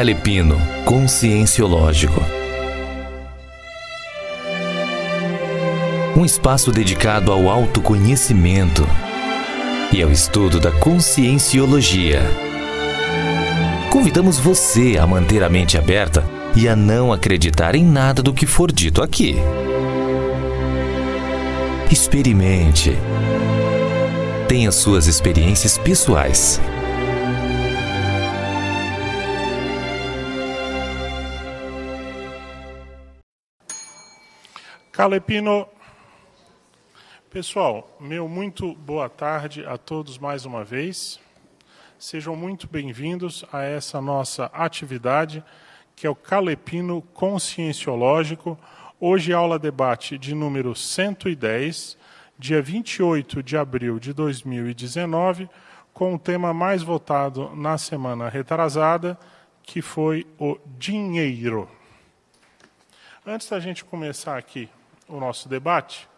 Calepino Conscienciológico. Um espaço dedicado ao autoconhecimento e ao estudo da conscienciologia. Convidamos você a manter a mente aberta e a não acreditar em nada do que for dito aqui. Experimente. Tenha suas experiências pessoais. Calepino. Pessoal, meu muito boa tarde a todos mais uma vez. Sejam muito bem-vindos a essa nossa atividade, que é o Calepino Conscienciológico. Hoje, aula debate de número 110, dia 28 de abril de 2019, com o tema mais votado na semana retrasada, que foi o dinheiro. Antes da gente começar aqui o nosso debate,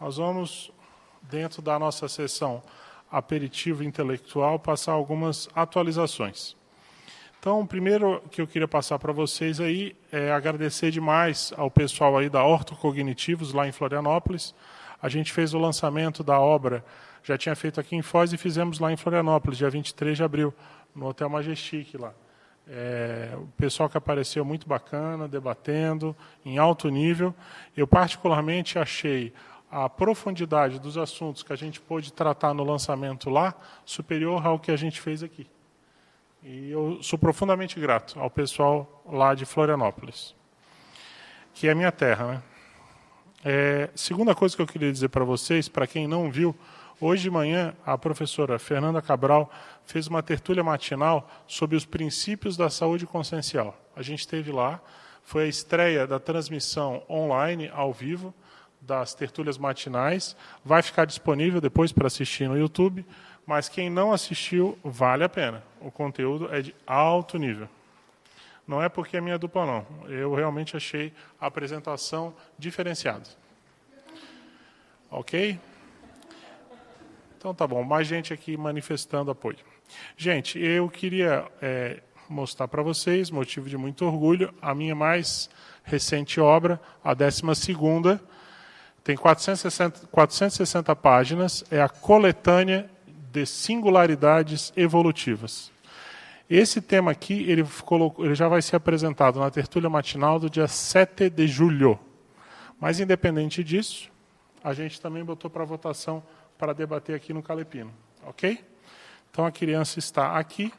nós vamos, dentro da nossa sessão aperitivo intelectual, passar algumas atualizações. Então, o primeiro que eu queria passar para vocês aí é agradecer demais ao pessoal aí da Ortocognitivos, lá em Florianópolis. A gente fez o lançamento da obra, já tinha feito aqui em Foz e fizemos lá em Florianópolis, dia 23 de abril, no Hotel Majestic lá. É, o pessoal que apareceu muito bacana, debatendo, em alto nível. Eu, particularmente, achei a profundidade dos assuntos que a gente pôde tratar no lançamento lá superior ao que a gente fez aqui. E eu sou profundamente grato ao pessoal lá de Florianópolis, que é minha terra. Né? É, segunda coisa que eu queria dizer para vocês, para quem não viu, Hoje de manhã, a professora Fernanda Cabral fez uma tertúlia matinal sobre os princípios da saúde consciencial. A gente esteve lá, foi a estreia da transmissão online, ao vivo, das tertúlias matinais. Vai ficar disponível depois para assistir no YouTube, mas quem não assistiu, vale a pena. O conteúdo é de alto nível. Não é porque é minha dupla, não. Eu realmente achei a apresentação diferenciada. Ok? Então tá bom, mais gente aqui manifestando apoio. Gente, eu queria é, mostrar para vocês, motivo de muito orgulho, a minha mais recente obra, a 12 tem 460, 460 páginas, é a coletânea de singularidades evolutivas. Esse tema aqui, ele, colocou, ele já vai ser apresentado na tertúlia matinal do dia 7 de julho. Mas, independente disso, a gente também botou para votação para debater aqui no Calepino, ok? Então a criança está aqui.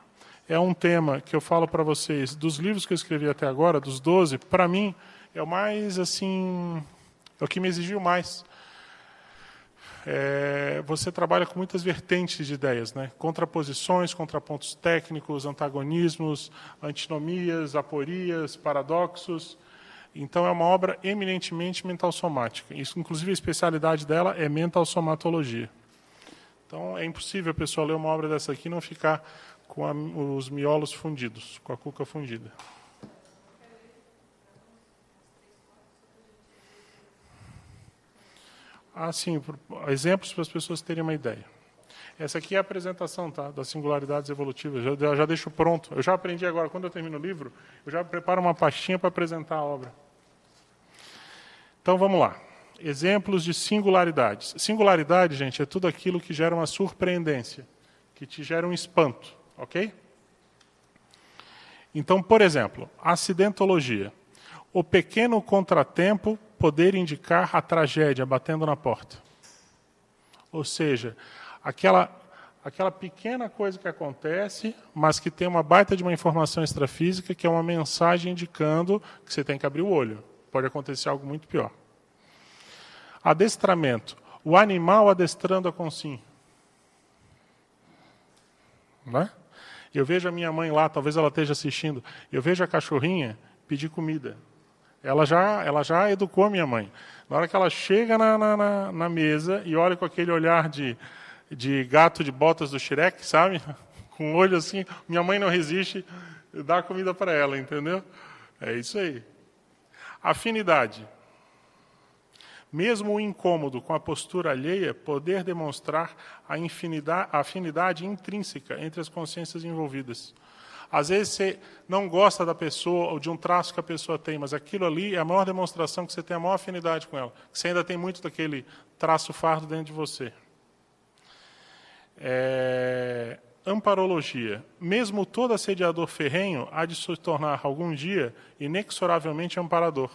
É um tema que eu falo para vocês, dos livros que eu escrevi até agora, dos 12, para mim é o mais assim, é o que me exigiu mais. É, você trabalha com muitas vertentes de ideias, né? contraposições, contrapontos técnicos, antagonismos, antinomias, aporias, paradoxos. Então, é uma obra eminentemente mental somática. Isso, inclusive, a especialidade dela é mental somatologia. Então, é impossível a pessoa ler uma obra dessa aqui e não ficar com a, os miolos fundidos, com a cuca fundida. Ah, sim, exemplos para as pessoas terem uma ideia. Essa aqui é a apresentação tá, das singularidades evolutivas. Já, já deixo pronto. Eu já aprendi agora, quando eu termino o livro, eu já preparo uma pastinha para apresentar a obra. Então vamos lá. Exemplos de singularidades. Singularidade, gente, é tudo aquilo que gera uma surpreendência, que te gera um espanto, ok? Então, por exemplo, acidentologia. O pequeno contratempo poder indicar a tragédia batendo na porta. Ou seja, aquela, aquela pequena coisa que acontece, mas que tem uma baita de uma informação extrafísica, que é uma mensagem indicando que você tem que abrir o olho pode acontecer algo muito pior. Adestramento. O animal adestrando a consim. Né? Eu vejo a minha mãe lá, talvez ela esteja assistindo. Eu vejo a cachorrinha pedir comida. Ela já, ela já educou a minha mãe. Na hora que ela chega na, na, na mesa e olha com aquele olhar de, de gato de botas do Shrek, sabe? Com o olho assim, minha mãe não resiste, dá comida para ela, entendeu? É isso aí. Afinidade. Mesmo o incômodo com a postura alheia, poder demonstrar a, afinidade intrínseca entre as consciências envolvidas. Às vezes você não gosta da pessoa ou de um traço que a pessoa tem, mas aquilo ali é a maior demonstração que você tem a maior afinidade com ela, que você ainda tem muito daquele traço fardo dentro de você. É... Amparologia. Mesmo todo assediador ferrenho há de se tornar algum dia inexoravelmente amparador.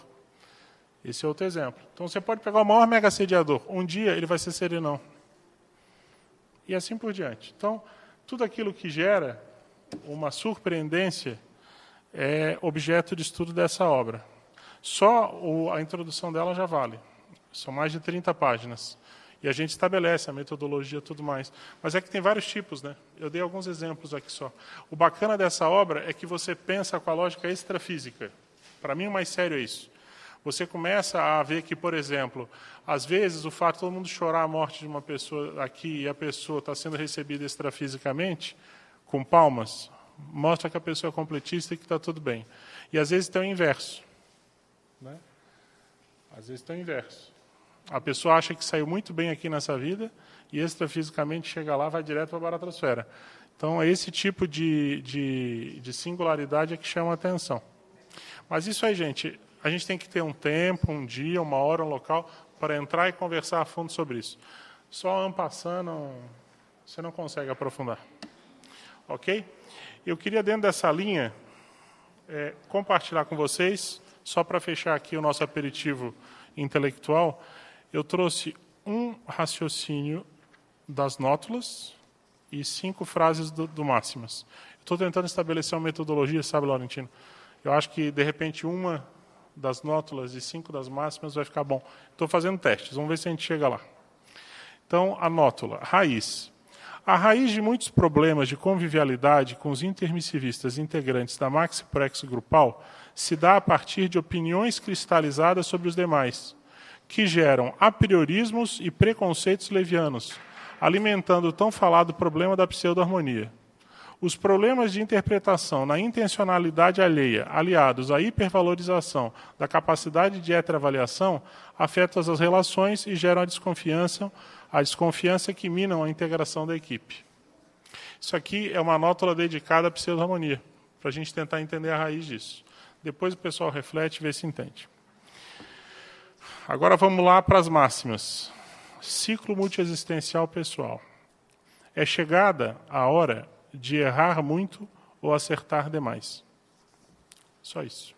Esse é outro exemplo. Então você pode pegar o maior mega assediador, um dia ele vai ser serenão. E assim por diante. Então, tudo aquilo que gera uma surpreendência é objeto de estudo dessa obra. Só a introdução dela já vale. São mais de 30 páginas. E a gente estabelece a metodologia e tudo mais. Mas é que tem vários tipos, né? Eu dei alguns exemplos aqui só. O bacana dessa obra é que você pensa com a lógica extrafísica. Para mim, o mais sério é isso. Você começa a ver que, por exemplo, às vezes o fato de todo mundo chorar a morte de uma pessoa aqui e a pessoa está sendo recebida extrafisicamente, com palmas, mostra que a pessoa é completista e que está tudo bem. E às vezes tem o inverso. Né? Às vezes tem o inverso. A pessoa acha que saiu muito bem aqui nessa vida e extrafisicamente chega lá vai direto para a baratosfera. Então, é esse tipo de, de, de singularidade é que chama a atenção. Mas isso aí, gente, a gente tem que ter um tempo, um dia, uma hora, um local para entrar e conversar a fundo sobre isso. Só ampassando, você não consegue aprofundar. Ok? Eu queria, dentro dessa linha, é, compartilhar com vocês, só para fechar aqui o nosso aperitivo intelectual, eu trouxe um raciocínio das nótulas e cinco frases do, do Máximas. Estou tentando estabelecer uma metodologia, sabe, Laurentino? Eu acho que, de repente, uma das nótulas e cinco das máximas vai ficar bom. Estou fazendo testes, vamos ver se a gente chega lá. Então, a nótula, raiz. A raiz de muitos problemas de convivialidade com os intermissivistas integrantes da Maxi Prex grupal se dá a partir de opiniões cristalizadas sobre os demais, que geram apriorismos e preconceitos levianos, alimentando o tão falado problema da pseudo-harmonia. Os problemas de interpretação na intencionalidade alheia, aliados à hipervalorização da capacidade de heteroavaliação, afetam as relações e geram a desconfiança, a desconfiança que minam a integração da equipe. Isso aqui é uma nótula dedicada à pseudo-harmonia, para a gente tentar entender a raiz disso. Depois o pessoal reflete e vê se entende. Agora vamos lá para as máximas. Ciclo multiexistencial pessoal. É chegada a hora de errar muito ou acertar demais. Só isso.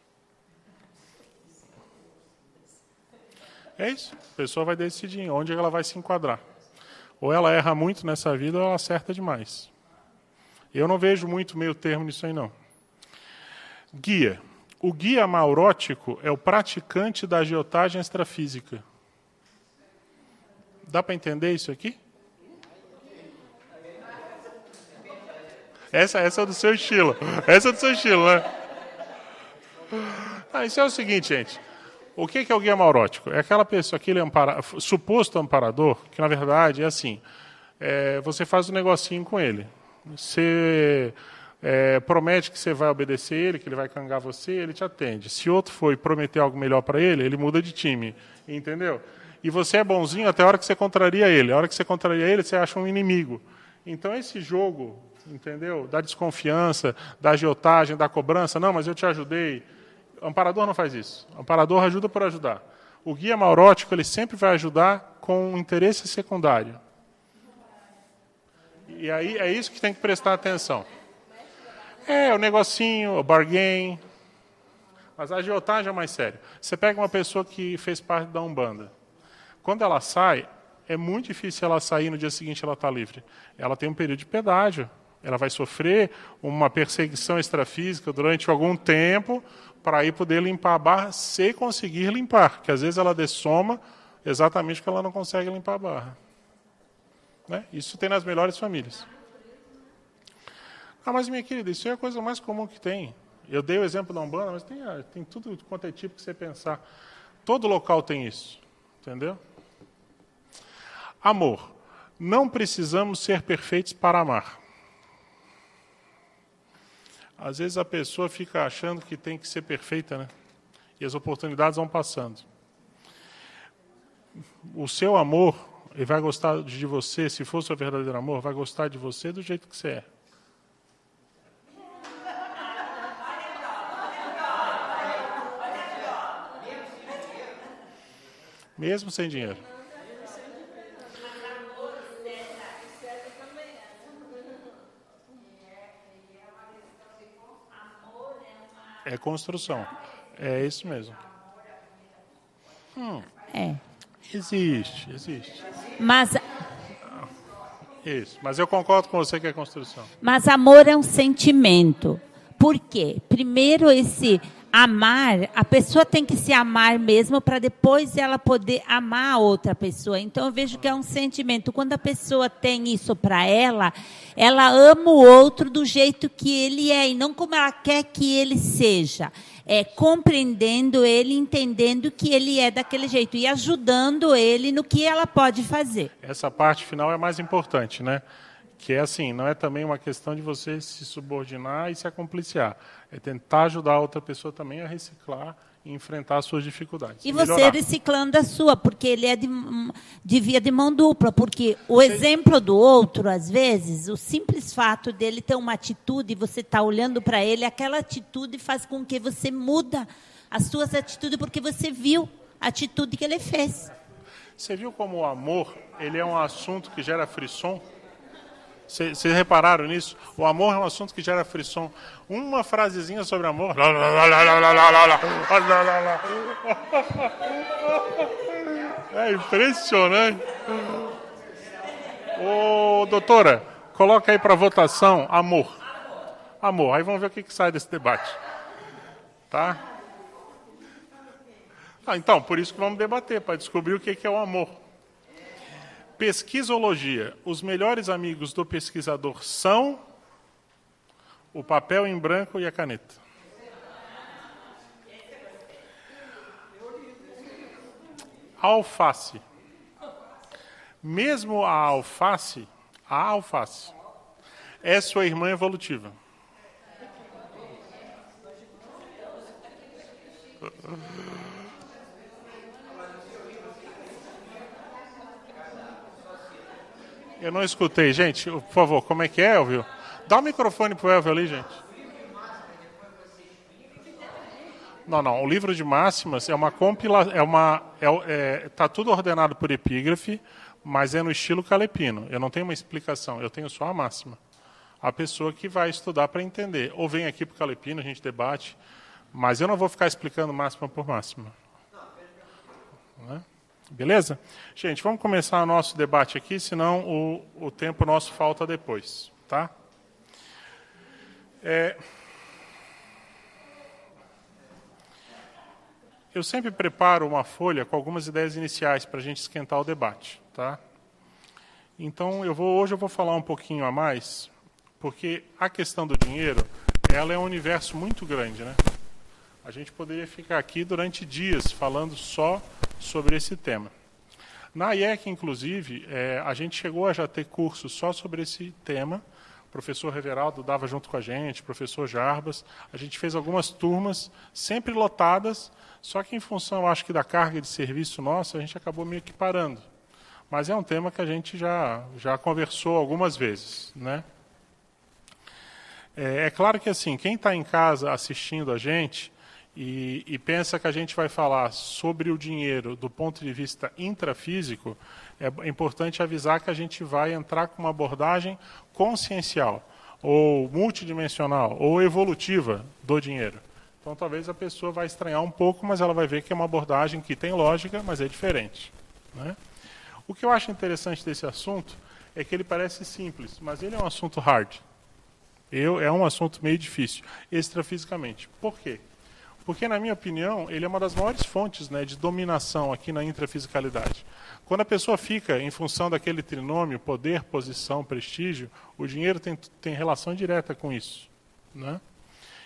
É isso. A pessoa vai decidir onde ela vai se enquadrar. Ou ela erra muito nessa vida ou ela acerta demais. Eu não vejo muito meio termo nisso aí, não. Guia. O guia maurótico é o praticante da agiotagem extrafísica. Dá para entender isso aqui? Essa, essa é do seu estilo. Essa é do seu estilo, né? Ah, isso é o seguinte, gente. O que é o guia maurótico? É aquela pessoa, aquele ampara, suposto amparador, que na verdade é assim: é, você faz um negocinho com ele. Você é, promete que você vai obedecer ele, que ele vai cangar você, ele te atende. Se outro for prometer algo melhor para ele, ele muda de time. Entendeu? E você é bonzinho até a hora que você contraria ele. A hora que você contraria ele, você acha um inimigo. Então, esse jogo entendeu? Da desconfiança, da agiotagem, da cobrança. Não, mas eu te ajudei. Amparador não faz isso. Amparador ajuda por ajudar. O guia maurótico ele sempre vai ajudar com um interesse secundário. E aí é isso que tem que prestar atenção. É, o negocinho, o bargain. Mas a agiotagem é mais sério. Você pega uma pessoa que fez parte da Umbanda. Quando ela sai, é muito difícil ela sair no dia seguinte ela está livre. Ela tem um período de pedágio. Ela vai sofrer uma perseguição extrafísica durante algum tempo para aí poder limpar a barra se conseguir limpar, que às vezes ela dessoma exatamente porque ela não consegue limpar a barra. Né? Isso tem nas melhores famílias. Ah, mas minha querida, isso é a coisa mais comum que tem. Eu dei o exemplo da Umbanda, mas tem, ah, tem tudo quanto é tipo que você pensar. Todo local tem isso. Entendeu? Amor. Não precisamos ser perfeitos para amar. Às vezes a pessoa fica achando que tem que ser perfeita, né? E as oportunidades vão passando. O seu amor, ele vai gostar de você, se for seu verdadeiro amor, vai gostar de você do jeito que você é. Mesmo sem dinheiro. É construção. É isso mesmo. Hum. É. Existe, existe. Mas Isso. Mas eu concordo com você que é construção. Mas amor é um sentimento. Por quê? Primeiro, esse amar, a pessoa tem que se amar mesmo para depois ela poder amar a outra pessoa. Então, eu vejo que é um sentimento. Quando a pessoa tem isso para ela, ela ama o outro do jeito que ele é e não como ela quer que ele seja. É compreendendo ele, entendendo que ele é daquele jeito e ajudando ele no que ela pode fazer. Essa parte final é mais importante, né? Que é assim, não é também uma questão de você se subordinar e se acompliciar. É tentar ajudar a outra pessoa também a reciclar e enfrentar as suas dificuldades. E você melhorar. reciclando a sua, porque ele é de, de via de mão dupla, porque o exemplo do outro, às vezes, o simples fato dele ter uma atitude e você está olhando para ele, aquela atitude faz com que você muda as suas atitudes, porque você viu a atitude que ele fez. Você viu como o amor ele é um assunto que gera frisson? Vocês repararam nisso? O amor é um assunto que gera frição. Uma frasezinha sobre amor. É impressionante. Ô, doutora, coloca aí para votação amor. Amor. Aí vamos ver o que, que sai desse debate. Tá? Ah, então, por isso que vamos debater, para descobrir o que, que é o amor. Pesquisologia. Os melhores amigos do pesquisador são o papel em branco e a caneta. Alface. Mesmo a alface, a alface, é sua irmã evolutiva. Eu não escutei, gente. Por favor, como é que é, Elvio? Dá o microfone pro Elvio ali, gente. Não, não. O livro de máximas é uma compila, é uma, é, é, tá tudo ordenado por epígrafe, mas é no estilo calepino. Eu não tenho uma explicação. Eu tenho só a máxima. A pessoa que vai estudar para entender. Ou vem aqui para o calepino, a gente debate, mas eu não vou ficar explicando máxima por máxima. Não é? Beleza? Gente, vamos começar o nosso debate aqui, senão o, o tempo nosso falta depois. Tá? É... Eu sempre preparo uma folha com algumas ideias iniciais para a gente esquentar o debate. Tá? Então, eu vou, hoje eu vou falar um pouquinho a mais, porque a questão do dinheiro ela é um universo muito grande. Né? A gente poderia ficar aqui durante dias falando só sobre esse tema. Na IEC, inclusive, é, a gente chegou a já ter cursos só sobre esse tema. O professor Reveraldo dava junto com a gente, o professor Jarbas. A gente fez algumas turmas, sempre lotadas, só que em função, acho que, da carga de serviço nossa, a gente acabou meio que parando. Mas é um tema que a gente já, já conversou algumas vezes. Né? É, é claro que, assim, quem está em casa assistindo a gente, e, e, pensa que a gente vai falar sobre o dinheiro do ponto de vista intrafísico, é importante avisar que a gente vai entrar com uma abordagem consciencial, ou multidimensional, ou evolutiva do dinheiro. Então, talvez a pessoa vai estranhar um pouco, mas ela vai ver que é uma abordagem que tem lógica, mas é diferente. Né? O que eu acho interessante desse assunto é que ele parece simples, mas ele é um assunto hard. Eu, é um assunto meio difícil, extrafisicamente. Por quê? Porque, na minha opinião, ele é uma das maiores fontes né, de dominação aqui na intrafisicalidade. Quando a pessoa fica em função daquele trinômio, poder, posição, prestígio, o dinheiro tem, tem relação direta com isso. Né?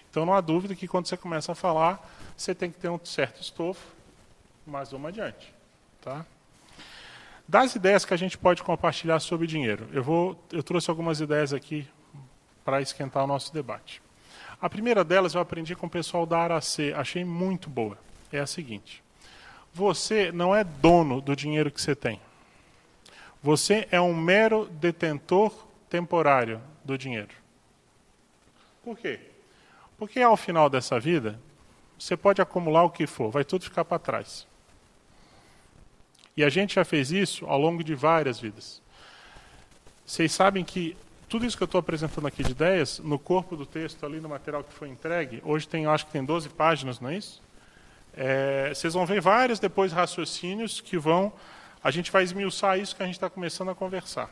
Então, não há dúvida que quando você começa a falar, você tem que ter um certo estofo, mas vamos adiante. Tá? Das ideias que a gente pode compartilhar sobre dinheiro, eu, vou, eu trouxe algumas ideias aqui para esquentar o nosso debate. A primeira delas eu aprendi com o pessoal da Aracê, achei muito boa. É a seguinte: você não é dono do dinheiro que você tem. Você é um mero detentor temporário do dinheiro. Por quê? Porque ao final dessa vida, você pode acumular o que for, vai tudo ficar para trás. E a gente já fez isso ao longo de várias vidas. Vocês sabem que tudo isso que eu estou apresentando aqui de ideias, no corpo do texto, ali no material que foi entregue, hoje tem, acho que tem 12 páginas, não é isso? É, vocês vão ver vários depois raciocínios que vão. A gente vai esmiuçar isso que a gente está começando a conversar.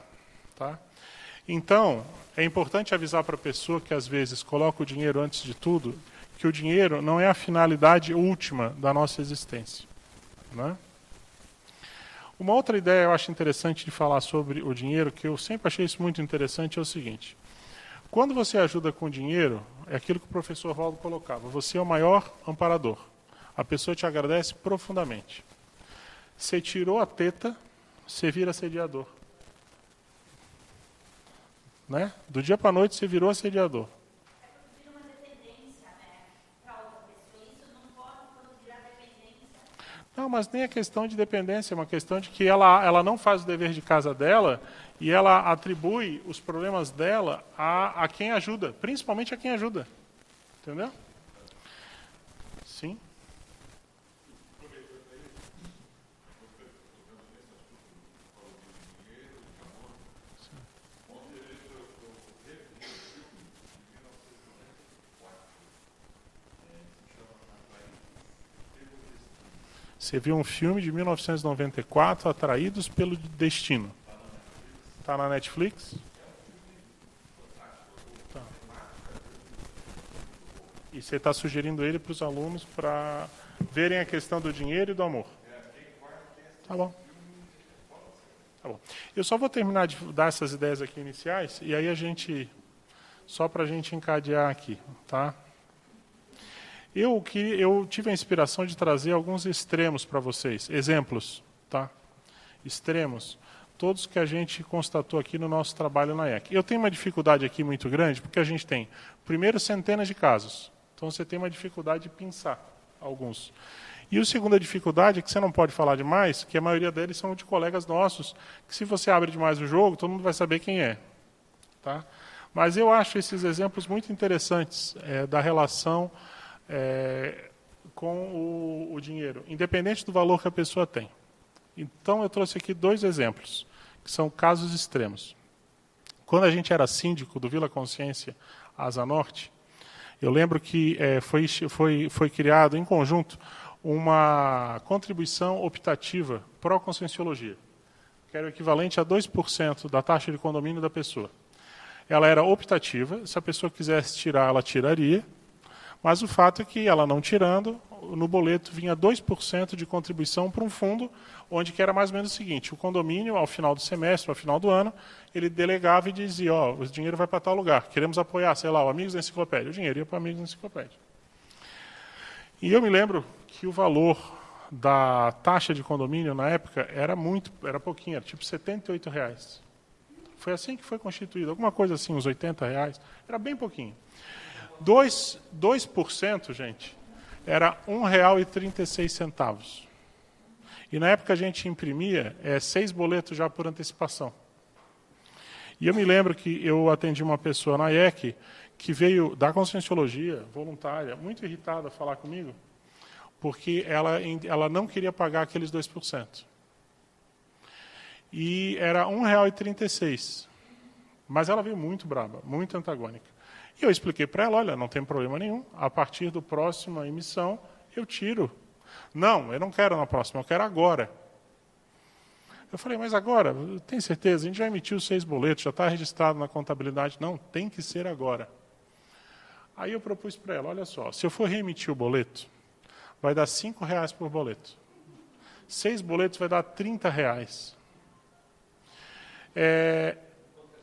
Tá? Então, é importante avisar para a pessoa que às vezes coloca o dinheiro antes de tudo, que o dinheiro não é a finalidade última da nossa existência. Né? Uma outra ideia eu acho interessante de falar sobre o dinheiro, que eu sempre achei isso muito interessante, é o seguinte. Quando você ajuda com dinheiro, é aquilo que o professor Valdo colocava, você é o maior amparador. A pessoa te agradece profundamente. Você tirou a teta, você vira assediador. Né? Do dia para a noite você virou assediador. Não, mas nem é questão de dependência, é uma questão de que ela, ela não faz o dever de casa dela e ela atribui os problemas dela a, a quem ajuda, principalmente a quem ajuda. Entendeu? Sim. Você viu um filme de 1994, Atraídos pelo Destino. Está na Netflix? Tá. E você está sugerindo ele para os alunos para verem a questão do dinheiro e do amor. Tá bom. Tá bom. Eu só vou terminar de dar essas ideias aqui iniciais e aí a gente, só para a gente encadear aqui, tá? Eu, que, eu tive a inspiração de trazer alguns extremos para vocês, exemplos, tá? Extremos, todos que a gente constatou aqui no nosso trabalho na EC. Eu tenho uma dificuldade aqui muito grande, porque a gente tem, primeiro, centenas de casos. Então você tem uma dificuldade de pensar alguns. E a segunda dificuldade é que você não pode falar demais, que a maioria deles são de colegas nossos, que se você abre demais o jogo, todo mundo vai saber quem é. Tá? Mas eu acho esses exemplos muito interessantes é, da relação é, com o, o dinheiro, independente do valor que a pessoa tem. Então, eu trouxe aqui dois exemplos, que são casos extremos. Quando a gente era síndico do Vila Consciência Asa Norte, eu lembro que é, foi, foi, foi criado em conjunto uma contribuição optativa pró-conscienciologia, que era o equivalente a 2% da taxa de condomínio da pessoa. Ela era optativa, se a pessoa quisesse tirar, ela tiraria, mas o fato é que ela não tirando, no boleto vinha 2% de contribuição para um fundo, onde que era mais ou menos o seguinte, o condomínio, ao final do semestre, ao final do ano, ele delegava e dizia, ó, oh, o dinheiro vai para tal lugar, queremos apoiar, sei lá, o Amigos da Enciclopédia. O dinheiro ia para Amigos da Enciclopédia. E eu me lembro que o valor da taxa de condomínio na época era muito, era pouquinho, era tipo 78 reais. Foi assim que foi constituído, alguma coisa assim, uns 80 reais, era bem pouquinho. 2%, 2% gente, era R$ 1,36. E na época a gente imprimia é, seis boletos já por antecipação. E eu me lembro que eu atendi uma pessoa na IEC que veio da conscienciologia, voluntária, muito irritada a falar comigo, porque ela, ela não queria pagar aqueles 2%. E era R$ 1,36. Mas ela veio muito braba, muito antagônica. E eu expliquei para ela, olha, não tem problema nenhum, a partir do próxima emissão eu tiro. Não, eu não quero na próxima, eu quero agora. Eu falei, mas agora, tem certeza? A gente já emitiu seis boletos, já está registrado na contabilidade. Não, tem que ser agora. Aí eu propus para ela, olha só, se eu for reemitir o boleto, vai dar cinco reais por boleto. Seis boletos vai dar 30 reais. É,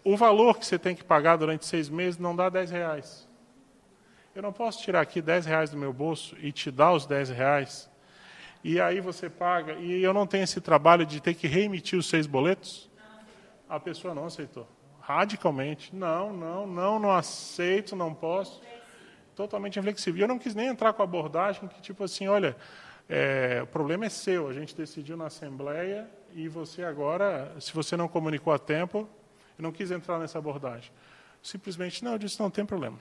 o valor que você tem que pagar durante seis meses não dá 10 reais. Eu não posso tirar aqui 10 reais do meu bolso e te dar os 10 reais, e aí você paga, e eu não tenho esse trabalho de ter que reemitir os seis boletos? A pessoa não aceitou. Radicalmente. Não, não, não, não aceito, não posso. Totalmente inflexível. Eu não quis nem entrar com a abordagem que, tipo assim, olha, é, o problema é seu, a gente decidiu na Assembleia e você agora, se você não comunicou a tempo, eu não quis entrar nessa abordagem. Simplesmente, não, eu disse, não tem problema.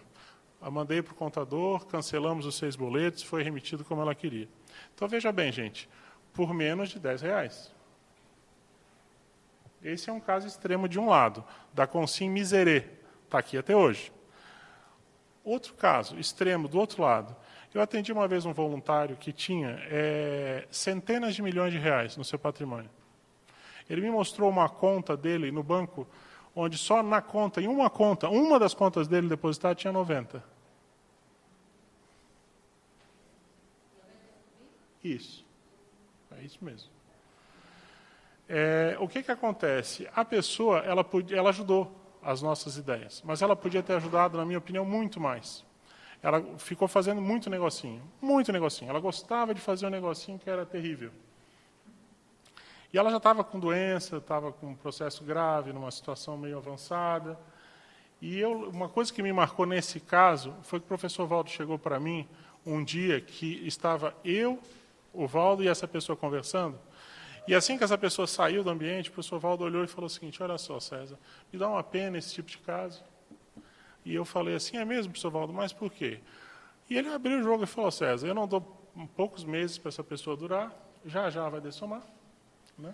Mandei para o contador, cancelamos os seis boletos, foi remitido como ela queria. Então, veja bem, gente, por menos de 10 reais. Esse é um caso extremo de um lado, da Consim Miserê, está aqui até hoje. Outro caso, extremo, do outro lado. Eu atendi uma vez um voluntário que tinha é, centenas de milhões de reais no seu patrimônio. Ele me mostrou uma conta dele no banco, onde só na conta, em uma conta, uma das contas dele depositada tinha 90. Isso. É isso mesmo. É, o que, que acontece? A pessoa, ela, ela ajudou as nossas ideias, mas ela podia ter ajudado, na minha opinião, muito mais. Ela ficou fazendo muito negocinho, muito negocinho. Ela gostava de fazer um negocinho que era terrível. E ela já estava com doença, estava com um processo grave, numa situação meio avançada. E eu, uma coisa que me marcou nesse caso foi que o professor Valdo chegou para mim um dia que estava eu, o Valdo e essa pessoa conversando. E assim que essa pessoa saiu do ambiente, o professor Valdo olhou e falou o seguinte: Olha só, César, me dá uma pena esse tipo de caso. E eu falei assim: É mesmo, professor Valdo, mas por quê? E ele abriu o jogo e falou: César, eu não dou poucos meses para essa pessoa durar, já já vai dessomar. Né?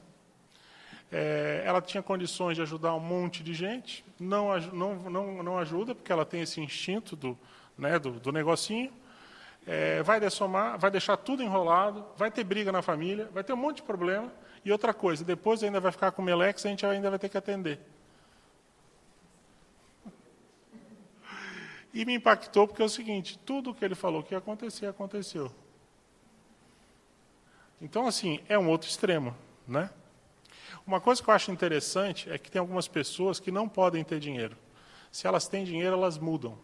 É, ela tinha condições de ajudar um monte de gente, não, não, não, não ajuda, porque ela tem esse instinto do, né, do, do negocinho é, vai dessomar, vai deixar tudo enrolado, vai ter briga na família, vai ter um monte de problema. E outra coisa, depois ainda vai ficar com o Melex, a gente ainda vai ter que atender. E me impactou porque é o seguinte: tudo o que ele falou que ia acontecer, aconteceu. Então, assim, é um outro extremo. Né? Uma coisa que eu acho interessante é que tem algumas pessoas que não podem ter dinheiro. Se elas têm dinheiro, elas mudam.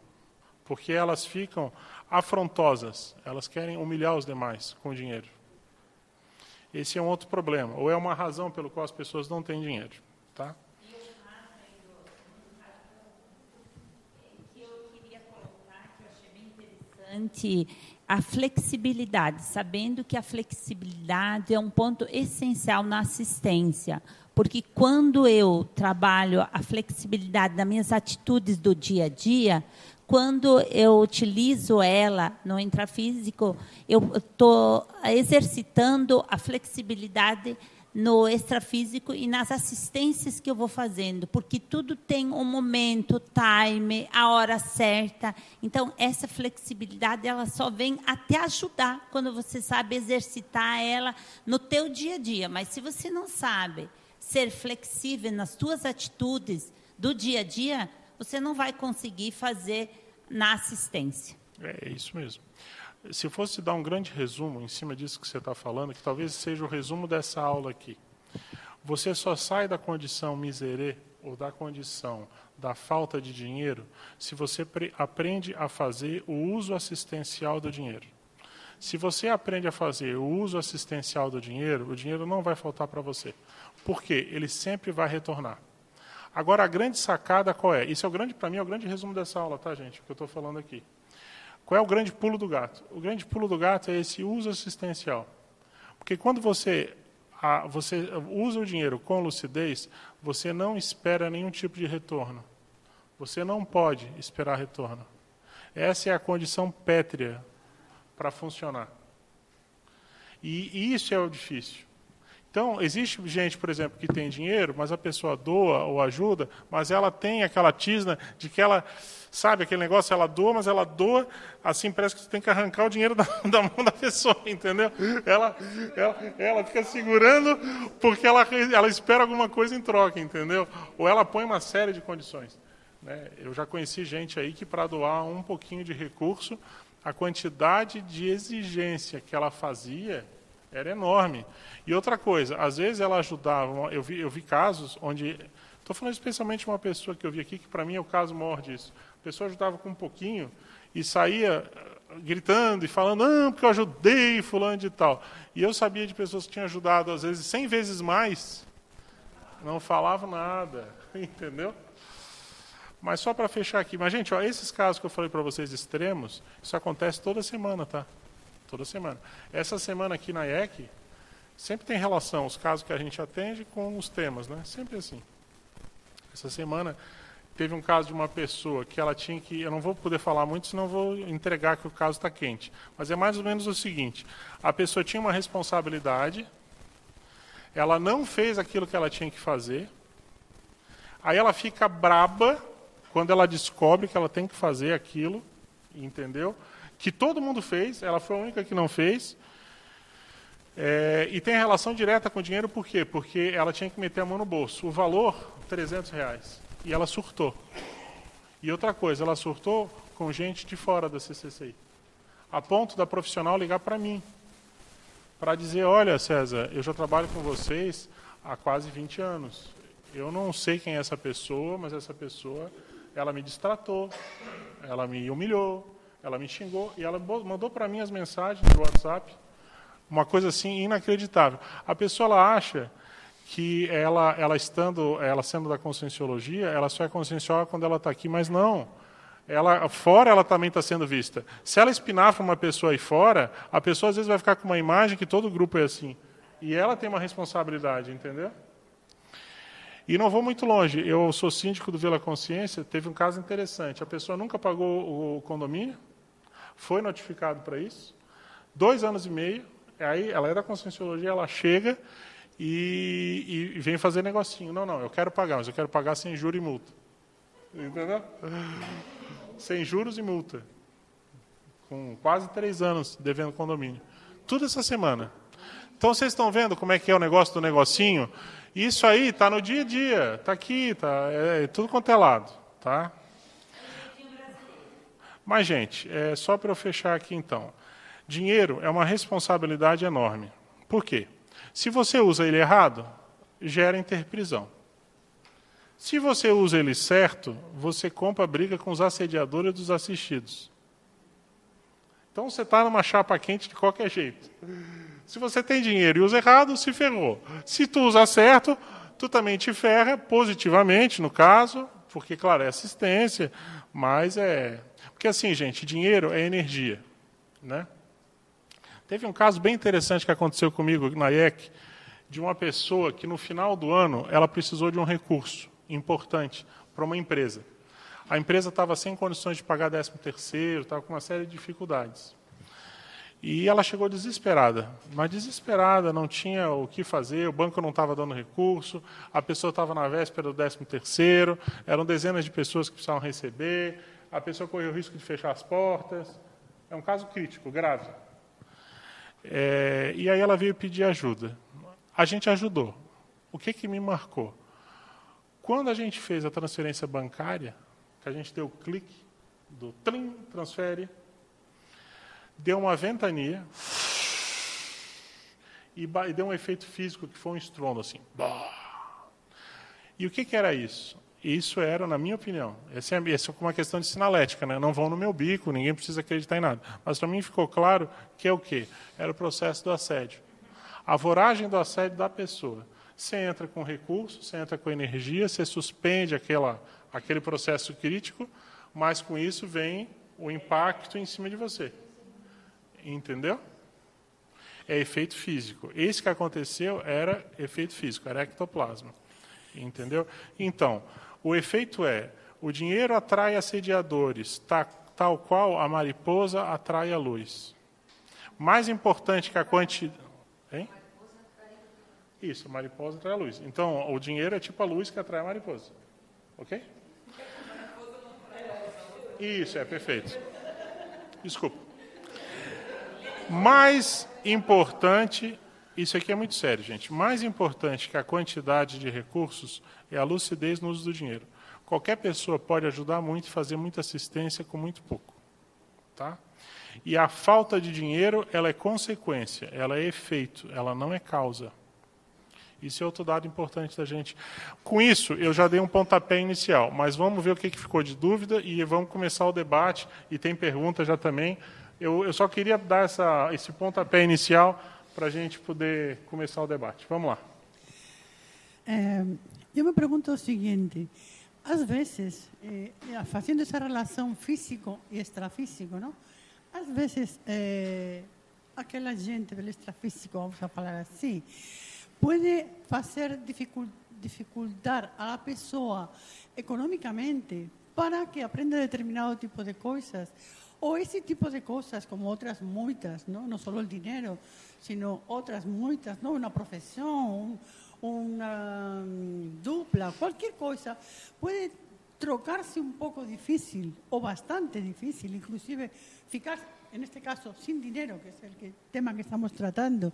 Porque elas ficam afrontosas, elas querem humilhar os demais com dinheiro. Esse é um outro problema, ou é uma razão pelo qual as pessoas não têm dinheiro. Tá? A flexibilidade, sabendo que a flexibilidade é um ponto essencial na assistência, porque quando eu trabalho a flexibilidade das minhas atitudes do dia a dia, quando eu utilizo ela no intrafísico, eu estou exercitando a flexibilidade no extrafísico e nas assistências que eu vou fazendo, porque tudo tem um momento, time, a hora certa. Então, essa flexibilidade ela só vem até ajudar quando você sabe exercitar ela no teu dia a dia. Mas se você não sabe ser flexível nas suas atitudes do dia a dia, você não vai conseguir fazer na assistência. É isso mesmo. Se fosse dar um grande resumo em cima disso que você está falando, que talvez seja o resumo dessa aula aqui. Você só sai da condição miserê ou da condição da falta de dinheiro se você aprende a fazer o uso assistencial do dinheiro. Se você aprende a fazer o uso assistencial do dinheiro, o dinheiro não vai faltar para você. Por quê? Ele sempre vai retornar. Agora, a grande sacada qual é? Isso é o grande, para mim, é o grande resumo dessa aula, tá, gente? O que eu estou falando aqui. Qual é o grande pulo do gato? O grande pulo do gato é esse uso assistencial. Porque quando você, a, você usa o dinheiro com lucidez, você não espera nenhum tipo de retorno. Você não pode esperar retorno. Essa é a condição pétrea para funcionar. E, e isso é o difícil. Então, existe gente, por exemplo, que tem dinheiro, mas a pessoa doa ou ajuda, mas ela tem aquela tisna de que ela, sabe, aquele negócio, ela doa, mas ela doa, assim, parece que você tem que arrancar o dinheiro da, da mão da pessoa, entendeu? Ela, ela, ela fica segurando porque ela, ela espera alguma coisa em troca, entendeu? Ou ela põe uma série de condições. Né? Eu já conheci gente aí que, para doar um pouquinho de recurso, a quantidade de exigência que ela fazia era enorme. E outra coisa, às vezes ela ajudava, eu vi, eu vi casos onde, estou falando especialmente de uma pessoa que eu vi aqui, que para mim é o caso maior disso. A pessoa ajudava com um pouquinho e saía eh, gritando e falando, ah, porque eu ajudei fulano de tal. E eu sabia de pessoas que tinham ajudado, às vezes, cem vezes mais, não falavam nada, entendeu? Mas só para fechar aqui, mas gente, ó, esses casos que eu falei para vocês extremos, isso acontece toda semana, tá? Toda semana. Essa semana aqui na IEC, sempre tem relação os casos que a gente atende com os temas, né? Sempre assim. Essa semana teve um caso de uma pessoa que ela tinha que, eu não vou poder falar muito, senão vou entregar que o caso está quente. Mas é mais ou menos o seguinte: a pessoa tinha uma responsabilidade, ela não fez aquilo que ela tinha que fazer, Aí ela fica braba quando ela descobre que ela tem que fazer aquilo, entendeu? Que todo mundo fez, ela foi a única que não fez. É, e tem relação direta com o dinheiro, por quê? Porque ela tinha que meter a mão no bolso. O valor, 300 reais. E ela surtou. E outra coisa, ela surtou com gente de fora da CCCI. A ponto da profissional ligar para mim. Para dizer, olha César, eu já trabalho com vocês há quase 20 anos. Eu não sei quem é essa pessoa, mas essa pessoa, ela me distratou, ela me humilhou, ela me xingou e ela mandou para mim as mensagens do WhatsApp, uma coisa assim inacreditável. A pessoa ela acha que ela, ela estando, ela sendo da conscienciologia, ela só é conscienciosa quando ela está aqui, mas não. Ela fora ela também está sendo vista. Se ela espinafra uma pessoa aí fora, a pessoa às vezes vai ficar com uma imagem que todo grupo é assim. E ela tem uma responsabilidade, entendeu? E não vou muito longe. Eu sou síndico do Vila Consciência. Teve um caso interessante. A pessoa nunca pagou o condomínio, foi notificado para isso. Dois anos e meio. Aí ela é da conscienciologia, ela chega e, e, vem fazer negocinho. Não, não, eu quero pagar, mas eu quero pagar sem juros e multa. Entendeu? Sem juros e multa. Com quase três anos devendo condomínio. Tudo essa semana. Então vocês estão vendo como é que é o negócio do negocinho? Isso aí está no dia a dia, está aqui, está é, é, tudo quanto é lado, tá? Mas gente, é só para eu fechar aqui então. Dinheiro é uma responsabilidade enorme. Por quê? Se você usa ele errado, gera interprisão. Se você usa ele certo, você compra briga com os assediadores dos assistidos. Então você está numa chapa quente de qualquer jeito. Se você tem dinheiro e usa errado, se ferrou. Se tu usa certo, tu também te ferra positivamente, no caso, porque, claro, é assistência, mas é. Porque assim, gente, dinheiro é energia. Né? Teve um caso bem interessante que aconteceu comigo na IEC, de uma pessoa que no final do ano ela precisou de um recurso importante para uma empresa. A empresa estava sem condições de pagar 13 terceiro, estava com uma série de dificuldades. E ela chegou desesperada, mas desesperada, não tinha o que fazer, o banco não estava dando recurso, a pessoa estava na véspera do 13 terceiro, eram dezenas de pessoas que precisavam receber, a pessoa correu o risco de fechar as portas. É um caso crítico, grave. É, e aí ela veio pedir ajuda. A gente ajudou. O que, que me marcou? Quando a gente fez a transferência bancária, que a gente deu o clique do trim, transfere, deu uma ventania e, deu um efeito físico que foi um estrondo assim. E o que, que era isso? Isso era, na minha opinião, essa é, é uma questão de sinalética, né? não vão no meu bico, ninguém precisa acreditar em nada. Mas para mim ficou claro que é o quê? Era o processo do assédio. A voragem do assédio da pessoa. Você entra com recurso, você entra com energia, você suspende aquela, aquele processo crítico, mas com isso vem o impacto em cima de você. Entendeu? É efeito físico. Esse que aconteceu era efeito físico, era ectoplasma. Entendeu? Então, o efeito é: o dinheiro atrai assediadores, tá, tal qual a mariposa atrai a luz. Mais importante que a quantidade. Hein? Isso, a mariposa atrai a luz. Então, o dinheiro é tipo a luz que atrai a mariposa. Ok? Isso, é perfeito. Desculpa. Mais importante, isso aqui é muito sério, gente. Mais importante que a quantidade de recursos é a lucidez no uso do dinheiro. Qualquer pessoa pode ajudar muito e fazer muita assistência com muito pouco. Tá? E a falta de dinheiro, ela é consequência, ela é efeito, ela não é causa. Isso é outro dado importante da gente. Com isso, eu já dei um pontapé inicial, mas vamos ver o que ficou de dúvida e vamos começar o debate. E tem pergunta já também. Eu, eu só queria dar essa, esse pontapé inicial para a gente poder começar o debate. Vamos lá. É, eu me pergunto o seguinte: às vezes, eh, fazendo essa relação físico e extrafísico, não? Às vezes, eh, aquela gente do extrafísico, vamos falar assim, pode fazer dificultar a pessoa economicamente para que aprenda determinado tipo de coisas o ese tipo de cosas, como otras muchas, ¿no? no solo el dinero, sino otras muchas, ¿no? una profesión, un, una mm, dupla, cualquier cosa, puede trocarse un poco difícil o bastante difícil, inclusive ficar, en este caso, sin dinero, que es el tema que estamos tratando,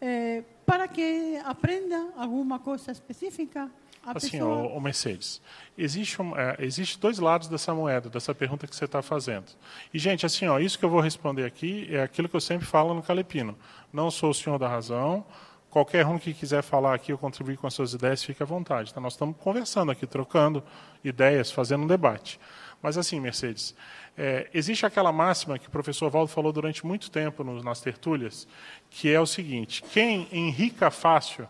eh, para que aprenda alguma coisa específica. Assim, pessoa, o, Mercedes, existe, um, é, existe dois lados dessa moeda, dessa pergunta que você está fazendo. E, gente, assim, ó, isso que eu vou responder aqui é aquilo que eu sempre falo no Calepino. Não sou o senhor da razão. Qualquer um que quiser falar aqui ou contribuir com as suas ideias, fique à vontade. Então, nós estamos conversando aqui, trocando ideias, fazendo um debate. Mas, assim, Mercedes, é, existe aquela máxima que o professor Valdo falou durante muito tempo nos, nas tertúlias, que é o seguinte: quem enrica fácil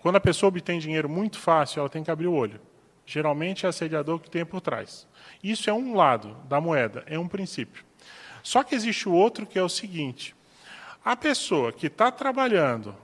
quando a pessoa obtém dinheiro muito fácil, ela tem que abrir o olho. Geralmente é assediador que tem por trás. Isso é um lado da moeda, é um princípio. Só que existe o outro que é o seguinte: a pessoa que está trabalhando,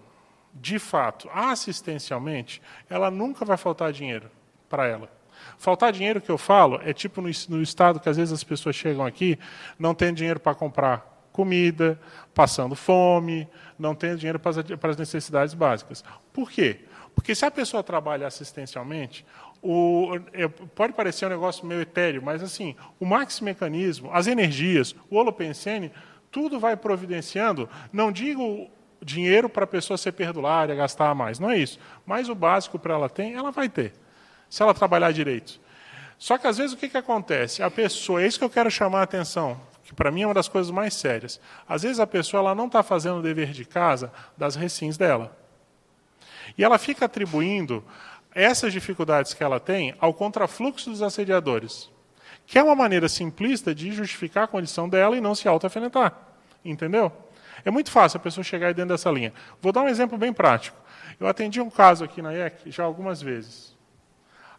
de fato, assistencialmente, ela nunca vai faltar dinheiro para ela. Faltar dinheiro que eu falo é tipo no, no estado que às vezes as pessoas chegam aqui, não tem dinheiro para comprar comida, passando fome, não tem dinheiro para as, necessidades básicas. Por quê? Porque se a pessoa trabalha assistencialmente, o, é, pode parecer um negócio meio etéreo, mas assim, o maxi mecanismo, as energias, o holopensene, tudo vai providenciando, não digo dinheiro para a pessoa ser perdulária, gastar mais, não é isso. Mas o básico para ela ter, ela vai ter, se ela trabalhar direito. Só que às vezes o que, que acontece? A pessoa, é isso que eu quero chamar a atenção, que para mim é uma das coisas mais sérias. Às vezes a pessoa ela não está fazendo o dever de casa das recins dela. E ela fica atribuindo essas dificuldades que ela tem ao contrafluxo dos assediadores, que é uma maneira simplista de justificar a condição dela e não se autoafenetar. Entendeu? É muito fácil a pessoa chegar aí dentro dessa linha. Vou dar um exemplo bem prático. Eu atendi um caso aqui na IEC já algumas vezes.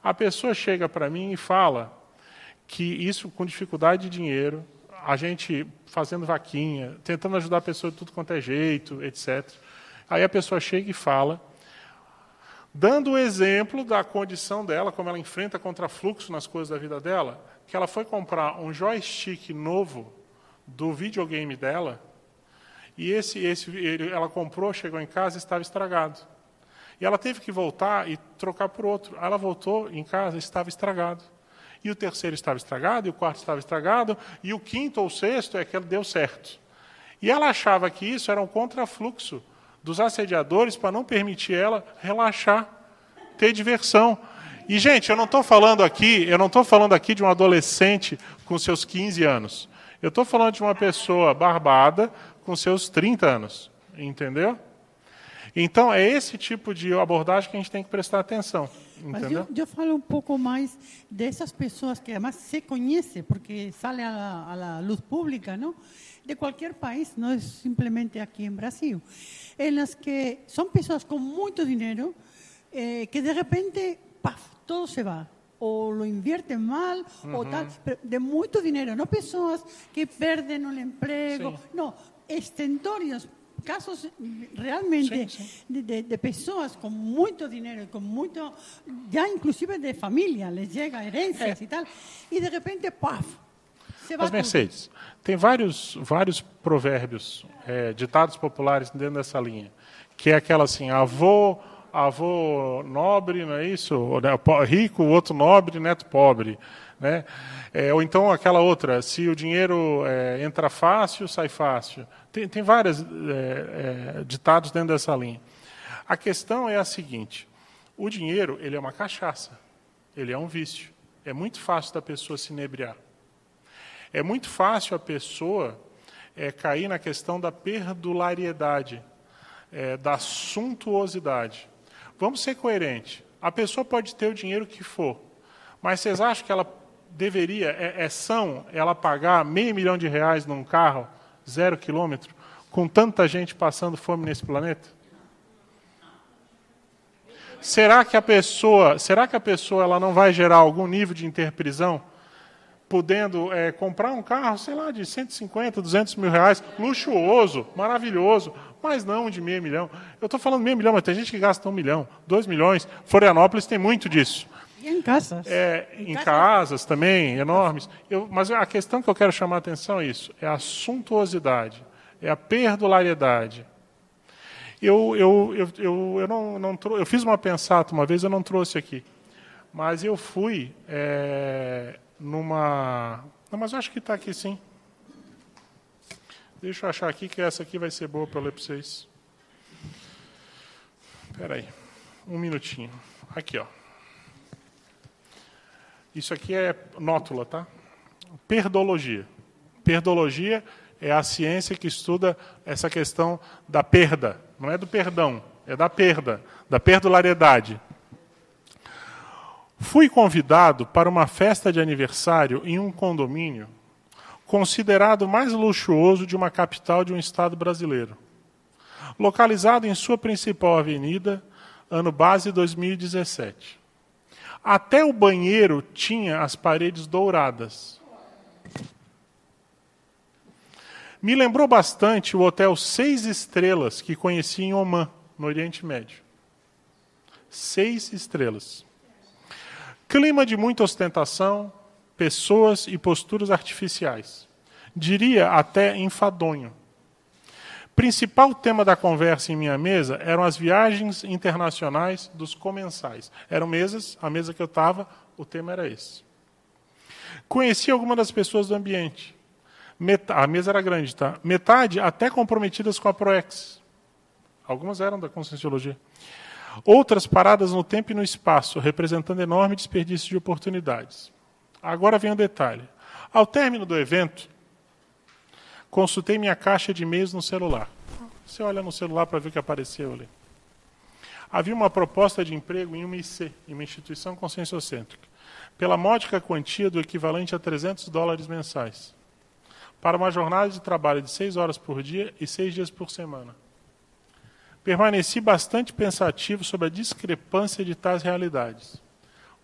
A pessoa chega para mim e fala que isso com dificuldade de dinheiro, a gente fazendo vaquinha, tentando ajudar a pessoa de tudo quanto é jeito, etc. Aí a pessoa chega e fala, dando o exemplo da condição dela, como ela enfrenta contrafluxo nas coisas da vida dela, que ela foi comprar um joystick novo do videogame dela, e esse, esse ela comprou, chegou em casa e estava estragado. E ela teve que voltar e trocar por outro. Ela voltou em casa estava estragado. E o terceiro estava estragado, e o quarto estava estragado, e o quinto ou sexto é que deu certo. E ela achava que isso era um contrafluxo dos assediadores para não permitir ela relaxar, ter diversão. E, gente, eu não estou falando aqui, eu não estou falando aqui de um adolescente com seus 15 anos. Eu estou falando de uma pessoa barbada com seus 30 anos. Entendeu? Então, é esse tipo de abordagem que a gente tem que prestar atenção. Mas Entendeu? eu, eu falo um pouco mais dessas pessoas que además se conhece, porque a la luz pública, ¿no? De qualquer país, não é simplesmente aqui em Brasil, em las que são pessoas com muito dinheiro eh, que de repente, paf, todo se va. O lo invierten mal, o tal, de muito dinheiro, não pessoas que perdem o emprego, Sim. não, estentórios, casos realmente Sim, sim. de, de- de pessoas com muito dinheiro, com muito, já inclusive de família, les llega herencias e tal, e de repente, paf, vai Mas, Mercedes, tem vários, vários provérbios, é, ditados populares dentro dessa linha, que é aquela assim, avô, avô nobre, não é isso? Né, Rico, outro nobre, neto pobre. Né? É, ou então aquela outra, se o dinheiro é, entra fácil, sai fácil. Tem, tem vários ditados dentro dessa linha. A questão é a seguinte, o dinheiro ele é uma cachaça, ele é um vício. É muito fácil da pessoa se inebriar. É muito fácil a pessoa é, cair na questão da perdulariedade, é, da suntuosidade. Vamos ser coerentes. A pessoa pode ter o dinheiro que for, mas vocês acham que ela deveria, é, é são ela pagar meio milhão de reais num carro, zero quilômetro, com tanta gente passando fome nesse planeta? Será que a pessoa, será que a pessoa ela não vai gerar algum nível de interprisão? podendo é, comprar um carro, sei lá, de 150, 200 mil reais, luxuoso, maravilhoso, mas não de meio milhão. Eu estou falando meio milhão, mas tem gente que gasta um milhão, dois milhões. Florianópolis tem muito disso. E em casas. É, em casa- casas também, enormes. Eu, mas a questão que eu quero chamar a atenção é isso: é a suntuosidade, é a perdulariedade. Eu, eu, eu, eu, eu, não, não trou- eu fiz uma pensata uma vez, eu não trouxe aqui. Mas eu fui é, numa. Não, mas eu acho que está aqui sim. Deixa eu achar aqui que essa aqui vai ser boa para eu ler para vocês. Espera aí. Um minutinho. Aqui, ó. Isso aqui é nótula, tá? Perdologia. Perdologia é a ciência que estuda essa questão da perda. Não é do perdão, é da perda, da perdulariedade. Fui convidado para uma festa de aniversário em um condomínio considerado mais luxuoso de uma capital de um estado brasileiro. Localizado em sua principal avenida, ano base 2017. Até o banheiro tinha as paredes douradas. Me lembrou bastante o hotel Seis Estrelas que conheci em Oman, no Oriente Médio. Seis estrelas. Clima de muita ostentação, pessoas e posturas artificiais. Diria até enfadonho. Principal tema da conversa em minha mesa eram as viagens internacionais dos comensais. Eram mesas, a mesa que eu estava, o tema era esse. Conheci algumas das pessoas do ambiente. A mesa era grande, tá? Metade até comprometidas com a Proex. Algumas eram da Conscienciologia. Outras paradas no tempo e no espaço, representando enorme desperdício de oportunidades. Agora vem o detalhe. Ao término do evento, consultei minha caixa de e-mails no celular. Você olha no celular para ver o que apareceu ali. Havia uma proposta de emprego em uma IC, em uma instituição conscienciocêntrica, pela módica quantia do equivalente a 300 dólares mensais, para uma jornada de trabalho de seis horas por dia e seis dias por semana. Permaneci bastante pensativo sobre a discrepância de tais realidades.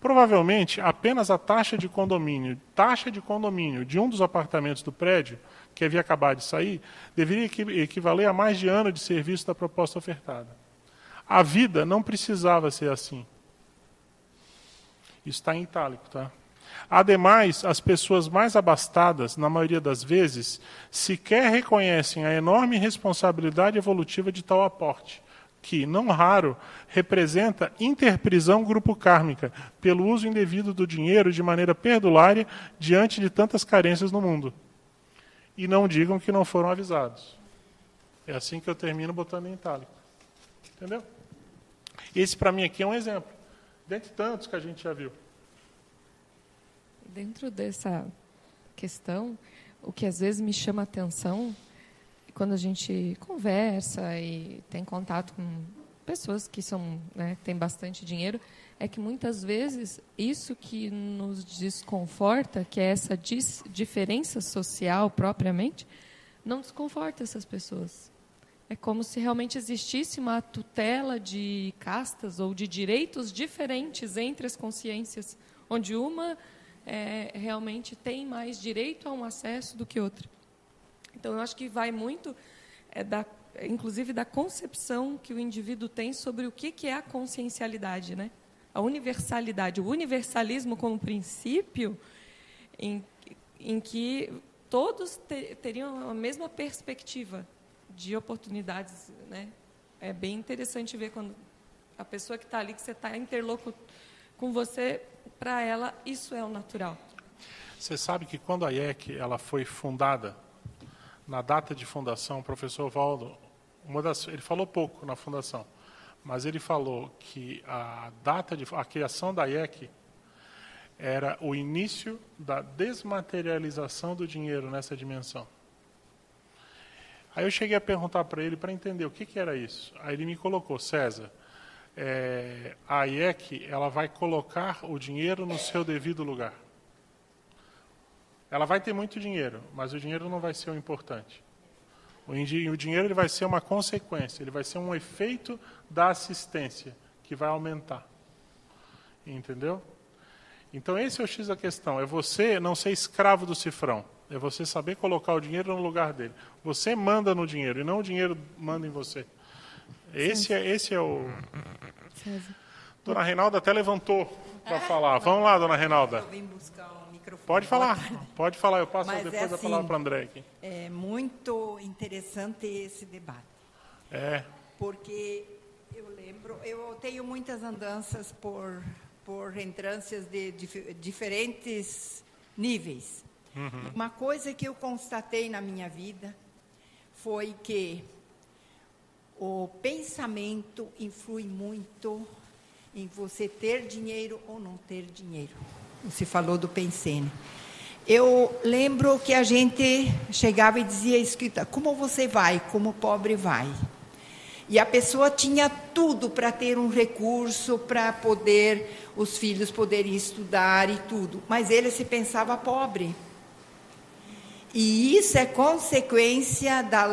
Provavelmente, apenas a taxa de condomínio, taxa de condomínio de um dos apartamentos do prédio, que havia acabado de sair, deveria equi- equivaler a mais de ano de serviço da proposta ofertada. A vida não precisava ser assim. Isso está em itálico, tá? Ademais, as pessoas mais abastadas, na maioria das vezes, sequer reconhecem a enorme responsabilidade evolutiva de tal aporte, que, não raro, representa interprisão grupo kármica pelo uso indevido do dinheiro de maneira perdulária diante de tantas carências no mundo. E não digam que não foram avisados. É assim que eu termino botando em itálico. Entendeu? Esse, para mim, aqui é um exemplo. Dentre tantos que a gente já viu. Dentro dessa questão, o que às vezes me chama a quando a gente conversa e tem contato com pessoas que são, né, têm bastante dinheiro, é que muitas vezes isso que nos desconforta, que é essa diferença social propriamente, não desconforta essas pessoas. É como se realmente existisse uma tutela de castas ou de direitos diferentes entre as consciências, onde uma é, realmente tem mais direito a um acesso do que outra. Então, eu acho que vai muito, é, da, inclusive, da concepção que o indivíduo tem sobre o que, que é a consciencialidade, né? a universalidade, o universalismo como princípio em, em que todos te, teriam a mesma perspectiva de oportunidades. Né? É bem interessante ver quando a pessoa que está ali, que você está interlocutor com você, para ela isso é o natural. Você sabe que quando a IEC ela foi fundada, na data de fundação, o professor Valdo, das, ele falou pouco na fundação, mas ele falou que a data de a criação da IEC era o início da desmaterialização do dinheiro nessa dimensão. Aí eu cheguei a perguntar para ele para entender o que, que era isso. Aí ele me colocou, César, é, a IEC ela vai colocar o dinheiro no seu devido lugar. Ela vai ter muito dinheiro, mas o dinheiro não vai ser o importante. O, o dinheiro ele vai ser uma consequência, ele vai ser um efeito da assistência que vai aumentar. Entendeu? Então esse é o X da questão. É você não ser escravo do cifrão. É você saber colocar o dinheiro no lugar dele. Você manda no dinheiro e não o dinheiro manda em você. Esse é, esse é o. César. Dona Reinalda até levantou para falar. Vamos lá, dona Reinalda. Eu vim buscar o microfone. Pode falar, pode falar. Eu passo Mas é depois a assim, palavra para o André aqui. É muito interessante esse debate. É, porque eu lembro, eu tenho muitas andanças por, por entrâncias de dif diferentes níveis. Uhum. Uma coisa que eu constatei na minha vida foi que o pensamento influi muito em você ter dinheiro ou não ter dinheiro. Você falou do pensene. Eu lembro que a gente chegava e dizia escrita, como você vai, como pobre vai. E a pessoa tinha tudo para ter um recurso, para poder os filhos poderem estudar e tudo, mas ele se pensava pobre. E isso é consequência da,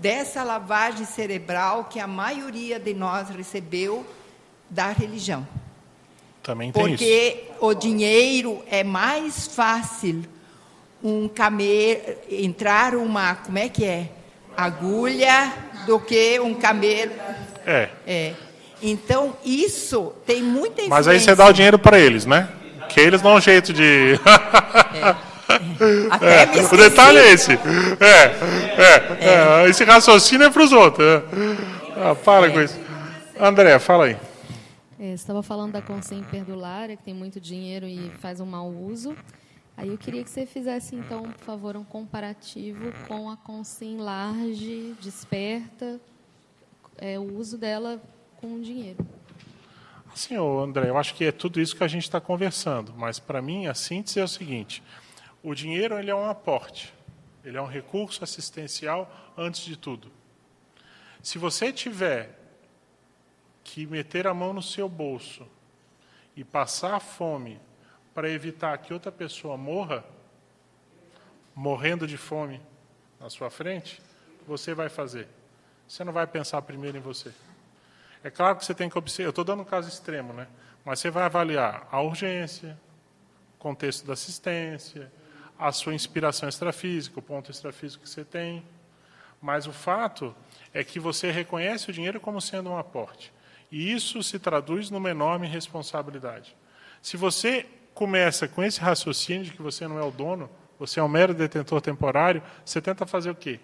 dessa lavagem cerebral que a maioria de nós recebeu da religião. Também tem Porque isso. o dinheiro é mais fácil um camelo entrar uma, como é que é? Agulha do que um camelo. É. É. Então, isso tem muita influência. Mas aí você dá o dinheiro para eles, né? Que eles dão um jeito de. é. Até é, o detalhe é esse. É, é, é. Esse raciocínio é para os outros. Ah, para com isso. André, fala aí. É, estava falando da consciência perdulária, que tem muito dinheiro e faz um mau uso. Aí eu queria que você fizesse, então, por favor, um comparativo com a consciência large, desperta, é, o uso dela com o dinheiro. Sim, André, eu acho que é tudo isso que a gente está conversando. Mas, para mim, a síntese é o seguinte. O dinheiro ele é um aporte. Ele é um recurso assistencial antes de tudo. Se você tiver que meter a mão no seu bolso e passar fome para evitar que outra pessoa morra, morrendo de fome na sua frente, você vai fazer. Você não vai pensar primeiro em você. É claro que você tem que observar. Eu estou dando um caso extremo, né? Mas você vai avaliar a urgência, contexto da assistência, a sua inspiração extrafísica, o ponto extrafísico que você tem. Mas o fato é que você reconhece o dinheiro como sendo um aporte. E isso se traduz numa enorme responsabilidade. Se você começa com esse raciocínio de que você não é o dono, você é um mero detentor temporário, você tenta fazer o quê?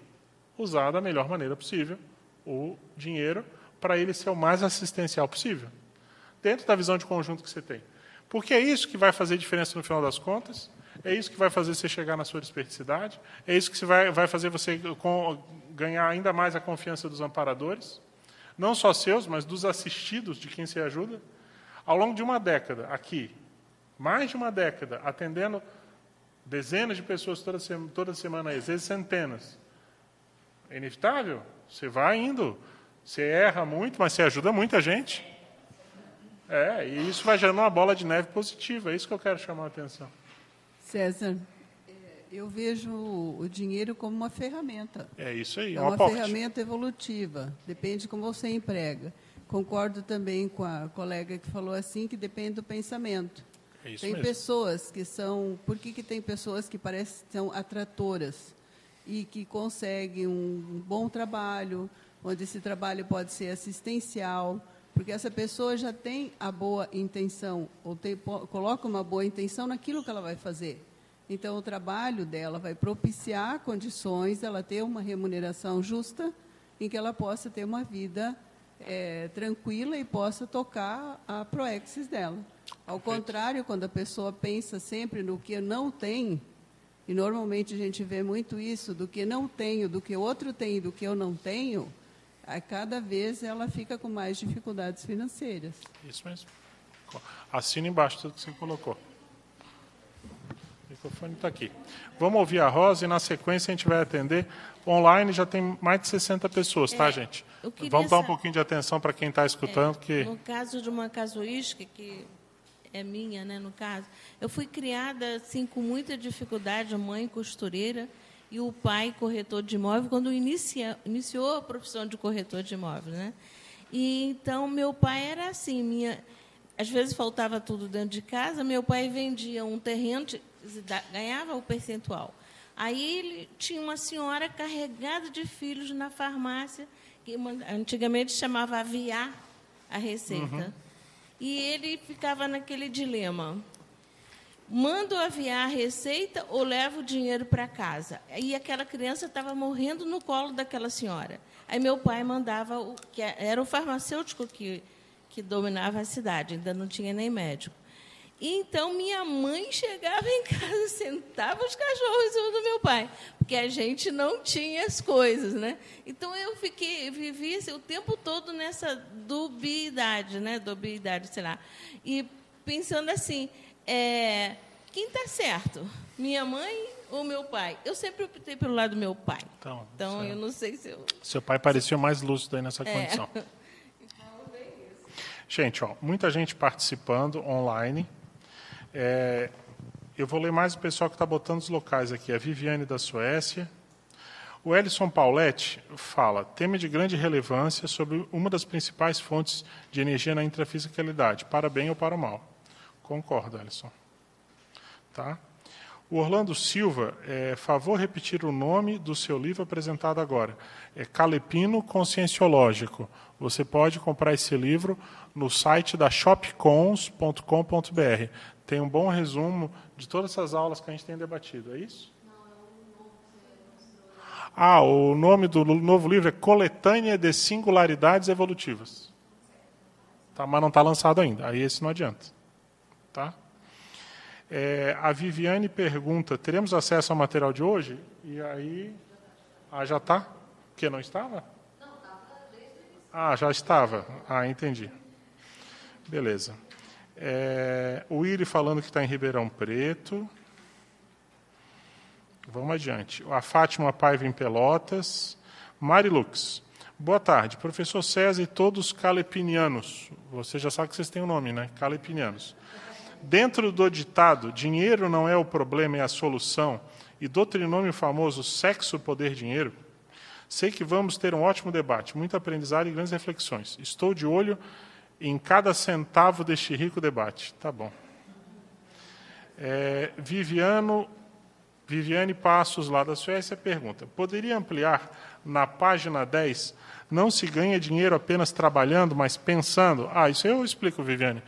Usar da melhor maneira possível o dinheiro para ele ser o mais assistencial possível, dentro da visão de conjunto que você tem. Porque é isso que vai fazer diferença no final das contas, é isso que vai fazer você chegar na sua desperticidade, é isso que vai, vai fazer você ganhar ainda mais a confiança dos amparadores não só seus, mas dos assistidos de quem se ajuda, ao longo de uma década, aqui, mais de uma década, atendendo dezenas de pessoas toda, toda semana, às vezes centenas. É inevitável, você vai indo, você erra muito, mas você ajuda muita gente. É, e isso vai gerando uma bola de neve positiva, é isso que eu quero chamar a atenção. César, eu vejo o dinheiro como uma ferramenta. É isso aí, é uma ferramenta evolutiva. Depende de como você emprega. Concordo também com a colega que falou assim que depende do pensamento. É isso tem mesmo. pessoas que são, por que, que tem pessoas que parecem são atratoras e que conseguem um bom trabalho, onde esse trabalho pode ser assistencial, porque essa pessoa já tem a boa intenção ou tem, coloca uma boa intenção naquilo que ela vai fazer. Então, o trabalho dela vai propiciar condições dela ter uma remuneração justa em que ela possa ter uma vida é, tranquila e possa tocar a proexis dela. Ao contrário, quando a pessoa pensa sempre no que não tem, e normalmente a gente vê muito isso, do que não tenho, do que outro tem, do que eu não tenho, a cada vez ela fica com mais dificuldades financeiras. Isso mesmo. Assina embaixo tudo que você colocou microfone está aqui. Vamos ouvir a Rosa e, na sequência, a gente vai atender. Online já tem mais de 60 pessoas, tá, é, gente? Vamos dar um pouquinho de atenção para quem está escutando. É, que... No caso de uma casuística, que é minha, né, no caso, eu fui criada assim, com muita dificuldade, a mãe costureira e o pai corretor de imóvel, quando inicia, iniciou a profissão de corretor de imóvel. Né? E, então, meu pai era assim, minha às vezes faltava tudo dentro de casa, meu pai vendia um terreno, ganhava o percentual. Aí ele tinha uma senhora carregada de filhos na farmácia, que antigamente chamava aviar a receita. Uhum. E ele ficava naquele dilema. mando aviar a receita ou levo o dinheiro para casa? E aquela criança estava morrendo no colo daquela senhora. Aí meu pai mandava, o, que era o farmacêutico que, que dominava a cidade, ainda não tinha nem médico. E então minha mãe chegava em casa, sentava os cachorros em cima do meu pai, porque a gente não tinha as coisas, né? Então eu fiquei, vivi assim, o tempo todo nessa dubiedade, né? Dubiedade, sei lá. E pensando assim, é, quem está certo? Minha mãe ou meu pai? Eu sempre optei pelo lado do meu pai. Então, então eu não sei se eu. Seu pai parecia mais lúcido aí nessa é. condição. Gente, ó, muita gente participando online. É, eu vou ler mais o pessoal que está botando os locais aqui. A Viviane da Suécia. O Ellison Pauletti fala, tema de grande relevância sobre uma das principais fontes de energia na intrafisicalidade, para bem ou para mal. Concordo, Ellison. Tá? O Orlando Silva, é, favor repetir o nome do seu livro apresentado agora. É Calepino Conscienciológico. Você pode comprar esse livro no site da shopcons.com.br tem um bom resumo de todas essas aulas que a gente tem debatido, é isso? Ah, o nome do novo livro é Coletânea de Singularidades Evolutivas. Tá, mas não está lançado ainda, aí esse não adianta. É, a Viviane pergunta: teremos acesso ao material de hoje? E aí. Ah, já está? Que não estava? Não, estava Ah, já estava. Ah, entendi. Beleza. É, o Iri falando que está em Ribeirão Preto. Vamos adiante. A Fátima Paiva em Pelotas. Marilux. Boa tarde, professor César e todos calepinianos. Você já sabe que vocês têm o um nome, né? Calepinianos. Dentro do ditado, dinheiro não é o problema, é a solução, e do trinômio famoso sexo, poder, dinheiro, sei que vamos ter um ótimo debate, muito aprendizado e grandes reflexões. Estou de olho em cada centavo deste rico debate. Tá bom. É, Viviano, Viviane Passos, lá da Suécia, pergunta: poderia ampliar na página 10? Não se ganha dinheiro apenas trabalhando, mas pensando. Ah, isso eu explico, Viviane.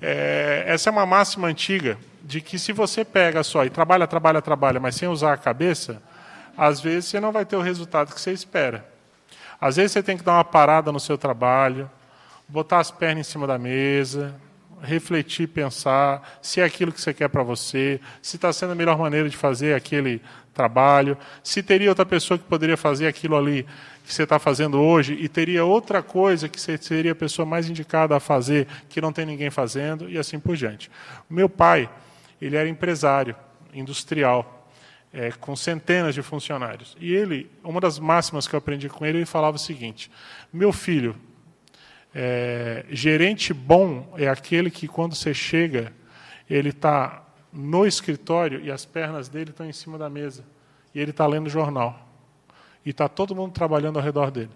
É, essa é uma máxima antiga de que se você pega só e trabalha, trabalha, trabalha, mas sem usar a cabeça, às vezes você não vai ter o resultado que você espera. Às vezes você tem que dar uma parada no seu trabalho, botar as pernas em cima da mesa, refletir, pensar se é aquilo que você quer para você, se está sendo a melhor maneira de fazer aquele trabalho, se teria outra pessoa que poderia fazer aquilo ali que você está fazendo hoje e teria outra coisa que você seria a pessoa mais indicada a fazer que não tem ninguém fazendo e assim por diante. Meu pai, ele era empresário industrial, é, com centenas de funcionários. E ele, uma das máximas que eu aprendi com ele, ele falava o seguinte: meu filho, é, gerente bom é aquele que, quando você chega, ele está no escritório e as pernas dele estão em cima da mesa. E ele está lendo jornal. E está todo mundo trabalhando ao redor dele.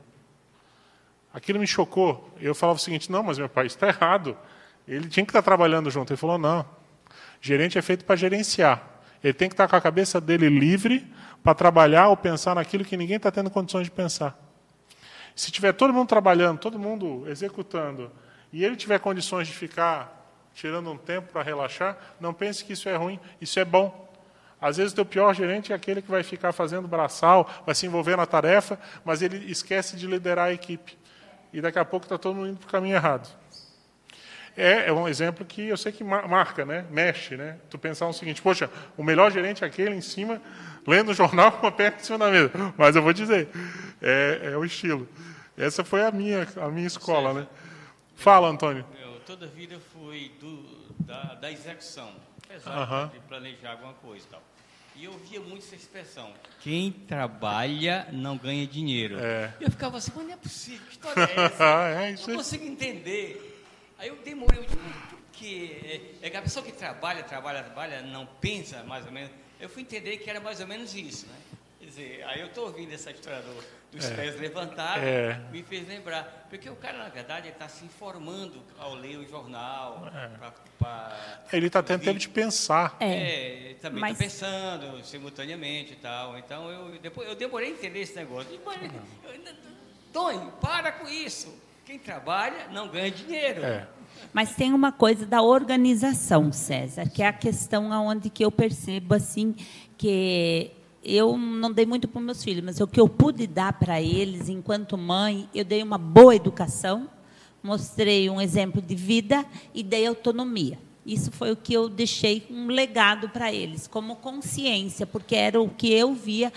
Aquilo me chocou. Eu falava o seguinte: não, mas meu pai, está errado. Ele tinha que estar tá trabalhando junto. Ele falou: não. Gerente é feito para gerenciar. Ele tem que estar tá com a cabeça dele livre para trabalhar ou pensar naquilo que ninguém está tendo condições de pensar. Se tiver todo mundo trabalhando, todo mundo executando, e ele tiver condições de ficar tirando um tempo para relaxar, não pense que isso é ruim, isso é bom. Às vezes o teu pior gerente é aquele que vai ficar fazendo braçal, vai se envolver na tarefa, mas ele esquece de liderar a equipe. E daqui a pouco está todo mundo indo para o caminho errado. É, é, um exemplo que eu sei que marca, né? mexe. Né? Tu pensar o seguinte, poxa, o melhor gerente é aquele em cima, lendo o jornal com a perna em cima da mesa. Mas eu vou dizer, é, é o estilo. Essa foi a minha, a minha escola, né? Fala, Antônio. Eu toda a vida fui do, da, da execução, apesar de planejar alguma coisa e tal. E eu via muito essa expressão: quem trabalha não ganha dinheiro. É. E eu ficava assim, mas não é possível, que história é essa? é, isso não consigo entender. Aí eu demorei, eu digo, por quê? É, é que a pessoa que trabalha, trabalha, trabalha, não pensa mais ou menos. Eu fui entender que era mais ou menos isso, né? Dizer, aí eu estou ouvindo essa história do, dos é. pés levantados, é. me fez lembrar. Porque o cara, na verdade, está se informando ao ler o jornal. É. Pra, pra ele está tendo tempo de pensar. É, também está Mas... pensando simultaneamente e tal. Então, eu, depois, eu demorei a entender esse negócio. Tony, para com isso. Quem trabalha não ganha dinheiro. É. Mas tem uma coisa da organização, César, que é a questão aonde que eu percebo assim que eu não dei muito para meus filhos, mas o que eu pude dar para eles enquanto mãe, eu dei uma boa educação, mostrei um exemplo de vida e dei autonomia. Isso foi o que eu deixei um legado para eles, como consciência, porque era o que eu via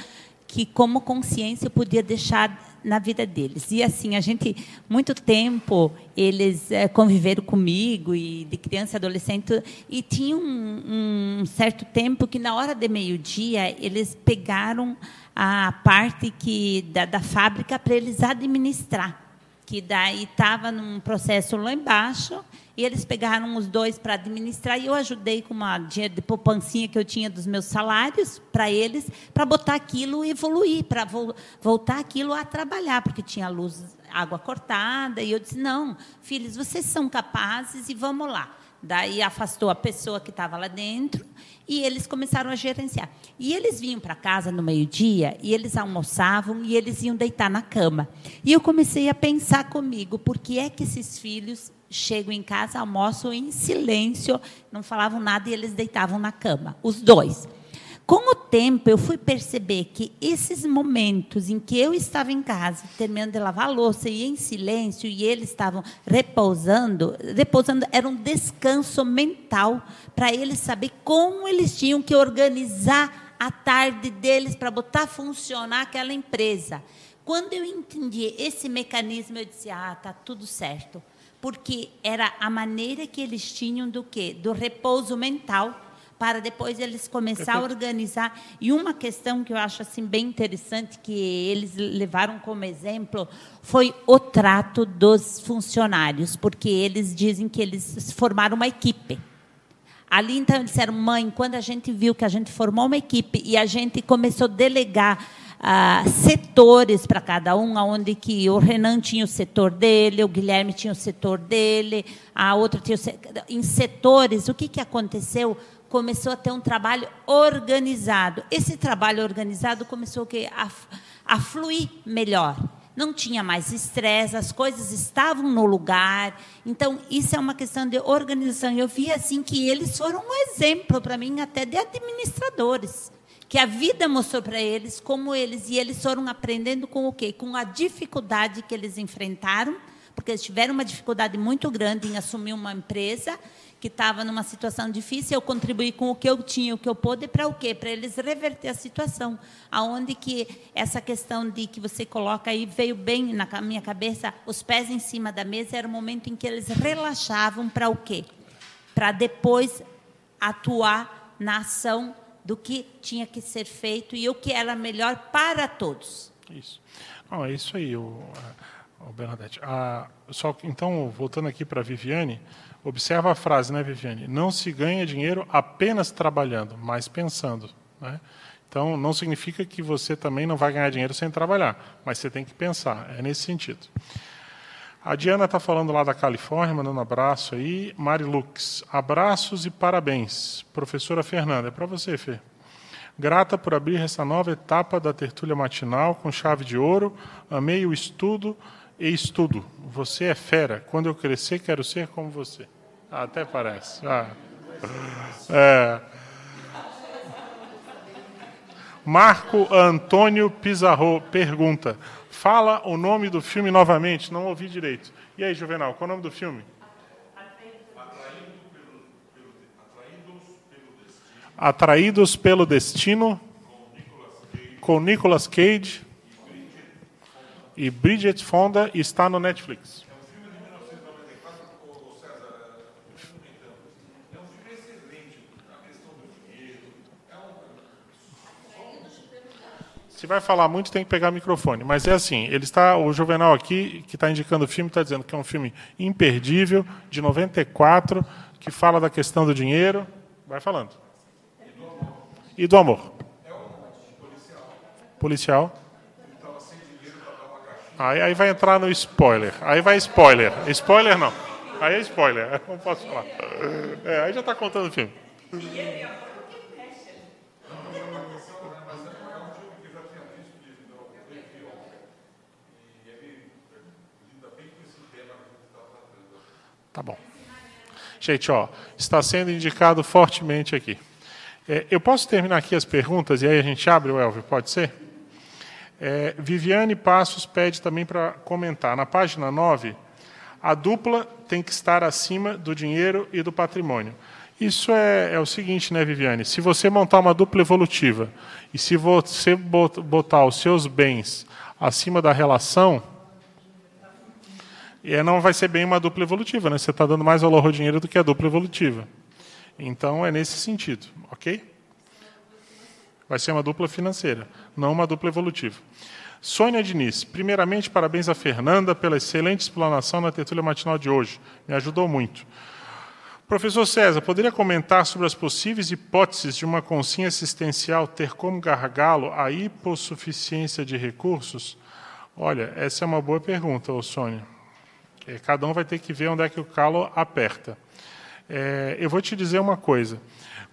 que como consciência eu podia deixar na vida deles. E assim, a gente, muito tempo, eles é, conviveram comigo, e de criança e adolescente, e tinha um, um certo tempo que, na hora de meio-dia, eles pegaram a parte que da, da fábrica para eles administrar que daí estava num processo lá embaixo, e eles pegaram os dois para administrar, e eu ajudei com uma dinheiro de poupancinha que eu tinha dos meus salários para eles, para botar aquilo e evoluir, para vo voltar aquilo a trabalhar, porque tinha luz, água cortada, e eu disse, não, filhos, vocês são capazes e vamos lá. Daí afastou a pessoa que estava lá dentro e eles começaram a gerenciar. E eles vinham para casa no meio-dia e eles almoçavam e eles iam deitar na cama. E eu comecei a pensar comigo, por que é que esses filhos chegam em casa, almoçam em silêncio, não falavam nada e eles deitavam na cama, os dois. Com o tempo, eu fui perceber que esses momentos em que eu estava em casa, terminando de lavar a louça e em silêncio, e eles estavam repousando, repousando era um descanso mental para eles saber como eles tinham que organizar a tarde deles para botar a funcionar aquela empresa. Quando eu entendi esse mecanismo, eu disse: "Ah, tá tudo certo", porque era a maneira que eles tinham do quê? Do repouso mental para depois eles começar a organizar. E uma questão que eu acho assim bem interessante que eles levaram como exemplo foi o trato dos funcionários, porque eles dizem que eles formaram uma equipe. Ali então eles disseram, mãe, quando a gente viu que a gente formou uma equipe e a gente começou a delegar ah, setores para cada um, onde que o Renan tinha o setor dele, o Guilherme tinha o setor dele, a outra tinha o setor, em setores, o que, que aconteceu? Começou a ter um trabalho organizado. Esse trabalho organizado começou a, a fluir melhor. Não tinha mais estresse, as coisas estavam no lugar. Então, isso é uma questão de organização. Eu vi assim que eles foram um exemplo para mim até de administradores que a vida mostrou para eles como eles e eles foram aprendendo com o quê? Com a dificuldade que eles enfrentaram, porque eles tiveram uma dificuldade muito grande em assumir uma empresa que estava numa situação difícil, eu contribuí com o que eu tinha, o que eu pude, para o quê? Para eles reverter a situação. Aonde que essa questão de que você coloca aí veio bem na minha cabeça, os pés em cima da mesa, era o momento em que eles relaxavam para o quê? Para depois atuar na ação do que tinha que ser feito e o que era melhor para todos. Isso. É isso aí, o, o Bernadette. Ah, só, então, voltando aqui para a Viviane, Observa a frase, né, Viviane? Não se ganha dinheiro apenas trabalhando, mas pensando. Né? Então, não significa que você também não vai ganhar dinheiro sem trabalhar, mas você tem que pensar. É nesse sentido. A Diana está falando lá da Califórnia, mandando um abraço aí. Mari Lux, abraços e parabéns. Professora Fernanda, é para você, Fê. Grata por abrir essa nova etapa da tertúlia matinal com chave de ouro. Amei o estudo e estudo. Você é fera. Quando eu crescer, quero ser como você. Até parece. Ah. É. Marco Antônio Pizarro pergunta: Fala o nome do filme novamente, não ouvi direito. E aí, Juvenal, qual é o nome do filme? Atraídos pelo Destino, com Nicolas Cage e Bridget Fonda está no Netflix. Se vai falar muito, tem que pegar o microfone. Mas é assim, ele está, o Juvenal aqui, que está indicando o filme, está dizendo que é um filme imperdível, de 94, que fala da questão do dinheiro. Vai falando. E do amor. Policial. Aí, aí vai entrar no spoiler. Aí vai spoiler. Spoiler não. Aí é spoiler. Não posso falar. É, aí já está contando o filme. Tá bom. Gente, ó, está sendo indicado fortemente aqui. É, eu posso terminar aqui as perguntas e aí a gente abre o Elvio, pode ser? É, Viviane Passos pede também para comentar. Na página 9, a dupla tem que estar acima do dinheiro e do patrimônio. Isso é, é, o seguinte, né, Viviane? Se você montar uma dupla evolutiva e se você botar os seus bens acima da relação, é, não vai ser bem uma dupla evolutiva, né? Você está dando mais valor ao dinheiro do que a dupla evolutiva. Então é nesse sentido, ok? Vai ser uma dupla financeira, não uma dupla evolutiva. Sônia Diniz, primeiramente, parabéns a Fernanda pela excelente explanação na tertúlia matinal de hoje. Me ajudou muito. Professor César, poderia comentar sobre as possíveis hipóteses de uma consciência assistencial ter como gargalo a hipossuficiência de recursos? Olha, essa é uma boa pergunta, Sônia. É, cada um vai ter que ver onde é que o calo aperta. É, eu vou te dizer uma coisa.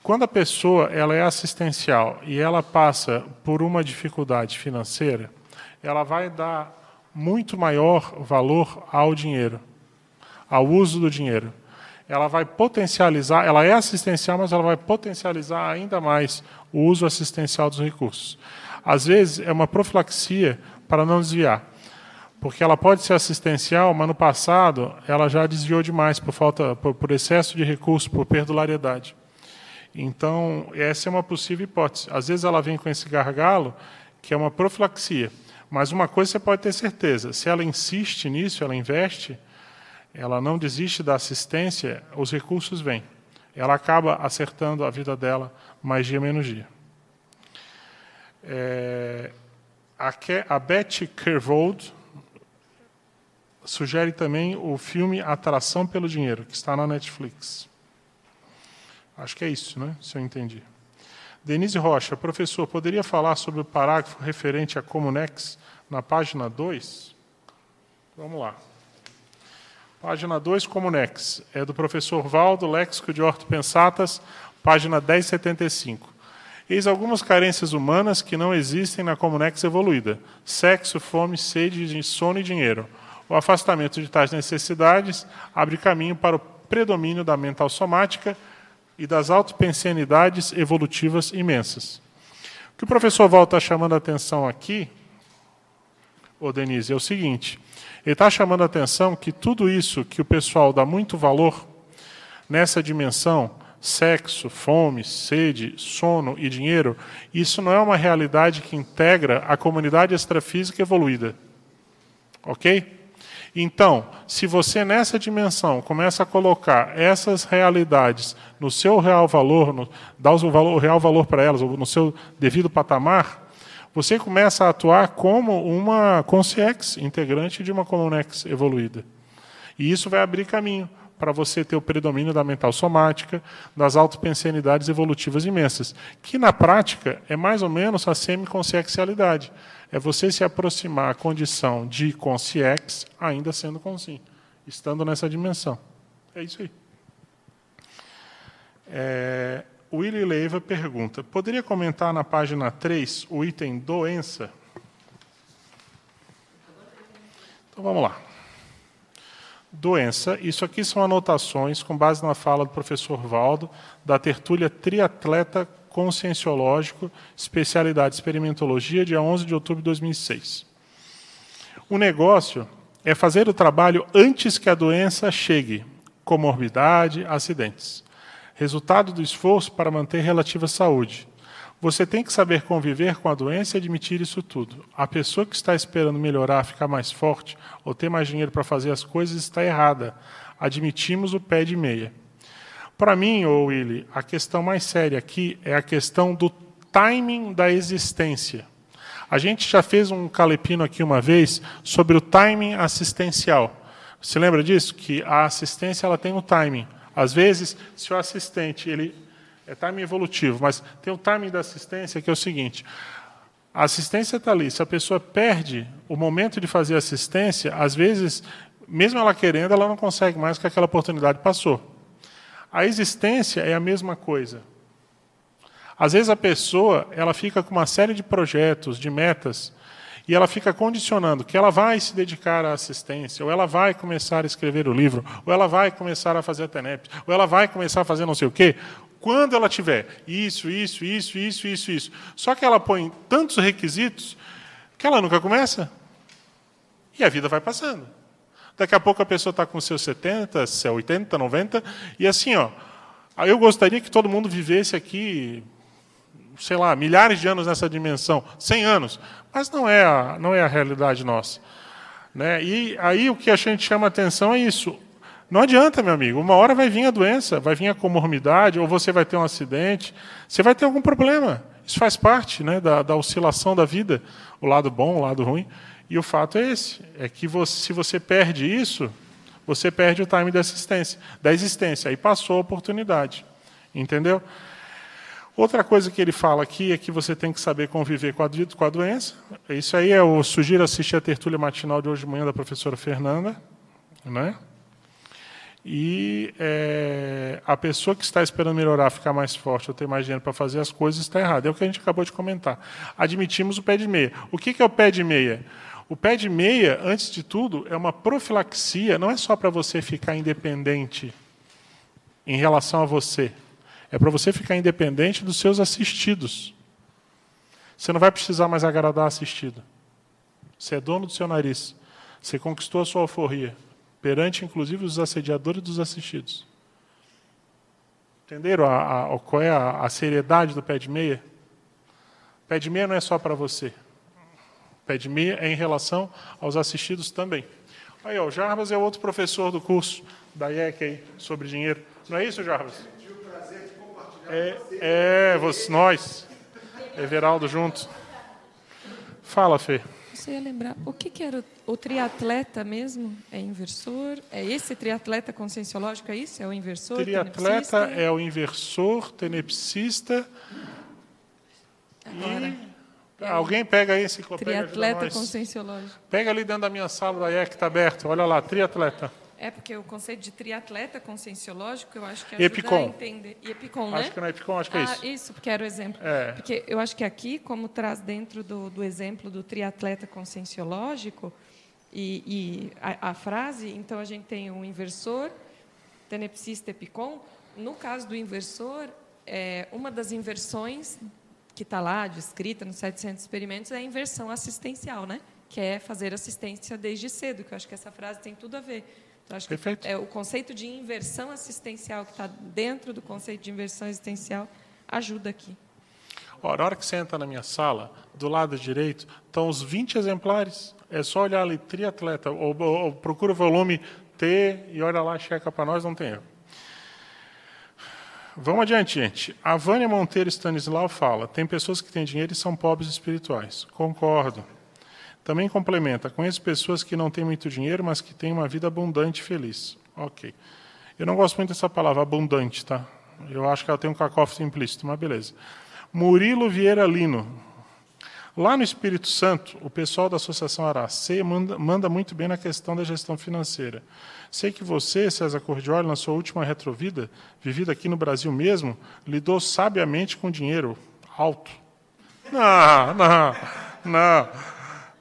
Quando a pessoa ela é assistencial e ela passa por uma dificuldade financeira, ela vai dar muito maior valor ao dinheiro, ao uso do dinheiro. Ela vai potencializar, ela é assistencial, mas ela vai potencializar ainda mais o uso assistencial dos recursos. Às vezes é uma profilaxia para não desviar, porque ela pode ser assistencial, mas no passado ela já desviou demais por falta, por, por excesso de recursos, por perdulariedade. Então, essa é uma possível hipótese. Às vezes ela vem com esse gargalo, que é uma profilaxia. Mas uma coisa você pode ter certeza: se ela insiste nisso, ela investe, ela não desiste da assistência, os recursos vêm. Ela acaba acertando a vida dela mais dia menos dia. É, a Beth Kervold sugere também o filme Atração pelo Dinheiro, que está na Netflix. Acho que é isso, né? se eu entendi. Denise Rocha, professor, poderia falar sobre o parágrafo referente a Comunex na página 2? Vamos lá. Página 2, Comunex. É do professor Valdo, Léxico de Ortopensatas, página 1075. Eis algumas carências humanas que não existem na Comunex evoluída: sexo, fome, sede, sono e dinheiro. O afastamento de tais necessidades abre caminho para o predomínio da mental somática e das autopensenidades evolutivas imensas. O que o professor Val está chamando a atenção aqui, ô Denise, é o seguinte: ele está chamando a atenção que tudo isso que o pessoal dá muito valor nessa dimensão, sexo, fome, sede, sono e dinheiro, isso não é uma realidade que integra a comunidade extrafísica evoluída. Ok? Então, se você nessa dimensão começa a colocar essas realidades no seu real valor, no, dá o, valor, o real valor para elas, no seu devido patamar, você começa a atuar como uma consciex, integrante de uma comunex evoluída. E isso vai abrir caminho para você ter o predomínio da mental somática, das autopensenidades evolutivas imensas, que na prática é mais ou menos a semiconsciencialidade é você se aproximar à condição de consciex, ainda sendo consim, estando nessa dimensão. É isso aí. É, Willy Leiva pergunta: poderia comentar na página 3 o item doença? Então vamos lá. Doença, isso aqui são anotações com base na fala do professor Valdo, da tertúlia Triatleta Conscienciológico, especialidade experimentologia, dia 11 de outubro de 2006. O negócio é fazer o trabalho antes que a doença chegue, comorbidade, acidentes. Resultado do esforço para manter relativa saúde. Você tem que saber conviver com a doença e admitir isso tudo. A pessoa que está esperando melhorar, ficar mais forte ou ter mais dinheiro para fazer as coisas está errada. Admitimos o pé de meia. Para mim, ô Willy, a questão mais séria aqui é a questão do timing da existência. A gente já fez um calepino aqui uma vez sobre o timing assistencial. Você lembra disso? Que a assistência ela tem um timing. Às vezes, se o assistente ele é timing evolutivo, mas tem o timing da assistência que é o seguinte: a assistência está ali. Se a pessoa perde o momento de fazer assistência, às vezes, mesmo ela querendo, ela não consegue mais, porque aquela oportunidade passou. A existência é a mesma coisa. Às vezes a pessoa ela fica com uma série de projetos, de metas, e ela fica condicionando que ela vai se dedicar à assistência, ou ela vai começar a escrever o livro, ou ela vai começar a fazer a TENEP, ou ela vai começar a fazer não sei o quê, quando ela tiver isso, isso, isso, isso, isso, isso. Só que ela põe tantos requisitos que ela nunca começa. E a vida vai passando. Daqui a pouco a pessoa está com seus 70, 80, 90, e assim, ó, eu gostaria que todo mundo vivesse aqui sei lá, milhares de anos nessa dimensão, 100 anos, mas não é a, não é a realidade nossa. Né? E aí o que a gente chama atenção é isso. Não adianta, meu amigo, uma hora vai vir a doença, vai vir a comorbidade, ou você vai ter um acidente, você vai ter algum problema. Isso faz parte né, da, da oscilação da vida, o lado bom, o lado ruim. E o fato é esse, é que você, se você perde isso, você perde o time da assistência, da existência. Aí passou a oportunidade. Entendeu? Outra coisa que ele fala aqui é que você tem que saber conviver com a, com a doença. Isso aí é o sugiro assistir a tertúlia matinal de hoje de manhã da professora Fernanda, né? E é, a pessoa que está esperando melhorar, ficar mais forte ou ter mais dinheiro para fazer as coisas está errada. É o que a gente acabou de comentar. Admitimos o pé de meia. O que é o pé de meia? O pé de meia, antes de tudo, é uma profilaxia, não é só para você ficar independente em relação a você. É para você ficar independente dos seus assistidos. Você não vai precisar mais agradar assistido. Você é dono do seu nariz. Você conquistou a sua alforria. Perante, inclusive, os assediadores dos assistidos. Entenderam a, a, qual é a, a seriedade do pé de meia? Pé de meia não é só para você. Meia é em relação aos assistidos também. Aí, ó, o Jarbas é outro professor do curso da IEC aí, sobre dinheiro. Não é isso, Jarbas? É, é você, nós, Everaldo juntos. Fala, Fê. Você ia lembrar, o que, que era o, o, triatleta mesmo? É inversor? É esse triatleta conscienciológico, é isso? É o inversor? Triatleta é o inversor, tenepsista. Agora. E... Alguém pega aí esse Triatleta conscienciológico. Pega ali dentro da minha sala da IEC, está aberto. Olha lá, triatleta. É, porque o conceito de triatleta conscienciológico, eu acho que ajuda Epicom. a entender. E Epicom, né? Acho que não é Epicom, acho que é ah, isso. isso, porque era o exemplo. É. Porque eu acho que aqui, como traz dentro do, do exemplo do triatleta conscienciológico, e, e a, a, frase, então a gente tem um inversor, tenepsista Epicom. No caso do inversor, é, uma das inversões que está lá descrita nos 700 experimentos é a inversão assistencial, né? que é fazer assistência desde cedo, que eu acho que essa frase tem tudo a ver então, acho Perfeito. que é, o conceito de inversão assistencial que está dentro do conceito de inversão existencial ajuda aqui. Ora, na hora que você entra na minha sala, do lado direito, estão os 20 exemplares. É só olhar ali, triatleta, ou, ou, ou procura o volume T e olha lá, checa para nós, não tem erro. Vamos adiante, gente. A Vânia Monteiro Stanislau fala: tem pessoas que têm dinheiro e são pobres espirituais. Concordo. Também complementa: conheço pessoas que não têm muito dinheiro, mas que têm uma vida abundante e feliz. Ok. Eu não gosto muito dessa palavra, abundante, tá? Eu acho que ela tem um cacófato implícito, mas beleza. Murilo Vieira Lino. Lá no Espírito Santo, o pessoal da Associação Aracê manda, manda muito bem na questão da gestão financeira. Sei que você, César Cordioli, na sua última retrovida, vivida aqui no Brasil mesmo, lidou sabiamente com dinheiro alto. Não, não, não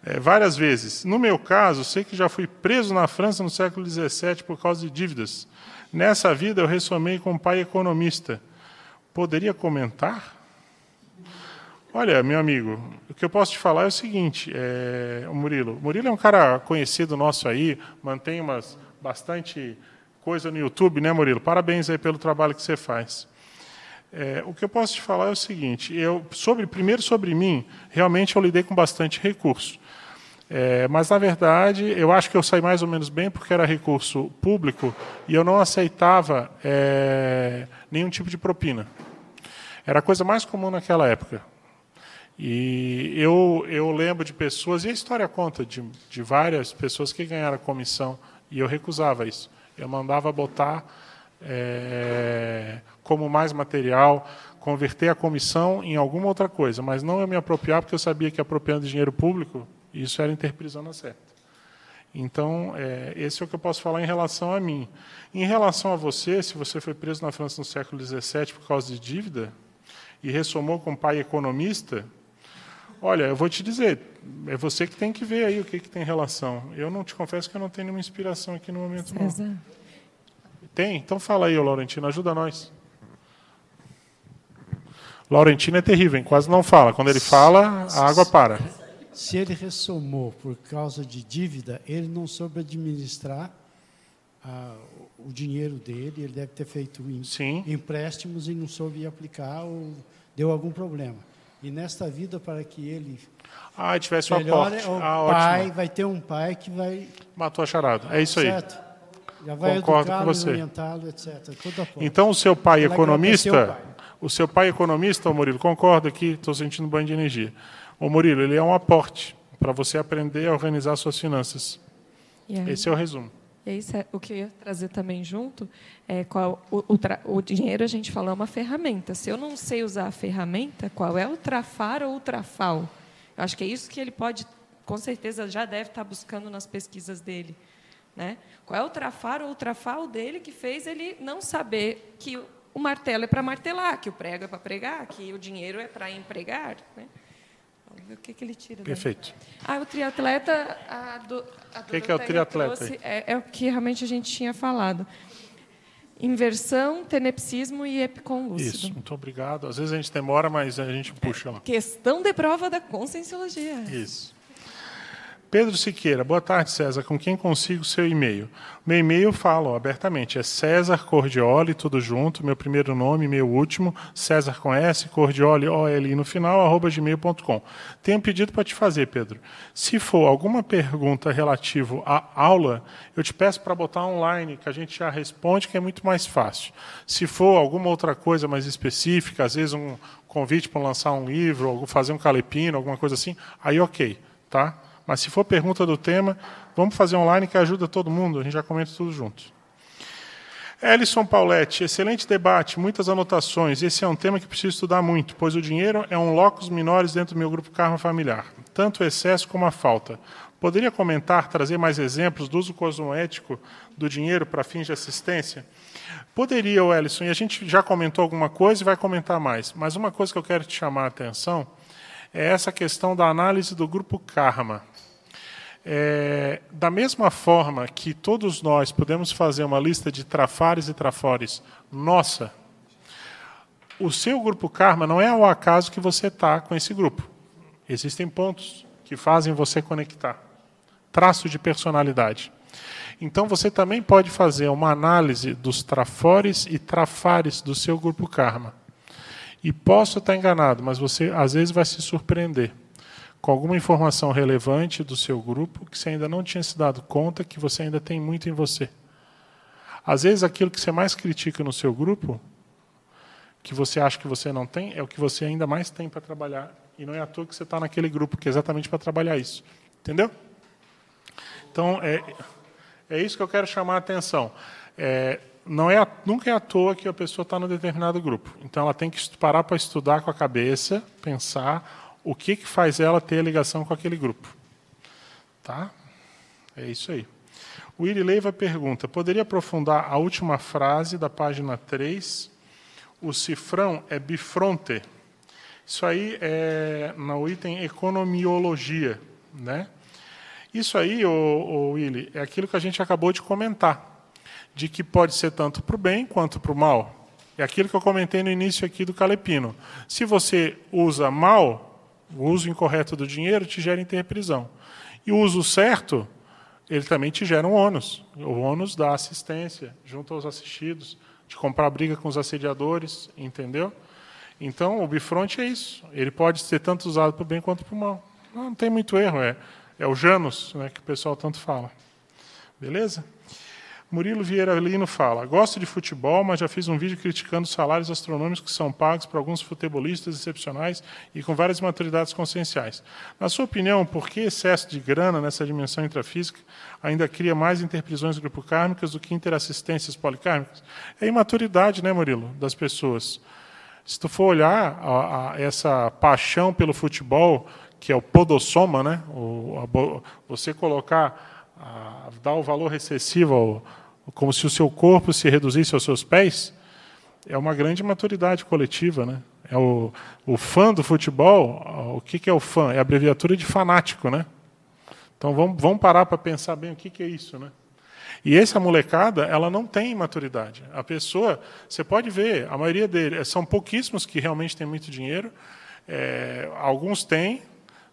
é, várias vezes. No meu caso, sei que já fui preso na França no século XVII por causa de dívidas. Nessa vida, eu ressomei com um pai economista. Poderia comentar? Olha, meu amigo, o que eu posso te falar é o seguinte, é, o Murilo. O Murilo é um cara conhecido nosso aí, mantém umas bastante coisa no YouTube, né, Murilo? Parabéns aí pelo trabalho que você faz. É, o que eu posso te falar é o seguinte: eu, sobre, primeiro sobre mim, realmente eu lidei com bastante recurso. É, mas, na verdade, eu acho que eu saí mais ou menos bem porque era recurso público e eu não aceitava é, nenhum tipo de propina. Era a coisa mais comum naquela época. E eu, eu lembro de pessoas, e a história conta de, de várias pessoas que ganharam comissão, e eu recusava isso. Eu mandava botar é, como mais material, converter a comissão em alguma outra coisa, mas não eu me apropriar, porque eu sabia que apropriando dinheiro público isso era interprisão certa. Então, é, esse é o que eu posso falar em relação a mim. Em relação a você, se você foi preso na França no século XVII por causa de dívida e ressomou com um pai economista, Olha, eu vou te dizer, é você que tem que ver aí o que, que tem relação. Eu não te confesso que eu não tenho nenhuma inspiração aqui no momento. César. Não. Tem? Então fala aí, Laurentino, ajuda nós. Laurentino é terrível, hein? quase não fala. Quando ele fala, a água para. Se ele ressomou por causa de dívida, ele não soube administrar ah, o dinheiro dele, ele deve ter feito Sim. empréstimos e não soube aplicar ou deu algum problema. E nesta vida, para que ele ah, tivesse o aporte. O ah, pai ótimo. vai ter um pai que vai... Matou a charada. É isso aí. Certo? Já vai Concordo com você. etc. Então, o seu pai economista... O seu pai economista, Murilo, concordo aqui, estou sentindo banho de energia. O Murilo, ele é um aporte para você aprender a organizar suas finanças. Esse é o resumo. E aí, o que eu ia trazer também junto é qual o, o, o, dinheiro a gente falou é uma ferramenta. Se eu não sei usar a ferramenta, qual é o trafar ou o trafal? Eu acho que é isso que ele pode, com certeza, já deve estar buscando nas pesquisas dele. Né? Qual é o trafar ou o trafal dele que fez ele não saber que o martelo é para martelar, que o prego é para pregar, que o dinheiro é para empregar. Né? O que, que ele tira. Perfeito. Ah, o triatleta. A do, a o que, que, é o triatleta? É, é, o que realmente a gente tinha falado. Inversão, tenepsismo e epicom lúcido. Isso, muito obrigado. Às vezes a gente demora, mas a gente puxa lá. Questão de prova da conscienciologia. Isso. Pedro Siqueira, boa tarde, César. Com quem consigo seu e-mail? Meu e-mail falo abertamente, é César Cordioli, tudo junto, meu primeiro nome, meu último, César com S, Cordioli, O-L-I no final, arroba gmail.com. Tenho um pedido para te fazer, Pedro. Se for alguma pergunta relativa à aula, eu te peço para botar online, que a gente já responde, que é muito mais fácil. Se for alguma outra coisa mais específica, às vezes um convite para lançar um livro, fazer um calepino, alguma coisa assim, aí ok, tá? Mas se for pergunta do tema, vamos fazer online que ajuda todo mundo, a gente já comenta tudo junto. Ellison Pauletti, excelente debate, muitas anotações. Esse é um tema que preciso estudar muito, pois o dinheiro é um locus minores dentro do meu grupo karma familiar, tanto o excesso como a falta. Poderia comentar, trazer mais exemplos do uso cosmoético do dinheiro para fins de assistência? Poderia, Ellison, e a gente já comentou alguma coisa e vai comentar mais, mas uma coisa que eu quero te chamar a atenção é essa questão da análise do grupo karma. É, da mesma forma que todos nós podemos fazer uma lista de trafares e trafores nossa, o seu grupo karma não é ao acaso que você está com esse grupo. Existem pontos que fazem você conectar. Traço de personalidade. Então você também pode fazer uma análise dos trafores e trafares do seu grupo karma. E posso estar enganado, mas você às vezes vai se surpreender com alguma informação relevante do seu grupo que você ainda não tinha se dado conta que você ainda tem muito em você. Às vezes aquilo que você mais critica no seu grupo, que você acha que você não tem, é o que você ainda mais tem para trabalhar. E não é à toa que você está naquele grupo, que é exatamente para trabalhar isso. Entendeu? Então, é, é isso que eu quero chamar a atenção. É, não é, nunca é à toa que a pessoa está num determinado grupo. Então, ela tem que parar para estudar com a cabeça, pensar o que, que faz ela ter ligação com aquele grupo. Tá? É isso aí. O Iri Leiva pergunta: poderia aprofundar a última frase da página 3? O cifrão é bifronte. Isso aí é no item economiologia. Né? Isso aí, o, o Willy, é aquilo que a gente acabou de comentar, de que pode ser tanto para o bem quanto para o mal. É aquilo que eu comentei no início aqui do Calepino. Se você usa mal, o uso incorreto do dinheiro te gera interprisão. E o uso certo, ele também te gera um ônus. O ônus da assistência, junto aos assistidos, de comprar briga com os assediadores, entendeu? Então, o bifronte é isso. Ele pode ser tanto usado para o bem quanto para o mal. Não, tem muito erro, é, é o Janus, né, que o pessoal tanto fala. Beleza? Murilo Vieira Lino fala: Gosto de futebol, mas já fiz um vídeo criticando os salários astronômicos que são pagos por alguns futebolistas excepcionais e com várias maturidades conscienciais. Na sua opinião, por que excesso de grana nessa dimensão intrafísica ainda cria mais interprisões grupocármicas do que interassistências policármicas? É imaturidade, né, Murilo, das pessoas. Se tu for olhar a, a, essa paixão pelo futebol, que é o podossoma, né, o, a, você colocar, dar o valor recessivo ao como se o seu corpo se reduzisse aos seus pés, é uma grande maturidade coletiva, né? É o, o fã do futebol, o que, que é o fã? É a abreviatura de fanático, né? Então vamos, vamos parar para pensar bem o que, que é isso, né? E essa molecada, ela não tem maturidade. A pessoa, você pode ver, a maioria deles, são pouquíssimos que realmente têm muito dinheiro, é, alguns têm,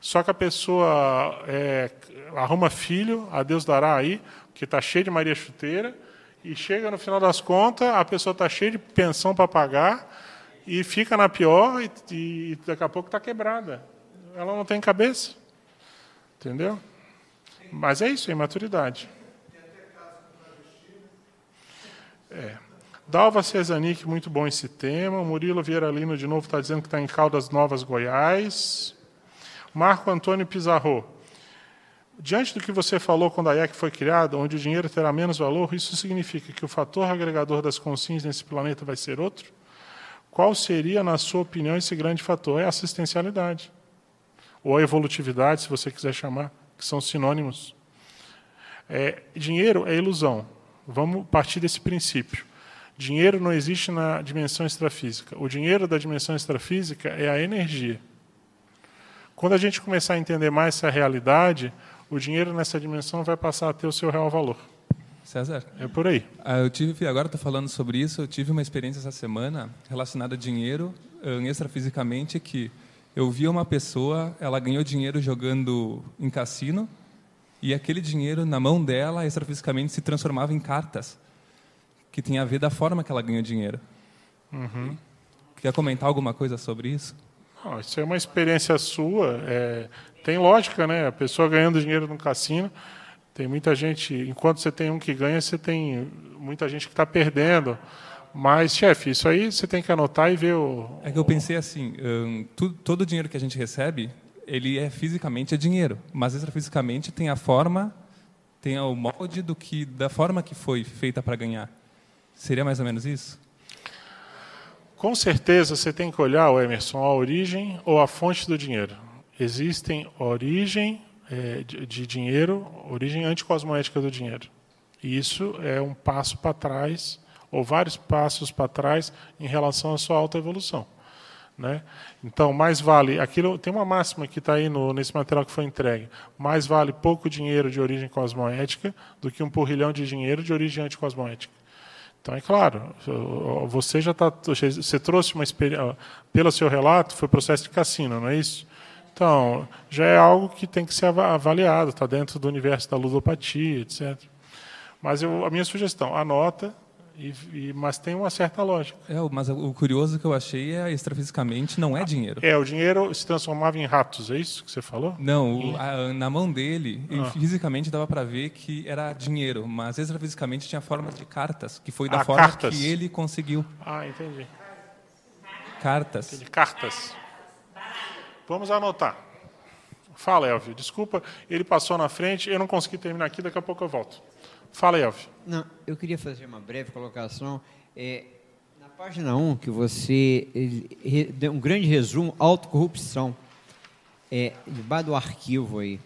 só que a pessoa é, arruma filho, a Deus dará aí, que está cheio de Maria Chuteira, e chega no final das contas, a pessoa está cheia de pensão para pagar, e fica na pior, e, e daqui a pouco está quebrada. Ela não tem cabeça. Entendeu? Mas é isso, é imaturidade. É. Dalva Cesanic, muito bom esse tema. Murilo Vieira Lino, de novo, está dizendo que está em Caldas Novas, Goiás. Marco Antônio Pizarro. Diante do que você falou quando a IEC foi criada, onde o dinheiro terá menos valor, isso significa que o fator agregador das consciências nesse planeta vai ser outro? Qual seria, na sua opinião, esse grande fator? É a assistencialidade. Ou a evolutividade, se você quiser chamar, que são sinônimos. É, dinheiro é ilusão. Vamos partir desse princípio. Dinheiro não existe na dimensão extrafísica. O dinheiro da dimensão extrafísica é a energia. Quando a gente começar a entender mais essa realidade, o dinheiro nessa dimensão vai passar a ter o seu real valor. César? É por aí. Ah, eu tive, agora estou falando sobre isso, eu tive uma experiência essa semana relacionada a dinheiro, eh, extrafisicamente, que eu vi uma pessoa, ela ganhou dinheiro jogando em cassino, e aquele dinheiro na mão dela, extrafisicamente, se transformava em cartas, que tinha a ver da forma que ela ganhou dinheiro. Uhum. Quer comentar alguma coisa sobre isso? Oh, isso é uma experiência sua. É, tem lógica, né? A pessoa ganhando dinheiro no cassino, tem muita gente. Enquanto você tem um que ganha, você tem muita gente que está perdendo. Mas, chefe, isso aí você tem que anotar e ver o. É que eu pensei assim: um, tu, todo o dinheiro que a gente recebe, ele é fisicamente é dinheiro, mas extrafisicamente tem a forma, tem o molde do que da forma que foi feita para ganhar. Seria mais ou menos isso? Com certeza você tem que olhar, o Emerson, a origem ou a fonte do dinheiro. Existem origem é, de, de, dinheiro, origem anticosmoética do dinheiro. E isso é um passo para trás, ou vários passos para trás, em relação à sua alta evolução. Né? Então, mais vale, aquilo tem uma máxima que está aí no, nesse material que foi entregue, mais vale pouco dinheiro de origem cosmoética do que um porrilhão de dinheiro de origem anticosmoética. Então, é claro, você já está. Você trouxe uma experiência. Pelo seu relato, foi processo de cassino, não é isso? Então, já é algo que tem que ser avaliado, está dentro do universo da ludopatia, etc. Mas eu, a minha sugestão, anota, e, e, mas tem uma certa lógica. É, mas o curioso que eu achei é extrafisicamente não é dinheiro. É, o dinheiro se transformava em ratos, é isso que você falou? Não, o, a, na mão dele, ah. fisicamente dava para ver que era dinheiro, mas extrafisicamente tinha formas de cartas, que foi da ah, forma cartas. que ele conseguiu. Ah, entendi. Cartas. Entendi. Cartas. Vamos anotar. Fala, Elvio. Desculpa, ele passou na frente, eu não consegui terminar aqui, daqui a pouco eu volto. Fala, Elvio. Não, eu queria fazer uma breve colocação. É, na página 1, que você deu um grande resumo, autocorrupção. É, debaixo do arquivo aí,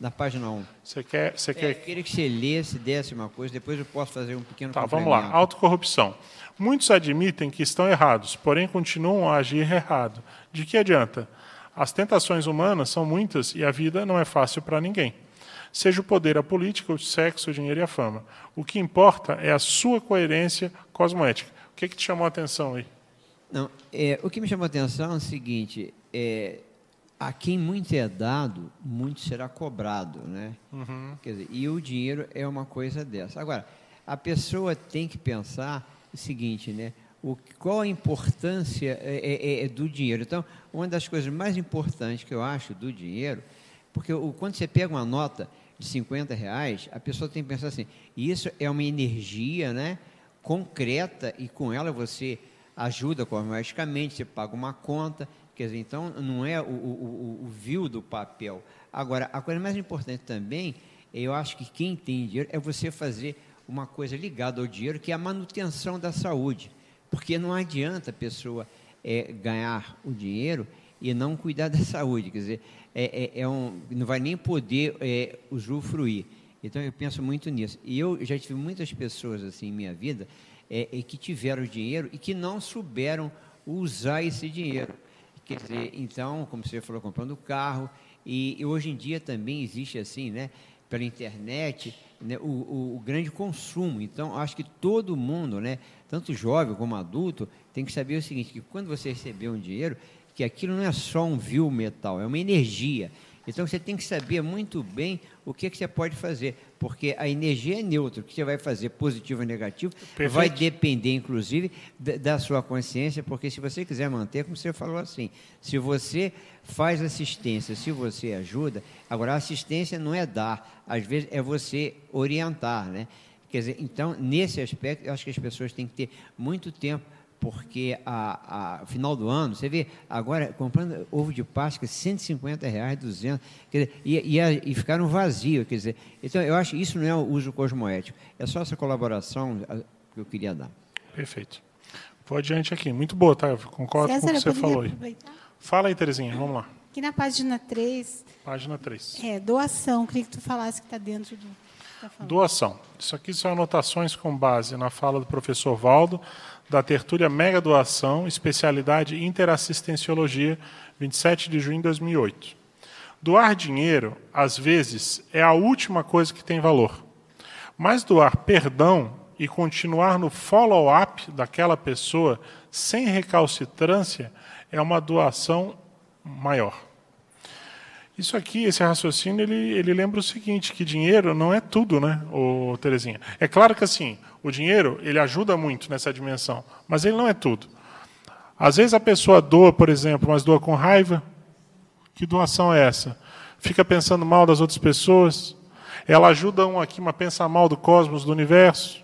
na página 1. Você quer. Você é, quer... Eu queria que você lesse, desse uma coisa, depois eu posso fazer um pequeno Tá, vamos lá. Autocorrupção. Muitos admitem que estão errados, porém continuam a agir errado. De que adianta? As tentações humanas são muitas e a vida não é fácil para ninguém seja o poder, a política, o sexo, o dinheiro e a fama. O que importa é a sua coerência cosmoética. O que, é que te chamou a atenção aí? Não, é, o que me chamou a atenção é o seguinte: é, a quem muito é dado, muito será cobrado, né? Uhum. Quer dizer, e o dinheiro é uma coisa dessa. Agora, a pessoa tem que pensar o seguinte, né? O, qual a importância é, é, é do dinheiro? Então, uma das coisas mais importantes que eu acho do dinheiro, porque o, quando você pega uma nota de 50 reais, a pessoa tem que pensar assim, isso é uma energia né, concreta e com ela você ajuda cosmeticamente, você paga uma conta, quer dizer, então não é o, o, o, o vil do papel. Agora, a coisa mais importante também, eu acho que quem tem dinheiro é você fazer uma coisa ligada ao dinheiro, que é a manutenção da saúde. Porque não adianta a pessoa é, ganhar o dinheiro e não cuidar da saúde. Quer dizer, é, é, é um, não vai nem poder é, usufruir. Então eu penso muito nisso. E eu já tive muitas pessoas assim em minha vida é, que tiveram dinheiro e que não souberam usar esse dinheiro. Quer dizer, então, como você falou, comprando carro, e, e hoje em dia também existe assim, né, pela internet, né, o, o, o, grande consumo. Então, acho que todo mundo, né, tanto jovem como adulto, tem que saber o seguinte, que quando você receber um dinheiro, que aquilo não é só um vil metal, é uma energia. Então você tem que saber muito bem o que, que você pode fazer, porque a energia é neutra. O que você vai fazer, positivo ou negativo, Perfeito. vai depender, inclusive, da, da, sua consciência, porque se você quiser manter, como você falou assim, se você faz assistência, se você ajuda, agora a assistência não é dar, às vezes é você orientar, né? Quer dizer, então, nesse aspecto, eu acho que as pessoas têm que ter muito tempo porque a, a, final do ano, você vê, agora comprando ovo de Páscoa, 150 reais, 200, quer dizer, e, e, e ficaram vazios, quer dizer, então eu acho que isso não é o uso cosmoético, é só essa colaboração que eu queria dar. Perfeito. Vou adiante aqui, muito boa, tá? Eu concordo César, com o que você falou aí. Fala aí, Terezinha, vamos lá. Aqui na página 3. Página 3. É, doação, queria que tu falasse que está dentro do. Tá doação. Isso aqui são anotações com base na fala do professor Valdo, da tertúlia Mega Doação, especialidade Interassistenciologia, 27 de junho de 2008. Doar dinheiro, às vezes, é a última coisa que tem valor. Mas doar perdão e continuar no follow-up daquela pessoa sem recalcitrância é uma doação maior. Isso aqui, esse raciocínio, ele, ele lembra o seguinte, que dinheiro não é tudo, né, ô, Terezinha? É claro que assim, o dinheiro, ele ajuda muito nessa dimensão, mas ele não é tudo. Às vezes a pessoa doa, por exemplo, mas doa com raiva. Que doação é essa? Fica pensando mal das outras pessoas. Ela ajuda um aqui, mas pensa mal do cosmos, do universo.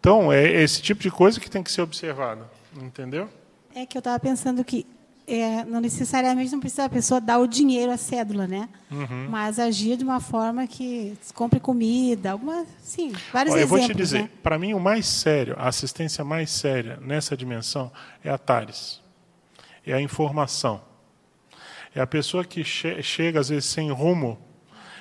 Então, é esse tipo de coisa que tem que ser observada. Entendeu? É que eu estava pensando que é, não necessariamente não precisa a pessoa dar o dinheiro, a cédula, né? Uhum. Mas agir de uma forma que compre comida, alguma, sim, vários Olha, exemplos. Eu vou te dizer, né? para mim o mais sério, a assistência mais séria nessa dimensão é a TARES. É a informação. É a pessoa que che chega às vezes sem rumo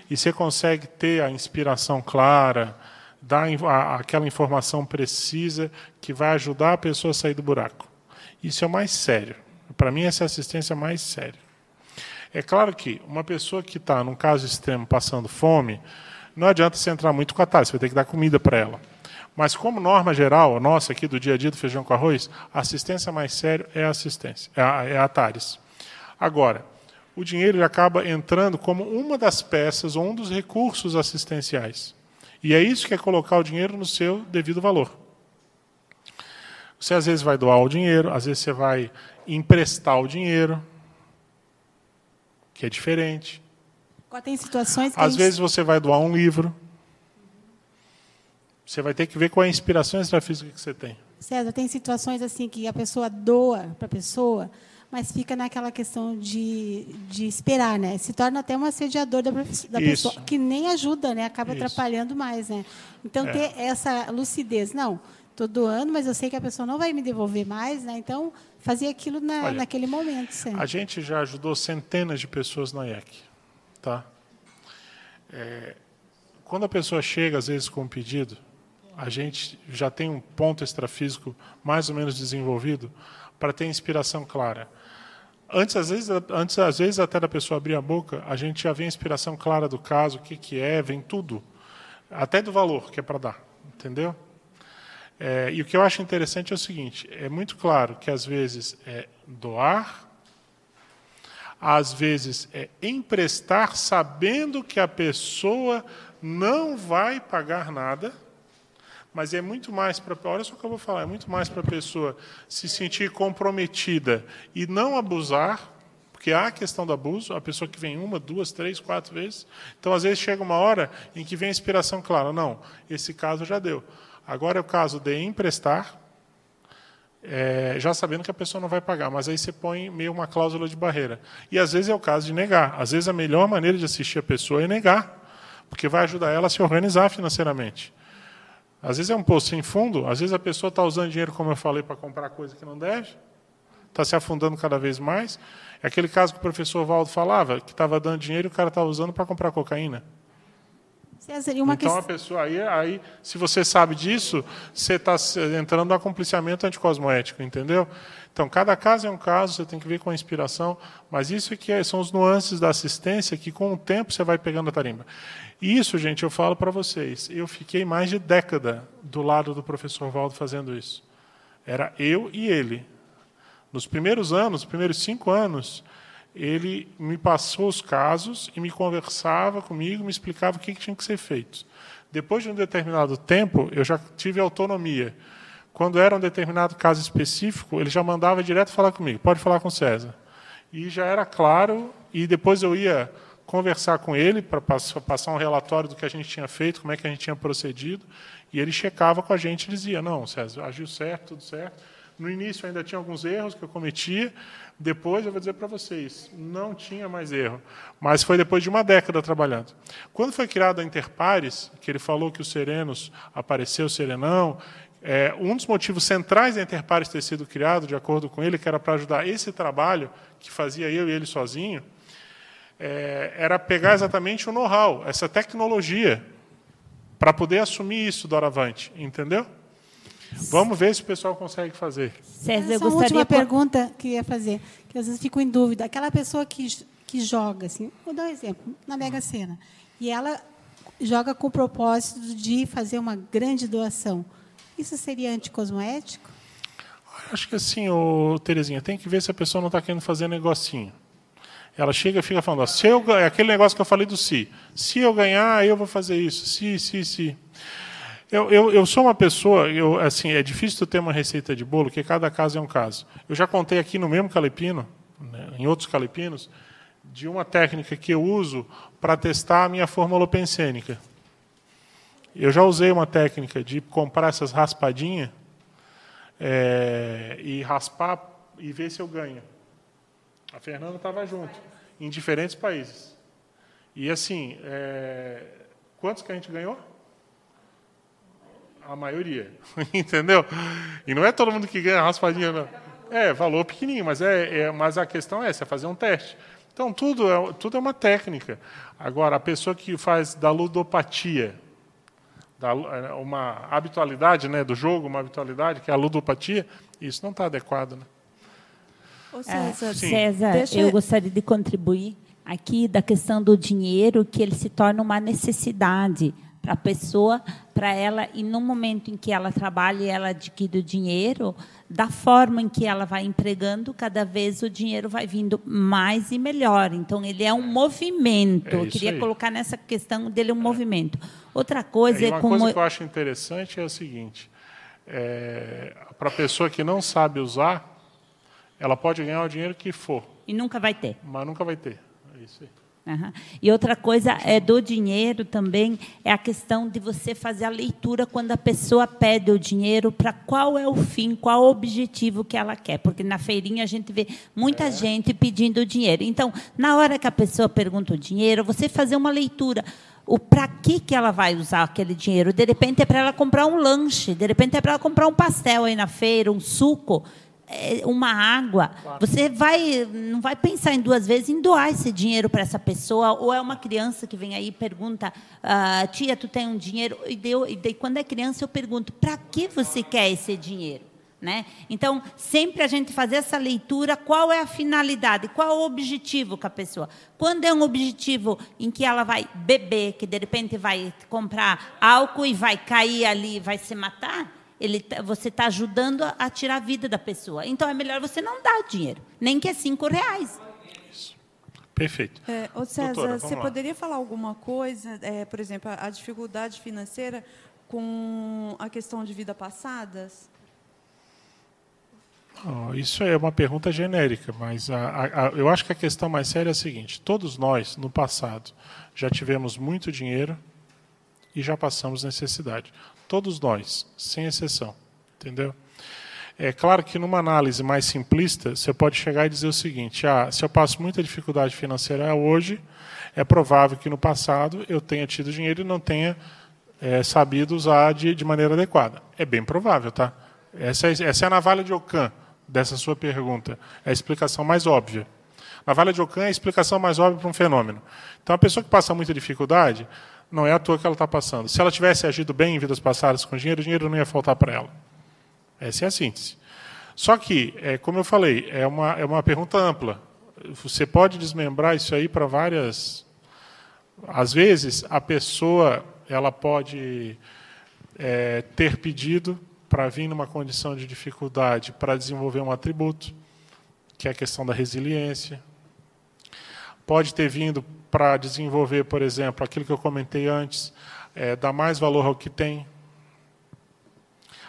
e você consegue ter a inspiração clara, dar a, aquela informação precisa que vai ajudar a pessoa a sair do buraco. Isso é o mais sério. Para mim, essa é a assistência mais séria. É claro que uma pessoa que está, num caso extremo, passando fome, não adianta você entrar muito com a TARES, você vai ter que dar comida para ela. Mas, como norma geral, a nossa aqui do dia a dia do feijão com arroz, a assistência mais séria é a assistência, é a, é a TARES. Agora, o dinheiro acaba entrando como uma das peças ou um dos recursos assistenciais. E é isso que é colocar o dinheiro no seu devido valor. Você às vezes vai doar o dinheiro, às vezes você vai emprestar o dinheiro, que é diferente. Tem situações que Às vezes você vai doar um livro. Você vai ter que ver qual é a inspiração extrafísica que você tem. César, tem situações assim que a pessoa doa para a pessoa, mas fica naquela questão de, de esperar, né? Se torna até um assediador da, da pessoa, que nem ajuda, né? Acaba Isso. atrapalhando mais, né? Então, é. ter essa lucidez. Não, estou doando, mas eu sei que a pessoa não vai me devolver mais, né? Então, fazer aquilo na, Olha, naquele momento. Sempre. A gente já ajudou centenas de pessoas na IEC. Tá? É, quando a pessoa chega, às vezes, com um pedido, a gente já tem um ponto extrafísico mais ou menos desenvolvido para ter inspiração clara. Antes às, vezes, antes, às vezes, até da pessoa abrir a boca, a gente já vê a inspiração clara do caso, o que, que é, vem tudo. Até do valor que é para dar. Entendeu? É, e o que eu acho interessante é o seguinte: é muito claro que às vezes é doar, às vezes é emprestar sabendo que a pessoa não vai pagar nada, mas é muito mais para. Olha só o que eu vou falar: é muito mais para a pessoa se sentir comprometida e não abusar, porque há a questão do abuso, a pessoa que vem uma, duas, três, quatro vezes. Então, às vezes, chega uma hora em que vem a inspiração clara: não, esse caso já deu. Agora é o caso de emprestar, é, já sabendo que a pessoa não vai pagar, mas aí você põe meio uma cláusula de barreira. E às vezes é o caso de negar. Às vezes a melhor maneira de assistir a pessoa é negar, porque vai ajudar ela a se organizar financeiramente. Às vezes é um poço sem fundo, às vezes a pessoa está usando dinheiro, como eu falei, para comprar coisa que não deve, está se afundando cada vez mais. É aquele caso que o professor Valdo falava, que estava dando dinheiro e o cara estava usando para comprar cocaína. César, então questão... a pessoa aí, aí, se você sabe disso, você está entrando no acompliciamento anticosmoético, entendeu? Então, cada caso é um caso, você tem que ver com a inspiração, mas isso aqui é, são os nuances da assistência que, com o tempo, você vai pegando a tarimba. Isso, gente, eu falo para vocês, eu fiquei mais de década do lado do professor Valdo fazendo isso. Era eu e ele. Nos primeiros anos, nos primeiros cinco anos, ele me passou os casos e me conversava comigo, me explicava o que tinha que ser feito. Depois de um determinado tempo, eu já tive autonomia. Quando era um determinado caso específico, ele já mandava direto falar comigo. Pode falar com o César. E já era claro, e depois eu ia conversar com ele para passar um relatório do que a gente tinha feito, como é que a gente tinha procedido, e ele checava com a gente e dizia: Não, César, agiu certo, tudo certo. No início ainda tinha alguns erros que eu cometia, depois, eu vou dizer para vocês, não tinha mais erro. Mas foi depois de uma década trabalhando. Quando foi criada a Interpares, que ele falou que os serenos apareceu o serenão, é, um dos motivos centrais da Interpares ter sido criado, de acordo com ele, que era para ajudar esse trabalho, que fazia eu e ele sozinho, é, era pegar exatamente o know-how, essa tecnologia, para poder assumir isso do Aravante, entendeu? Vamos ver se o pessoal consegue fazer. César, eu Essa gostaria... última pergunta que eu ia fazer, que às vezes fico em dúvida. Aquela pessoa que, que joga, assim, vou dar um exemplo, na Mega Sena, e ela joga com o propósito de fazer uma grande doação. Isso seria anticosmoético? Acho que assim, ô, Terezinha, tem que ver se a pessoa não está querendo fazer negocinho. Ela chega e fica falando, ó, se eu, aquele negócio que eu falei do si. Se eu ganhar, eu vou fazer isso. Se, se, se. Eu, eu, eu, sou uma pessoa, eu, assim, é difícil ter uma receita de bolo, porque cada caso é um caso. Eu já contei aqui no mesmo calepino, né, em outros calepinos, de uma técnica que eu uso para testar a minha fórmula pensênica. Eu já usei uma técnica de comprar essas raspadinhas é, e raspar e ver se eu ganho. A Fernanda estava junto, em diferentes países. E assim, é, quantos que a gente ganhou? A maioria, entendeu? E não é todo mundo que ganha raspadinha, não. É, valor pequenininho, mas, é, é, mas a questão é essa, é fazer um teste. Então, tudo é, tudo é uma técnica. Agora, a pessoa que faz da ludopatia, da, é, uma habitualidade né, do jogo, uma habitualidade, que é a ludopatia, isso não está adequado. Né? Ô, César, é, César Deixa... eu gostaria de contribuir aqui da questão do dinheiro, que ele se torna uma necessidade para a pessoa, para ela, e no momento em que ela trabalha e ela adquire o dinheiro, da forma em que ela vai empregando, cada vez o dinheiro vai vindo mais e melhor. Então, ele é um movimento. É eu queria aí. colocar nessa questão dele um é. movimento. Outra coisa é, é uma como... coisa que eu acho interessante é o seguinte, é, para a pessoa que não sabe usar, ela pode ganhar o dinheiro que for. E nunca vai ter. Mas nunca vai ter. É isso aí. Uhum. E outra coisa é do dinheiro também é a questão de você fazer a leitura quando a pessoa pede o dinheiro para qual é o fim, qual o objetivo que ela quer, porque na feirinha a gente vê muita é. gente pedindo dinheiro. Então, na hora que a pessoa pergunta o dinheiro, você fazer uma leitura o para que que ela vai usar aquele dinheiro. De repente é para ela comprar um lanche, de repente é para ela comprar um pastel aí na feira, um suco. É, uma água, você vai não vai pensar em duas vezes em doar esse dinheiro para essa pessoa, ou é uma criança que vem aí e pergunta, ah, tia, tu tem um dinheiro? E, deu, e daí, quando é criança, eu pergunto, para que você quer esse dinheiro? Né? Então, sempre a gente fazer essa leitura, qual é a finalidade, qual é o objetivo com a pessoa. Quando é um objetivo em que ela vai beber, que de repente vai comprar álcool e vai cair ali, vai se matar, ele, tá, você está ajudando a, a, tirar a vida da pessoa. Então é melhor você não dar dinheiro, nem que é cinco reais. Perfeito. É, ô César, Doutora, você lá. poderia falar alguma coisa, é, por exemplo, a, a, dificuldade financeira com a questão de vida passadas? Isso é uma pergunta genérica, mas a, eu acho que a questão mais séria é a seguinte: todos nós, no passado, já tivemos muito dinheiro e já passamos necessidade. Todos nós, sem exceção. Entendeu? É claro que numa análise mais simplista, você pode chegar e dizer o seguinte: ah, se eu passo muita dificuldade financeira hoje, é provável que no passado eu tenha tido dinheiro e não tenha é, sabido usar de, de maneira adequada. É bem provável, tá? Essa é, essa é a navalha de Ockham dessa sua pergunta. É a explicação mais óbvia. Navalha de Ockham é a explicação mais óbvia para um fenômeno. Então, a pessoa que passa muita dificuldade, Não é à toa que ela está passando. Se ela tivesse agido bem em vidas passadas com dinheiro, o dinheiro não ia faltar para ela. Essa é a síntese. Só que, é, como eu falei, é uma, é uma pergunta ampla. Você pode desmembrar isso aí para várias. Às vezes, a pessoa ela pode é, ter pedido para vir numa condição de dificuldade para desenvolver um atributo, que é a questão da resiliência. Pode ter vindo para desenvolver, por exemplo, aquilo que eu comentei antes, é, dar mais valor ao que tem.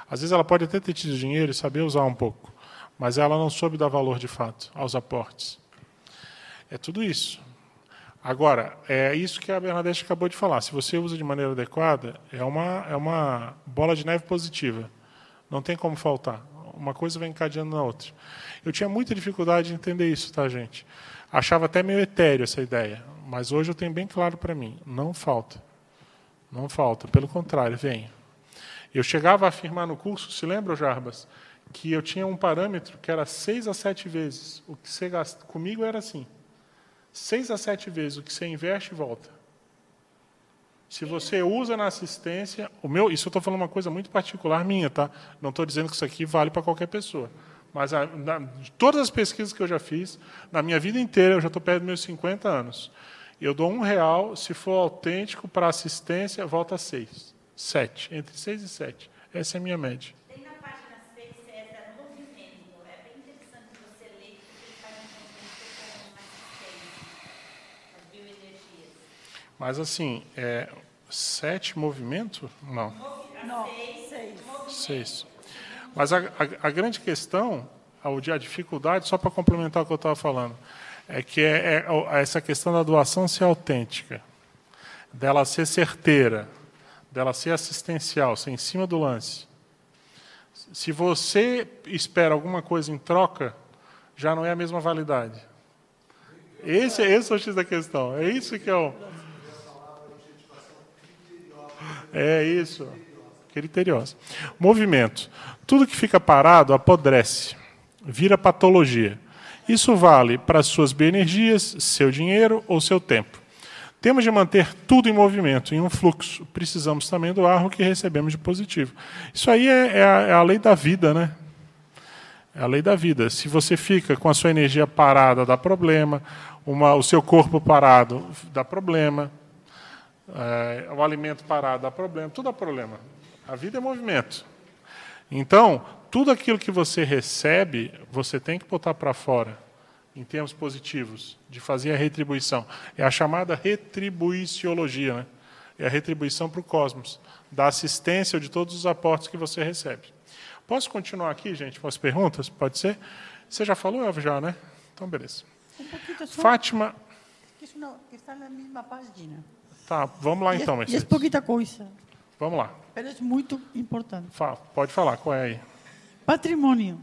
Às vezes ela pode até ter tido dinheiro e saber usar um pouco, mas ela não soube dar valor de fato aos aportes. É tudo isso. Agora, é isso que a Bernadette acabou de falar. Se você usa de maneira adequada, é uma, é uma bola de neve positiva. Não tem como faltar. Uma coisa vai encadeando na outra. Eu tinha muita dificuldade de entender isso, tá, gente? Achava até meio etéreo essa ideia. Mas hoje eu tenho bem claro para mim, não falta. Não falta, pelo contrário, vem. Eu chegava a afirmar no curso, se lembra, Jarbas, que eu tinha um parâmetro que era seis a sete vezes. O que você gasta comigo era assim. Seis a sete vezes o que você investe volta. Se você usa na assistência, o meu, isso eu estou falando uma coisa muito particular minha, tá? Não estou dizendo que isso aqui vale para qualquer pessoa. Mas a, na, de todas as pesquisas que eu já fiz, na minha vida inteira, eu já estou perto dos meus 50 anos. Eu dou um real, se for autêntico para assistência, volta seis. Sete. Entre seis e sete. Essa é a minha média. Tem na página 6, César, movimento. É bem interessante você ler que ele faz um movimento com assistência, as bioenergias. Mas assim, é, sete movimento? Não. Não, seis. Seis. Mas a, a, a grande questão, a, a dificuldade, só para complementar o que eu estava falando, é que é, é, essa questão da doação ser autêntica, dela ser certeira, dela ser assistencial, ser em cima do lance. Se você espera alguma coisa em troca, já não é a mesma validade. Esse, esse é o X da questão. É isso que é o. É isso. Criteriosa. Movimento. Tudo que fica parado apodrece, vira patologia. Isso vale para suas bioenergias, seu dinheiro ou seu tempo. Temos de manter tudo em movimento, em um fluxo. Precisamos também do ar que recebemos de positivo. Isso aí é, é, a, é, a, lei da vida, né? É a lei da vida. Se você fica com a sua energia parada, dá problema. Uma, o seu corpo parado, dá problema. É, o alimento parado, dá problema. Tudo dá problema. A vida é movimento. Então, tudo aquilo que você recebe, você tem que botar para fora, em termos positivos, de fazer a retribuição. É a chamada retribuiciologia, né? é a retribuição para o cosmos, da assistência de todos os aportes que você recebe. Posso continuar aqui, gente, com as perguntas? Pode ser? Você já falou, Elvio, já, né? Então, beleza. Um Fátima... Isso não, está na mesma página. Tá, vamos lá então, Mercedes. É pouquita coisa. Vamos lá. Mas é muito importante. Fala, pode falar, qual é aí? Patrimônio.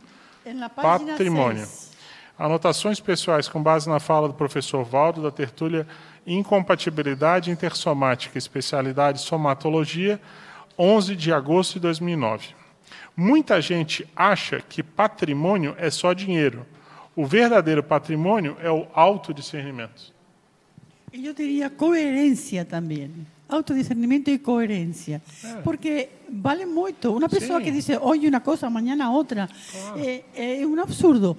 Patrimônio. 6. Anotações pessoais com base na fala do professor Valdo, da tertúlia Incompatibilidade Intersomática, especialidade Somatologia, 11 de agosto de 2009. Muita gente acha que patrimônio é só dinheiro. O verdadeiro patrimônio é o autodiscernimento. Eu diria coerência também autodiscernimento e coerência. Porque vale muito. Uma pessoa Sim. que diz hoje uma coisa, amanhã outra, claro. é, é um absurdo.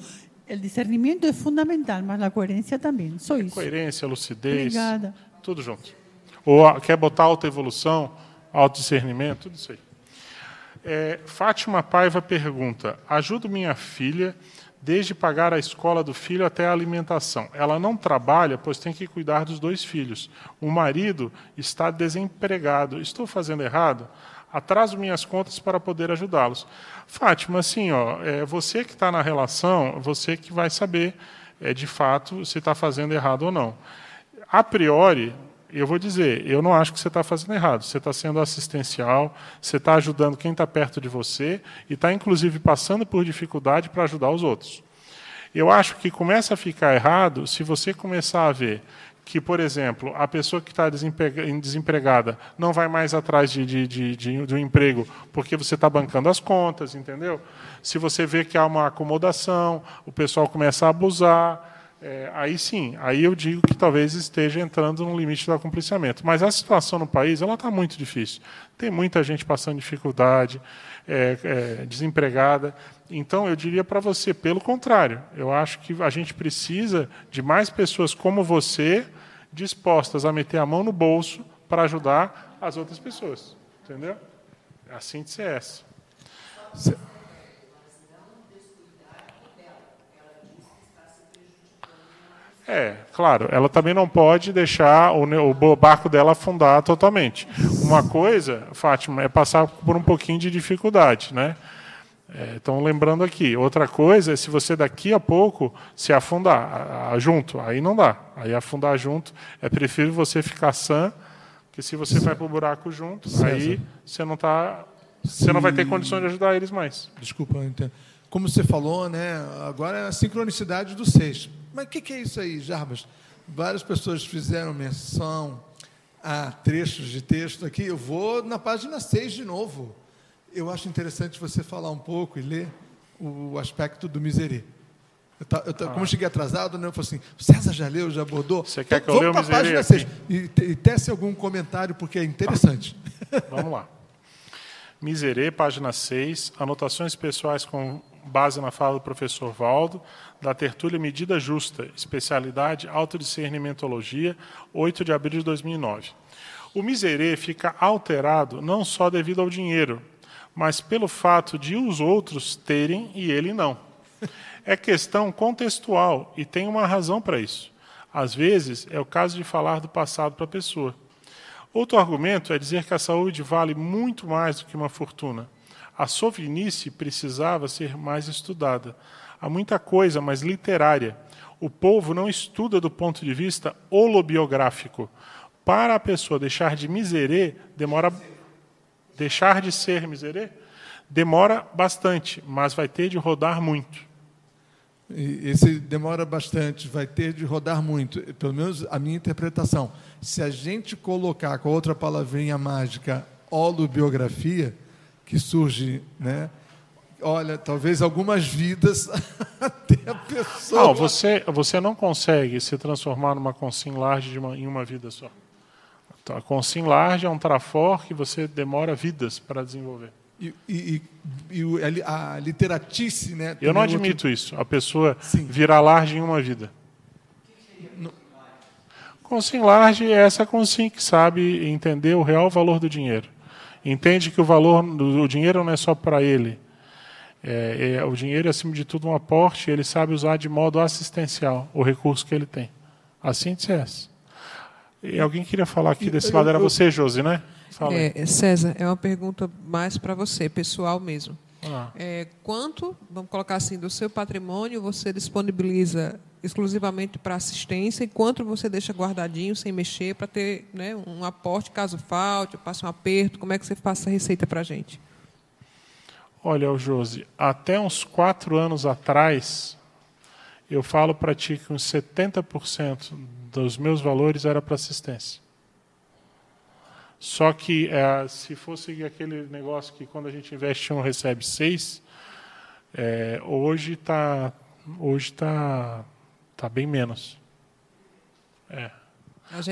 O discernimento é fundamental, mas a coerência também. Só isso. Coerência, lucidez. Obrigada. Tudo junto. Ou quer botar autoevolução, autodiscernimento, tudo isso aí. É, Fátima Paiva pergunta: ajudo minha filha desde pagar a escola do filho até a alimentação. Ela não trabalha, pois tem que cuidar dos dois filhos. O marido está desempregado. Estou fazendo errado? Atraso minhas contas para poder ajudá-los. Fátima, assim, ó, é você que está na relação, você que vai saber, é, de fato, se está fazendo errado ou não. A priori, eu vou dizer, eu não acho que você está fazendo errado. Você está sendo assistencial, você está ajudando quem está perto de você e está, inclusive, passando por dificuldade para ajudar os outros. Eu acho que começa a ficar errado se você começar a ver que, por exemplo, a pessoa que está desempregada não vai mais atrás de, de, de, de, de um emprego porque você está bancando as contas, entendeu? Se você vê que há uma acomodação, o pessoal começa a abusar, é, aí sim, aí eu digo que talvez esteja entrando no limite do acompliciamento. Mas a situação no país ela está muito difícil. Tem muita gente passando dificuldade, é, é, desempregada. Então, eu diria para você, pelo contrário, eu acho que a gente precisa de mais pessoas como você dispostas a meter a mão no bolso para ajudar as outras pessoas. Entendeu? É assim de ser essa. É, claro, ela também não pode deixar o, o barco dela afundar totalmente. Uma coisa, Fátima, é passar por um pouquinho de dificuldade, né? É, então, lembrando aqui, outra coisa é se você daqui a pouco se afundar a, a, junto, aí não dá. Aí afundar junto, é preferível você ficar sã, que se você vai para o buraco junto, César. aí você não tá, você não vai ter condições de ajudar eles mais. Desculpa, como você falou, né? Agora é a sincronicidade do seis. Mas o que, que é isso aí, Jarbas? Várias pessoas fizeram menção a trechos de texto aqui. Eu vou na página 6 de novo. Eu acho interessante você falar um pouco e ler o aspecto do miserê. Eu, tá, eu, tá, ah. Como eu cheguei atrasado, né, eu falei assim, César já leu, já abordou? Você quer que eu leia o miserê? Página 6 e, e tece algum comentário, porque é interessante. Vamos lá. Miserê, página 6, anotações pessoais com base na fala do professor Valdo, da tertúlia Medida Justa, especialidade Autodiscernimentologia, 8 de abril de 2009. O miserê fica alterado não só devido ao dinheiro, mas pelo fato de os outros terem e ele não. É questão contextual e tem uma razão para isso. Às vezes, é o caso de falar do passado para a pessoa. Outro argumento é dizer que a saúde vale muito mais do que uma fortuna. A sovinice precisava ser mais estudada. Há muita coisa, mas literária. O povo não estuda do ponto de vista holobiográfico. Para a pessoa deixar de miserê, demora. Deixar de ser miserê? Demora bastante, mas vai ter de rodar muito. Esse demora bastante, vai ter de rodar muito. Pelo menos a minha interpretação. Se a gente colocar com outra palavrinha mágica, holobiografia, que surge, né? Olha, talvez algumas vidas até a pessoa. Não, você, você não consegue se transformar numa consim large uma, em uma vida só. Então, a consim large é um trafor que você demora vidas para desenvolver. E, e, e, e a literatice, né? Eu não admito outro... isso. A pessoa Sim. virar large em uma vida. Consim large é essa consim que sabe entender o real valor do dinheiro. Entende que o valor do dinheiro não é só para ele, é, é, o dinheiro é, acima de tudo, um aporte, ele sabe usar de modo assistencial o recurso que ele tem. Assim de CS. E alguém queria falar aqui desse eu, lado, era eu, você, Josi, né? É, César, é uma pergunta mais para você, pessoal mesmo. Ah. É, quanto, vamos colocar assim, do seu patrimônio você disponibiliza exclusivamente para assistência e quanto você deixa guardadinho, sem mexer, para ter né, um aporte caso falte, passe um aperto? Como é que você passa a receita para a gente? Olha, Josi, até uns quatro anos atrás, eu falo para ti que uns 70% dos meus valores era para assistência. Só que é, se fosse aquele negócio que quando a gente investe um recebe seis, é, hoje está hoje tá, tá bem menos. É.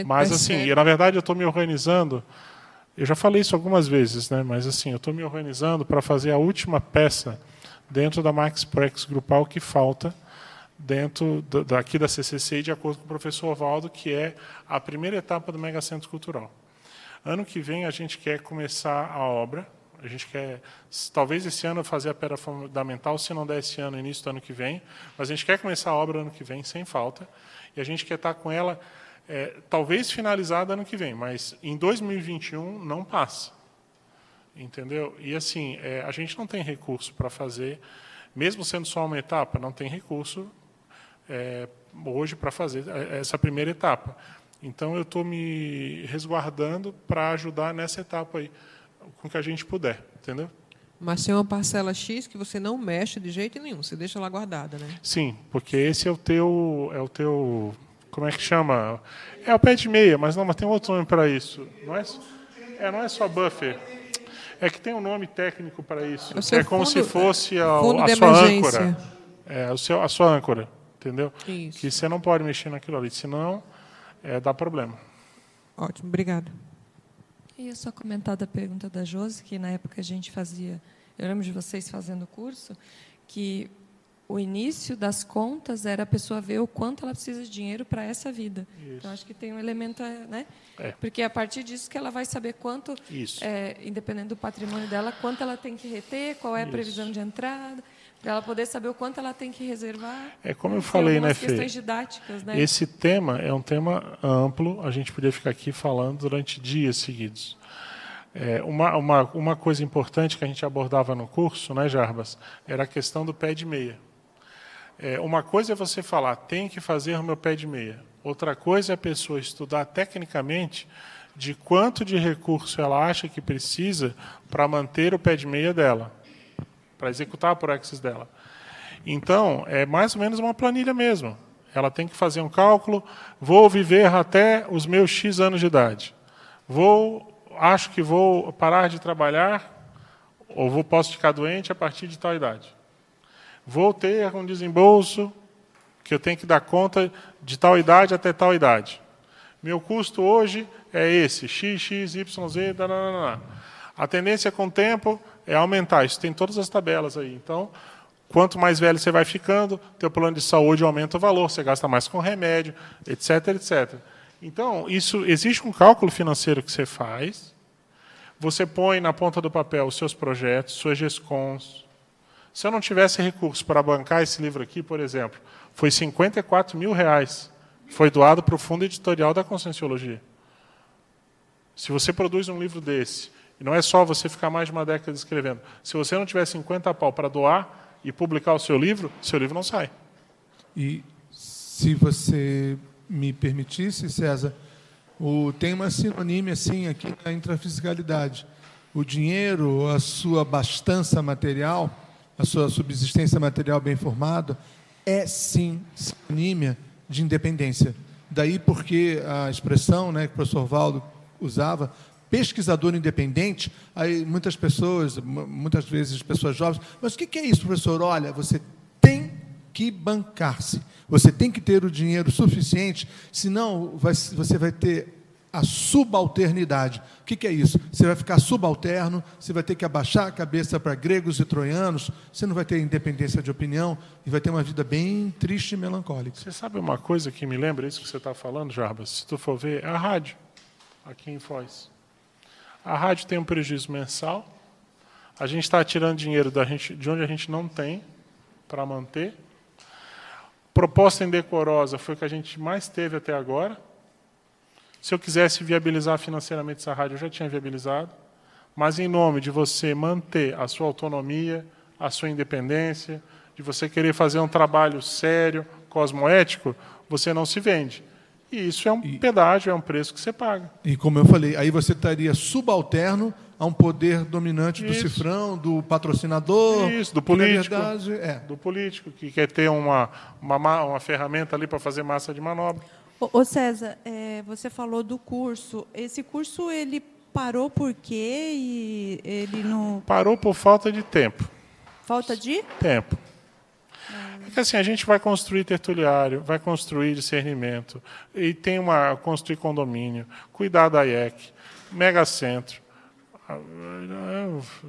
Mas assim, na verdade eu estou me organizando eu já falei isso algumas vezes, né? mas assim, eu estou me organizando para fazer a última peça dentro da Max Prex grupal que falta dentro daqui da CCC, de acordo com o professor Ovaldo, que é a primeira etapa do Mega Centro Cultural. Ano que vem a gente quer começar a obra, a gente quer, talvez esse ano fazer a pedra fundamental, se não der esse ano, início do ano que vem, mas a gente quer começar a obra ano que vem, sem falta, e a gente quer estar com ela é, talvez finalizada ano que vem, mas em 2021 não passa. Entendeu? E assim, é, a gente não tem recurso para fazer, mesmo sendo só uma etapa, não tem recurso é, hoje para fazer é, essa primeira etapa. Então eu estou me resguardando para ajudar nessa etapa aí, com o que a gente puder, entendeu? Mas tem uma parcela X que você não mexe de jeito nenhum, você deixa lá guardada, né? Sim, porque esse é o teu, é o teu como é que chama? É o pé de meia, mas não, mas tem outro nome para isso. Não é, é, não é só buffer. É que tem um nome técnico para isso. É, é como fundo, se fosse a, a sua âncora. É, o seu, a sua âncora. entendeu? Isso. Que você não pode mexer naquilo ali, senão é, dá problema. Ótimo, obrigada. Eu ia só comentar da pergunta da Josi, que na época a gente fazia, eu lembro de vocês fazendo o curso, que o início das contas era a pessoa ver o quanto ela precisa de dinheiro para essa vida. Isso. Então acho que tem um elemento, né? É. Porque é a partir disso que ela vai saber quanto, é, independente do patrimônio dela, quanto ela tem que reter, qual é a previsão Isso. de entrada, para ela poder saber o quanto ela tem que reservar. É como eu falei, né, Fê? questões didáticas, né? Esse tema é um tema amplo. A gente poderia ficar aqui falando durante dias seguidos. É, uma, uma, uma coisa importante que a gente abordava no curso, né, Jarbas, era a questão do pé de meia. É, uma coisa é você falar, tem que fazer o meu pé de meia. Outra coisa é a pessoa estudar tecnicamente de quanto de recurso ela acha que precisa para manter o pé de meia dela, para executar a Proexis dela. Então, é mais ou menos uma planilha mesmo. Ela tem que fazer um cálculo, vou viver até os meus X anos de idade. Vou, acho que vou parar de trabalhar ou vou posso ficar doente a partir de tal idade. Vou ter um desembolso que eu tenho que dar conta de tal idade até tal idade. Meu custo hoje é esse, x, x, y, z. A tendência com o tempo é aumentar. Isso tem todas as tabelas aí. Então, quanto mais velho você vai ficando, teu plano de saúde aumenta o valor, você gasta mais com remédio, etc, etc. Então, isso existe um cálculo financeiro que você faz. Você põe na ponta do papel os seus projetos, suas GESCONs, se eu não tivesse recurso para bancar esse livro aqui, por exemplo, foi 54 mil reais. Foi doado para o fundo editorial da Conscienciologia. Se você produz um livro desse, e não é só você ficar mais de uma década escrevendo, se você não tiver 50 pau para doar e publicar o seu livro, seu livro não sai. E se você me permitisse, César, o, tem uma sinonímia assim aqui na intrafisicalidade. O dinheiro, a sua bastança material, a sua subsistência material bem formada, é sim sinímia de independência. Daí porque a expressão né, que o professor Valdo usava, pesquisador independente, aí muitas pessoas, muitas vezes pessoas jovens, mas o que é isso, professor? Olha, você tem que bancar-se, você tem que ter o dinheiro suficiente, senão você vai ter a subalternidade. O que, é isso? Você vai ficar subalterno, você vai ter que abaixar a cabeça para gregos e troianos, você não vai ter independência de opinião e vai ter uma vida bem triste e melancólica. Você sabe uma coisa que me lembra isso que você está falando, Jarbas? Se tu for ver, é a rádio, aqui em Foz. A rádio tem um prejuízo mensal, a gente está tirando dinheiro da gente, de onde a gente não tem para manter. Proposta indecorosa foi o que a gente mais teve até agora se eu quisesse viabilizar financeiramente essa rádio, eu já tinha viabilizado. Mas em nome de você manter a sua autonomia, a sua independência, de você querer fazer um trabalho sério, cosmoético, você não se vende. E isso é um e, pedágio, é um preço que você paga. E como eu falei, aí você estaria subalterno a um poder dominante isso. do cifrão, do patrocinador. Isso, do político. Verdade, é. Do político, que quer ter uma, uma, uma ferramenta ali para fazer massa de manobra. Ô César, é, você falou do curso. Esse curso ele parou por quê? E ele não. Parou por falta de tempo. Falta de? Tempo. É que assim, a gente vai construir tertuliário, vai construir discernimento, e tem uma construir condomínio, cuidar da IEC, megacentro.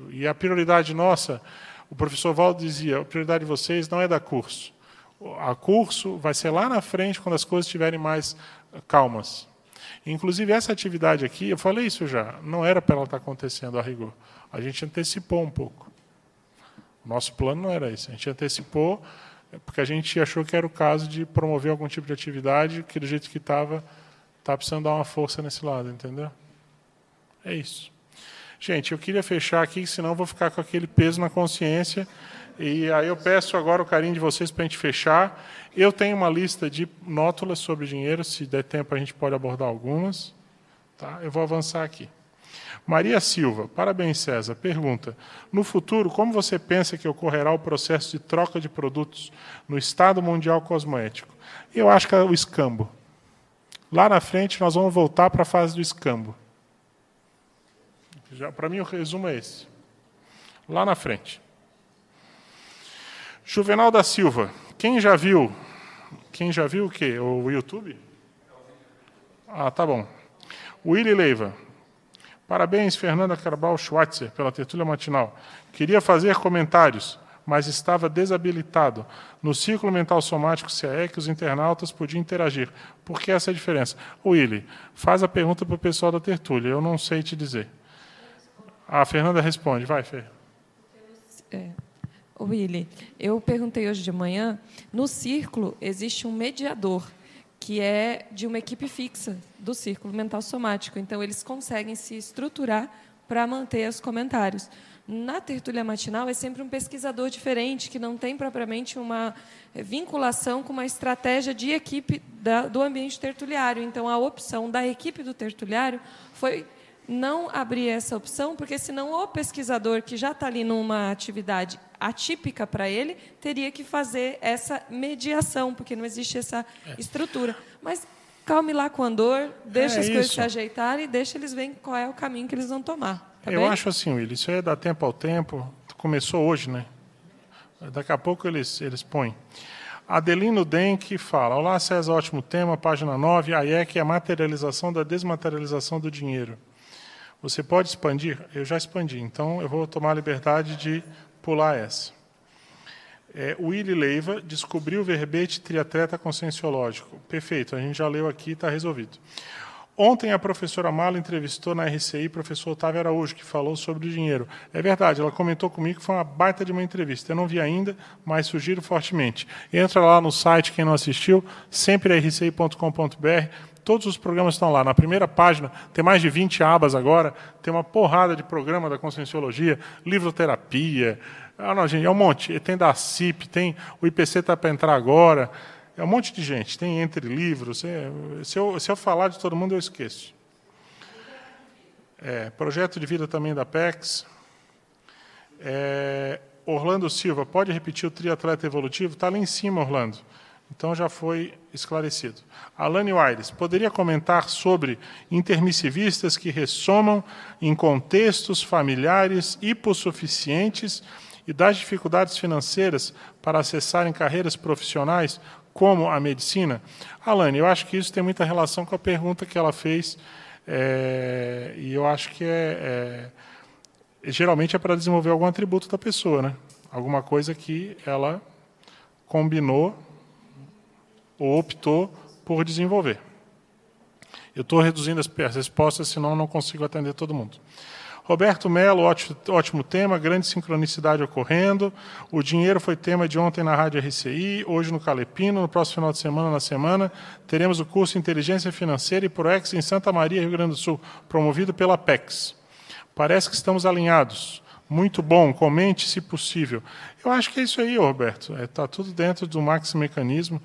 E a prioridade nossa, o professor Valdo dizia, a prioridade de vocês não é dar curso a curso vai ser lá na frente, quando as coisas estiverem mais calmas. Inclusive, essa atividade aqui, eu falei isso já, não era para ela estar acontecendo a rigor. A gente antecipou um pouco. Nosso plano não era esse. A gente antecipou porque a gente achou que era o caso de promover algum tipo de atividade que, do jeito que estava, está precisando dar uma força nesse lado, entendeu? É isso. Gente, eu queria fechar aqui, senão vou ficar com aquele peso na consciência e aí eu peço agora o carinho de vocês para a gente fechar. Eu tenho uma lista de nótulas sobre dinheiro, se der tempo a gente pode abordar algumas. Tá? Eu vou avançar aqui. Maria Silva, parabéns César. Pergunta: No futuro, como você pensa que ocorrerá o processo de troca de produtos no Estado Mundial Cosmoético? Eu acho que é o escambo. Lá na frente nós vamos voltar para a fase do escambo. Para mim o resumo é esse. Lá na frente. Juvenal da Silva, quem já viu Quem já viu o quê? O YouTube? Ah, tá bom. Willy Leiva. Parabéns, Fernanda Carbal Schweitzer, pela tertúlia matinal. Queria fazer comentários, mas estava desabilitado. No ciclo mental somático CAE, os internautas podiam interagir. Por que essa diferença? Willy, faz a pergunta para o pessoal da tertúlia, eu não sei te dizer. A Fernanda responde. Vai, Fer. É. Willy, eu perguntei hoje de manhã, no círculo existe um mediador, que é de uma equipe fixa do círculo mental somático. Então, eles conseguem se estruturar para manter os comentários. Na tertúlia matinal é sempre um pesquisador diferente, que não tem propriamente uma vinculação com uma estratégia de equipe da, do ambiente tertuliário. Então, a opção da equipe do tertuliário foi não abrir essa opção, porque senão o pesquisador que já está ali numa atividade atípica para ele teria que fazer essa mediação, porque não existe essa é. estrutura. Mas calme lá com a dor, deixa é as coisas se ajeitarem e deixa eles verem qual é o caminho que eles vão tomar. Tá Eu bem? acho assim, Willi, isso aí é dar tempo ao tempo. Começou hoje, né? Daqui a pouco eles, eles põem. Adelino Denk fala: Olá, César, ótimo tema, página 9. A IEC é a materialização da desmaterialização do dinheiro. Você pode expandir? Eu já expandi, então eu vou tomar a liberdade de pular essa. É, Willy Leiva descobriu o verbete triatleta conscienciológico. Perfeito, a gente já leu aqui, está resolvido. Ontem a professora Mala entrevistou na RCI o professor Otávio Araújo, que falou sobre o dinheiro. É verdade, ela comentou comigo que foi uma baita de uma entrevista. Eu não vi ainda, mas sugiro fortemente. Entra lá no site, quem não assistiu, sempre rci.com.br. Todos os programas estão lá. Na primeira página, tem mais de 20 abas agora, tem uma porrada de programa da Conscienciologia, livroterapia. Ah, não, gente, é um monte. Tem da CIP, tem o IPC está para entrar agora. É um monte de gente, tem entre livros. É, se, eu, se eu falar de todo mundo, eu esqueço. É, projeto de vida também da PEX. É, Orlando Silva, pode repetir o triatleta evolutivo? Está lá em cima, Orlando. Então já foi esclarecido. Alane Aires, poderia comentar sobre intermissivistas que ressomam em contextos familiares hipossuficientes e das dificuldades financeiras para acessarem carreiras profissionais como a medicina? Alane, eu acho que isso tem muita relação com a pergunta que ela fez, é, e eu acho que é, é geralmente é para desenvolver algum atributo da pessoa, né? alguma coisa que ela combinou ou optou por desenvolver. Eu estou reduzindo as respostas, senão não consigo atender todo mundo. Roberto Melo, ótimo, ótimo, tema, grande sincronicidade ocorrendo. O dinheiro foi tema de ontem na Rádio RCI, hoje no Calepino, no próximo final de semana, na semana, teremos o curso Inteligência Financeira e Proex em Santa Maria, Rio Grande do Sul, promovido pela PEX. Parece que estamos alinhados. Muito bom, comente se possível. Eu acho que é isso aí, Roberto. Está é, tá tudo dentro do Max Mecanismo.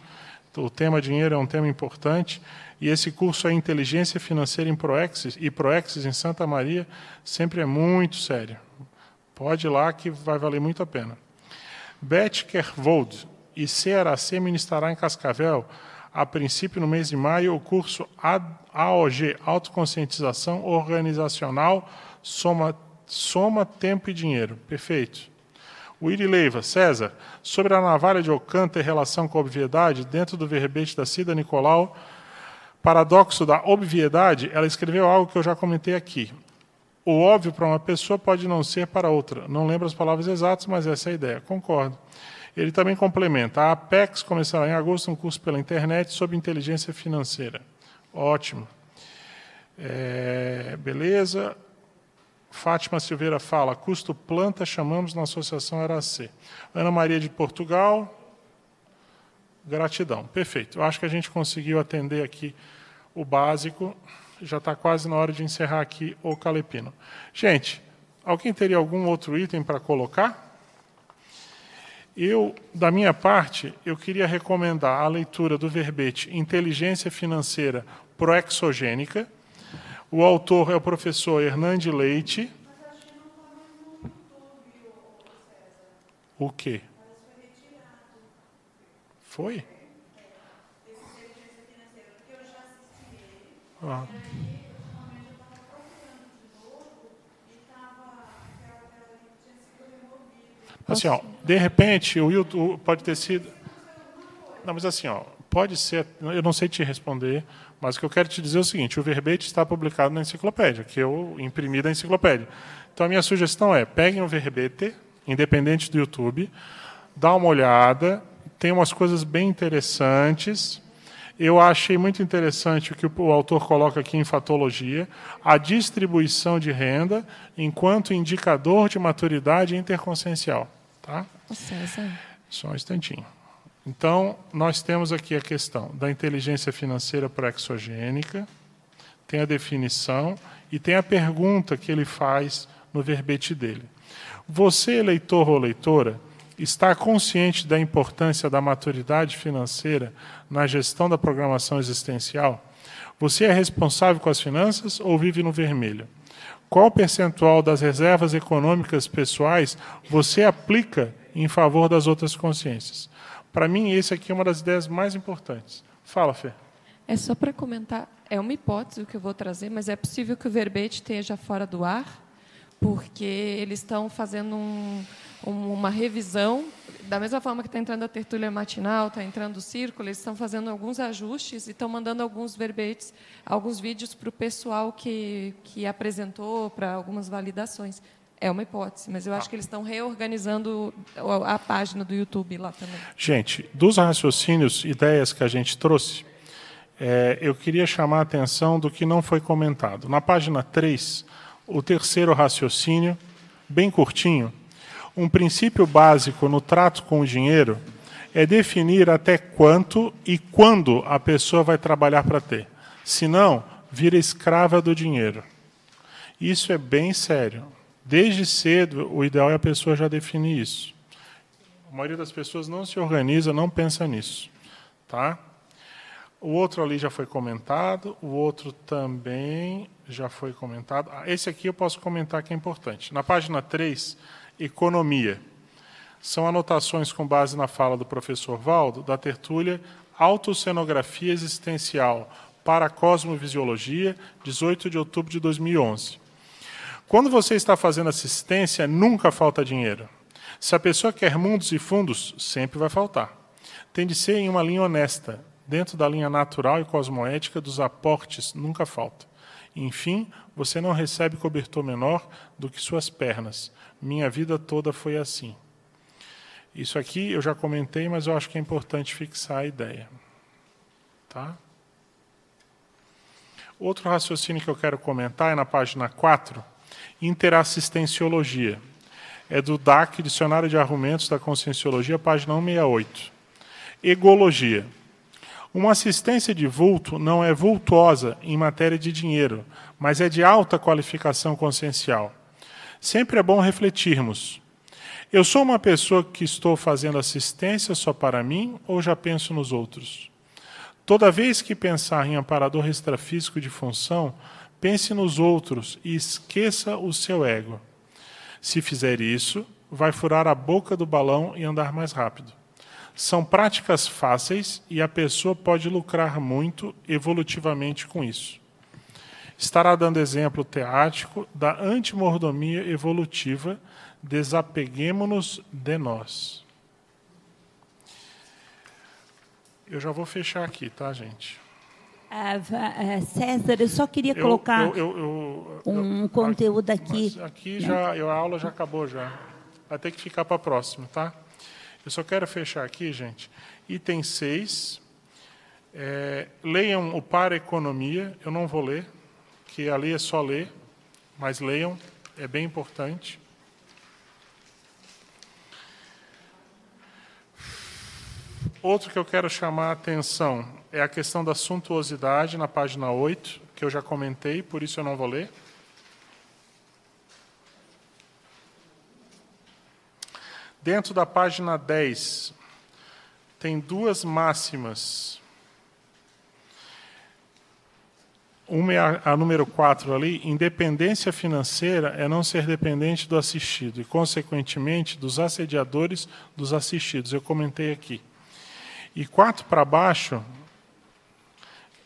O tema dinheiro é um tema importante. E esse curso é Inteligência Financeira em Proexis e Proexis em Santa Maria sempre é muito sério. Pode ir lá que vai valer muito a pena. Beth Kervold e CRAC ministrará em Cascavel, a princípio no mês de maio, o curso AOG, Autoconscientização Organizacional, Soma, Soma Tempo e Dinheiro. Perfeito. Willy Leiva, César, sobre a navalha de Ocanta em relação com a obviedade, dentro do verbete da Cida Nicolau, paradoxo da obviedade, ela escreveu algo que eu já comentei aqui. O óbvio para uma pessoa pode não ser para outra. Não lembro as palavras exatas, mas essa é a ideia. Concordo. Ele também complementa. A Apex começará em agosto um curso pela internet sobre inteligência financeira. Ótimo. É, beleza. Fátima Silveira fala, custo planta chamamos na associação RAC. Ana Maria de Portugal, gratidão. Perfeito. Eu acho que a gente conseguiu atender aqui o básico. Já está quase na hora de encerrar aqui o Calepino. Gente, alguém teria algum outro item para colocar? Eu, da minha parte, eu queria recomendar a leitura do verbete Inteligência Financeira Proexogênica. O autor é o professor Hernande Leite. O quê? Foi? Ah. Assim, ó, de repente, o YouTube pode ter sido. Não, mas assim, ó, pode ser, eu não sei te responder, mas o que eu quero te dizer é o seguinte: o verbete está publicado na enciclopédia, que eu imprimi da enciclopédia. Então a minha sugestão é: peguem o verbete, independente do YouTube, dá uma olhada, tem umas coisas bem interessantes. Eu achei muito interessante o que o autor coloca aqui em fatologia, a distribuição de renda enquanto indicador de maturidade interconsciencial. Tá? César. Só um instantinho. Então, nós temos aqui a questão da inteligência financeira praxogênica, tem a definição e tem a pergunta que ele faz no verbete dele. Você, leitor ou leitora, está consciente da importância da maturidade financeira na gestão da programação existencial? Você é responsável com as finanças ou vive no vermelho? Qual percentual das reservas econômicas pessoais você aplica em favor das outras consciências? Para mim, esse aqui é uma das ideias mais importantes. Fala, Fê. É só para comentar, é uma hipótese o que eu vou trazer, mas é possível que o verbete esteja fora do ar, porque eles estão fazendo um, uma revisão, da mesma forma que está entrando a tertúlia matinal, está entrando o círculo, eles estão fazendo alguns ajustes e estão mandando alguns verbetes, alguns vídeos para o pessoal que, que apresentou para algumas validações. É uma hipótese, mas eu acho que eles estão reorganizando a página do YouTube lá também. Gente, dos raciocínios, ideias que a gente trouxe, é, eu queria chamar a atenção do que não foi comentado. Na página 3, o terceiro raciocínio, bem curtinho, um princípio básico no trato com o dinheiro é definir até quanto e quando a pessoa vai trabalhar para ter. Senão, vira escrava do dinheiro. Isso é bem sério. Desde cedo, o ideal é a pessoa já definir isso. A maioria das pessoas não se organiza, não pensa nisso. Tá? O outro ali já foi comentado, o outro também já foi comentado. Ah, esse aqui eu posso comentar que é importante. Na página 3, economia. São anotações com base na fala do professor Valdo, da tertúlia Autocenografia Existencial para a Cosmovisiologia, 18 de outubro de 2011. Quando você está fazendo assistência, nunca falta dinheiro. Se a pessoa quer mundos e fundos, sempre vai faltar. Tem de ser em uma linha honesta, dentro da linha natural e cosmoética dos aportes, nunca falta. Enfim, você não recebe cobertor menor do que suas pernas. Minha vida toda foi assim. Isso aqui eu já comentei, mas eu acho que é importante fixar a ideia. Tá? Outro raciocínio que eu quero comentar é na página 4, interassistenciologia. É do DAC, Dicionário de Argumentos da Conscienciologia, página 168. Egologia. Uma assistência de vulto não é vultuosa em matéria de dinheiro, mas é de alta qualificação consciencial. Sempre é bom refletirmos. Eu sou uma pessoa que estou fazendo assistência só para mim ou já penso nos outros? Toda vez que pensar em amparador extrafísico de função, pense nos outros e esqueça o seu ego. Se fizer isso, vai furar a boca do balão e andar mais rápido. São práticas fáceis e a pessoa pode lucrar muito evolutivamente com isso. Estará dando exemplo teático da antimordomia evolutiva, desapeguemos-nos de nós. Eu já vou fechar aqui, tá, gente? Uh, César, eu só queria colocar eu, eu, eu, um conteúdo aqui. aqui já, a aula já acabou já. Vai ter que ficar para a próxima, tá? Eu só quero fechar aqui, gente. Item 6. É, leiam o Para Economia. Eu não vou ler, que ali é só ler, mas leiam, é bem importante. Outro que eu quero chamar a atenção é a questão da suntuosidade na página 8, que eu já comentei, por isso eu não vou ler. Dentro da página 10, tem duas máximas. Uma é a, a número 4 ali, independência financeira é não ser dependente do assistido e, consequentemente, dos assediadores dos assistidos. Eu comentei aqui. E 4 para baixo,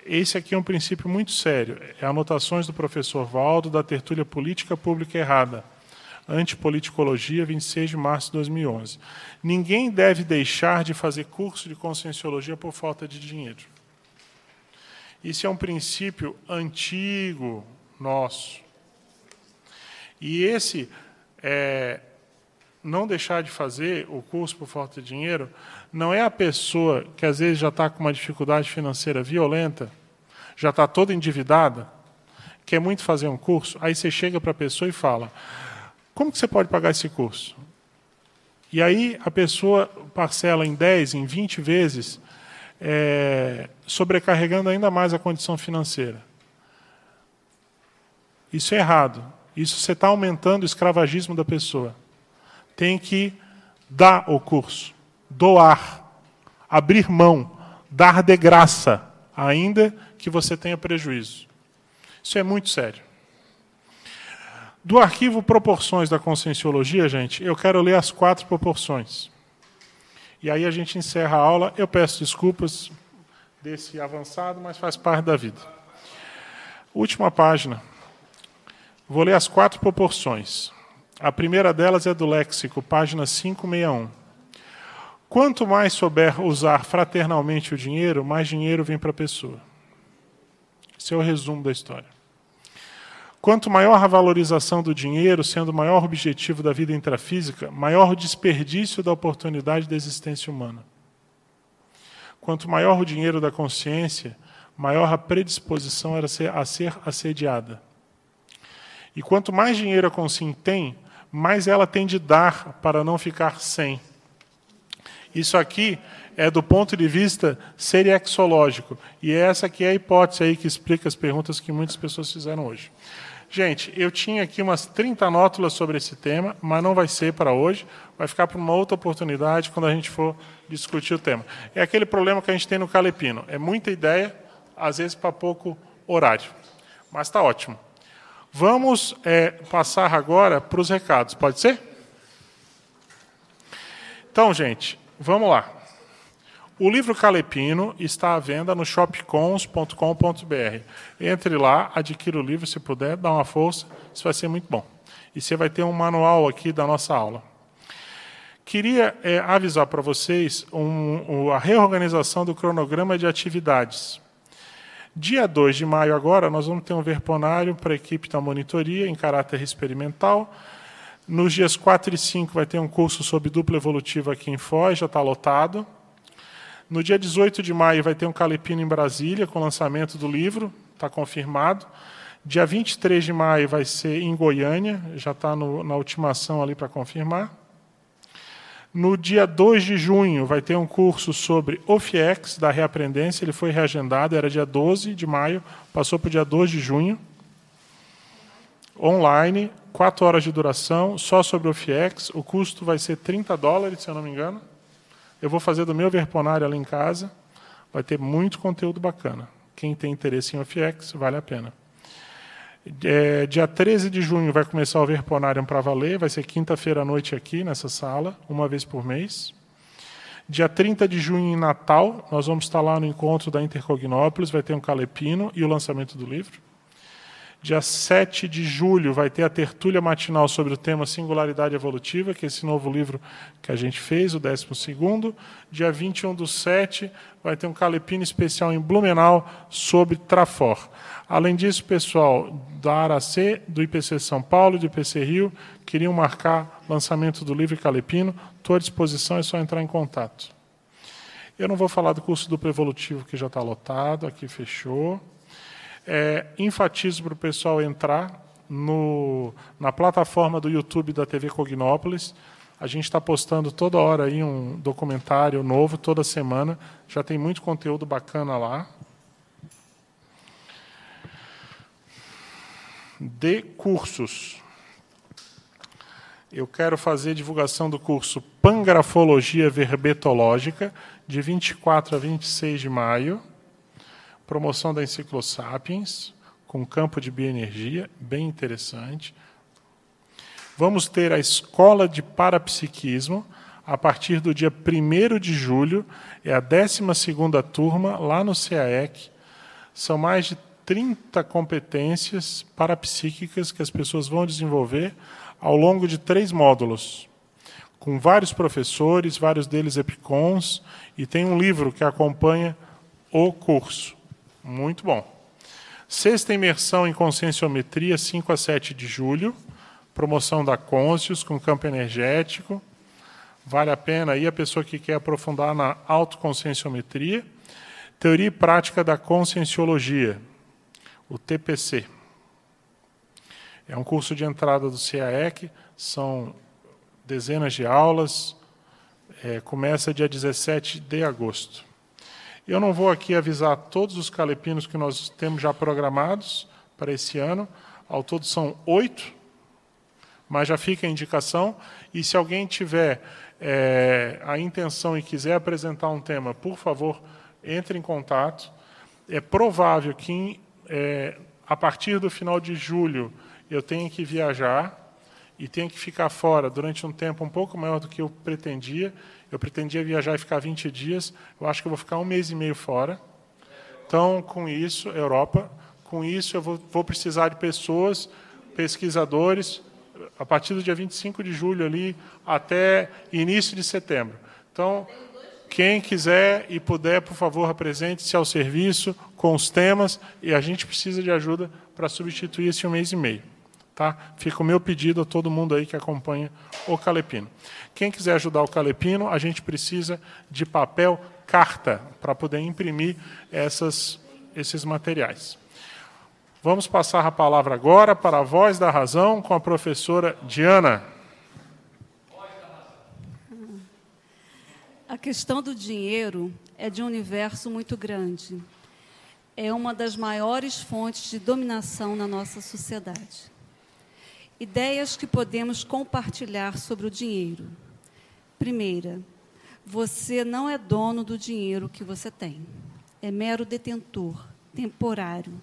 esse aqui é um princípio muito sério. É anotações do professor Valdo da tertúlia Política Pública Errada Antipoliticologia, 26 de março de 2011. Ninguém deve deixar de fazer curso de conscienciologia por falta de dinheiro. Isso é um princípio antigo nosso. E esse é, não deixar de fazer o curso por falta de dinheiro não é a pessoa que às vezes já está com uma dificuldade financeira violenta, já está toda endividada, quer muito fazer um curso, aí você chega para a pessoa e fala: como que você pode pagar esse curso? E aí a pessoa parcela em 10, em 20 vezes, é, sobrecarregando ainda mais a condição financeira. Isso é errado. Isso você está aumentando o escravagismo da pessoa. Tem que dar o curso, doar, abrir mão, dar de graça, ainda que você tenha prejuízo. Isso é muito sério. Do arquivo Proporções da Conscienciologia, gente, eu quero ler as quatro proporções. E aí a gente encerra a aula. Eu peço desculpas desse avançado, mas faz parte da vida. Última página. Vou ler as quatro proporções. A primeira delas é do léxico, página 561. Quanto mais souber usar fraternalmente o dinheiro, mais dinheiro vem para a pessoa. Esse é o resumo da história. Quanto maior a valorização do dinheiro, sendo o maior objetivo da vida intrafísica, maior o desperdício da oportunidade da existência humana. Quanto maior o dinheiro da consciência, maior a predisposição a ser, assediada. E quanto mais dinheiro a consciência tem, mais ela tem de dar para não ficar sem. Isso aqui é do ponto de vista seriexológico. E essa aqui é a hipótese aí que explica as perguntas que muitas pessoas fizeram hoje. Gente, eu tinha aqui umas 30 nótulas sobre esse tema, mas não vai ser para hoje, vai ficar para uma outra oportunidade quando a gente for discutir o tema. É aquele problema que a gente tem no Calepino, é muita ideia, às vezes para pouco horário. Mas está ótimo. Vamos é, passar agora para os recados, pode ser? Então, gente, vamos lá. O livro Calepino está à venda no shopcons.com.br. Entre lá, adquira o livro se puder, dá uma força, isso vai ser muito bom. E você vai ter um manual aqui da nossa aula. Queria é, avisar para vocês um, um, a reorganização do cronograma de atividades. Dia 2 de maio, agora, nós vamos ter um verponário para a equipe da monitoria, em caráter experimental. Nos dias 4 e 5 vai ter um curso sobre dupla evolutiva aqui em Foz, já está lotado. No dia 18 de maio vai ter um Calepino em Brasília, com o lançamento do livro, está confirmado. Dia 23 de maio vai ser em Goiânia, já está na ultimação ali para confirmar. No dia 2 de junho vai ter um curso sobre OFIEX, da reaprendência, ele foi reagendado, era dia 12 de maio, passou para o dia 2 de junho. Online, 4 horas de duração, só sobre OFIEX, o custo vai ser 30 dólares, se eu não me engano. Eu vou fazer do meu verponário ali em casa. Vai ter muito conteúdo bacana. Quem tem interesse em OFX, vale a pena. É, dia 13 de junho vai começar o Verponário para valer. Vai ser quinta-feira à noite aqui nessa sala, uma vez por mês. Dia 30 de junho, em Natal, nós vamos estar lá no encontro da Intercognópolis. Vai ter um calepino e o lançamento do livro. Dia 7 de julho vai ter a tertúlia matinal sobre o tema Singularidade Evolutiva, que é esse novo livro que a gente fez, o 12. Dia 21 do 7 vai ter um calepino especial em Blumenau sobre Trafor. Além disso, pessoal da ARAC, do IPC São Paulo, do IPC Rio, queriam marcar lançamento do livro Calepino. Estou à disposição, é só entrar em contato. Eu não vou falar do curso duplo evolutivo, que já está lotado, aqui fechou. É, enfatizo para o pessoal entrar no, na plataforma do YouTube da TV Cognópolis. A gente está postando toda hora aí um documentário novo, toda semana. Já tem muito conteúdo bacana lá. De cursos. Eu quero fazer divulgação do curso Pangrafologia Verbetológica, de 24 a 26 de maio promoção da Enciclosapiens, com campo de bioenergia, bem interessante. Vamos ter a Escola de Parapsiquismo, a partir do dia 1 de julho, é a 12 turma, lá no CAEC. São mais de 30 competências parapsíquicas que as pessoas vão desenvolver ao longo de três módulos, com vários professores, vários deles EPICONs, e tem um livro que acompanha o curso. Muito bom. Sexta imersão em conscienciometria, 5 a 7 de julho. Promoção da Conscius com campo energético. Vale a pena aí a pessoa que quer aprofundar na autoconscienciometria. Teoria e prática da conscienciologia, o TPC. É um curso de entrada do CAEC, são dezenas de aulas, é, começa dia 17 de agosto. Eu não vou aqui avisar todos os calepinos que nós temos já programados para esse ano. Ao todo são oito, mas já fica a indicação. E se alguém tiver é, a intenção e quiser apresentar um tema, por favor, entre em contato. É provável que é, a partir do final de julho eu tenha que viajar e tenha que ficar fora durante um tempo um pouco maior do que eu pretendia. Eu pretendia viajar e ficar 20 dias, eu acho que eu vou ficar um mês e meio fora. Então, com isso, Europa, com isso eu vou, vou precisar de pessoas, pesquisadores, a partir do dia 25 de julho ali até início de setembro. Então, quem quiser e puder, por favor, apresente-se ao serviço com os temas e a gente precisa de ajuda para substituir esse mês e meio. Tá? Fica o meu pedido a todo mundo aí que acompanha o Calepino. Quem quiser ajudar o Calepino, a gente precisa de papel carta para poder imprimir essas, esses materiais. Vamos passar a palavra agora para a voz da razão com a professora Diana. A questão do dinheiro é de um universo muito grande. É uma das maiores fontes de dominação na nossa sociedade. Ideias que podemos compartilhar sobre o dinheiro. Primeira, você não é dono do dinheiro que você tem. É mero detentor, temporário,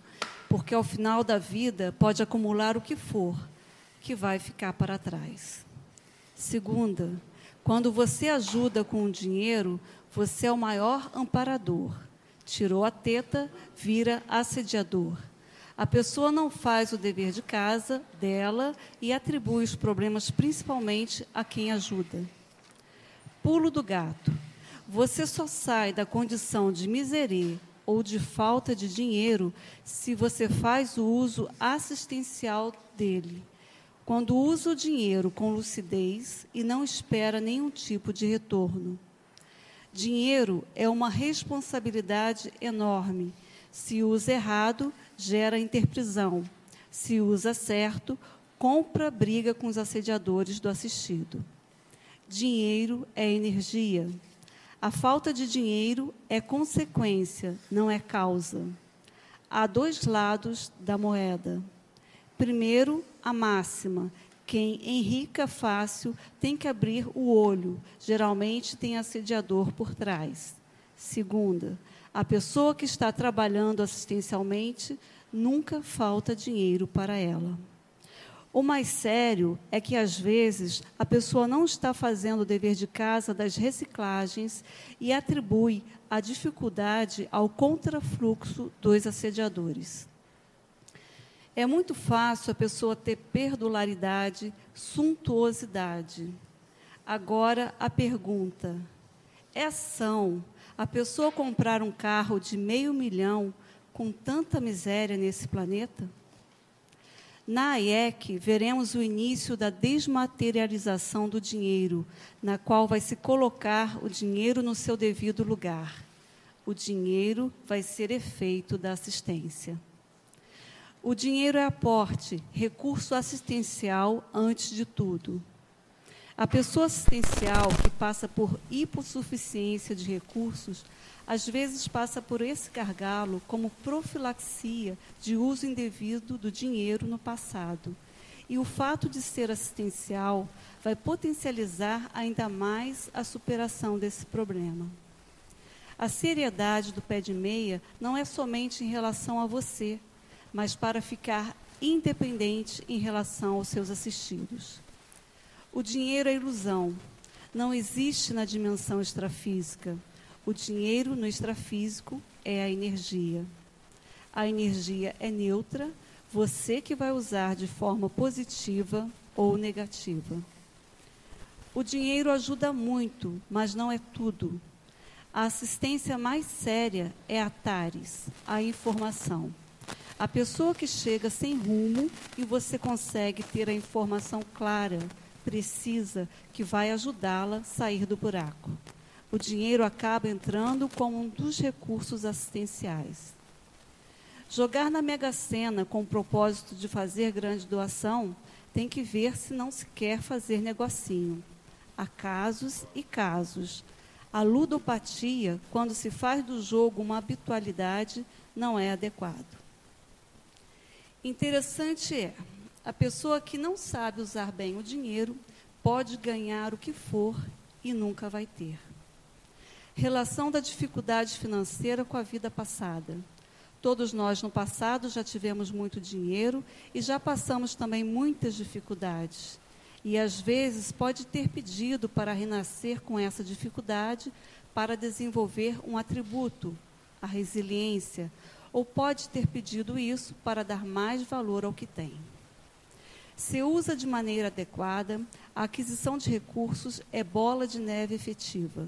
porque ao final da vida pode acumular o que for, que vai ficar para trás. Segunda, quando você ajuda com o dinheiro, você é o maior amparador. Tirou a teta, vira assediador. A pessoa não faz o dever de casa dela e atribui os problemas principalmente a quem ajuda. Pulo do gato. Você só sai da condição de miseria ou de falta de dinheiro se você faz o uso assistencial dele. Quando usa o dinheiro com lucidez e não espera nenhum tipo de retorno. Dinheiro é uma responsabilidade enorme. Se usa errado, gera interprisão. Se usa certo, compra briga com os assediadores do assistido. Dinheiro é energia. A falta de dinheiro é consequência, não é causa. Há dois lados da moeda. Primeiro, a máxima: quem enrica fácil tem que abrir o olho, geralmente tem assediador por trás. Segunda, a pessoa que está trabalhando assistencialmente nunca falta dinheiro para ela. O mais sério é que, às vezes, a pessoa não está fazendo o dever de casa das reciclagens e atribui a dificuldade ao contrafluxo dos assediadores. É muito fácil a pessoa ter perdularidade, suntuosidade. Agora, a pergunta: é ação a pessoa comprar um carro de meio milhão com tanta miséria nesse planeta? Na AIEC, veremos o início da desmaterialização do dinheiro, na qual vai se colocar o dinheiro no seu devido lugar. O dinheiro vai ser efeito da assistência. O dinheiro é aporte, recurso assistencial antes de tudo. A pessoa assistencial que passa por hipossuficiência de recursos, às vezes passa por esse gargalo como profilaxia de uso indevido do dinheiro no passado. E o fato de ser assistencial vai potencializar ainda mais a superação desse problema. A seriedade do pé de meia não é somente em relação a você, mas para ficar independente em relação aos seus assistidos. O dinheiro é ilusão. Não existe na dimensão extrafísica. O dinheiro no extrafísico é a energia. A energia é neutra, você que vai usar de forma positiva ou negativa. O dinheiro ajuda muito, mas não é tudo. A assistência mais séria é a TARES, a informação. A pessoa que chega sem rumo e você consegue ter a informação clara, precisa, que vai ajudá-la a sair do buraco. O dinheiro acaba entrando como um dos recursos assistenciais. Jogar na Mega Sena com o propósito de fazer grande doação tem que ver se não se quer fazer negocinho. Há casos e casos. A ludopatia, quando se faz do jogo uma habitualidade, não é adequado. Interessante é, a pessoa que não sabe usar bem o dinheiro pode ganhar o que for e nunca vai ter. Relação da dificuldade financeira com a vida passada. Todos nós no passado já tivemos muito dinheiro e já passamos também muitas dificuldades. E às vezes pode ter pedido para renascer com essa dificuldade para desenvolver um atributo, a resiliência, ou pode ter pedido isso para dar mais valor ao que tem. Se usa de maneira adequada, a aquisição de recursos é bola de neve efetiva,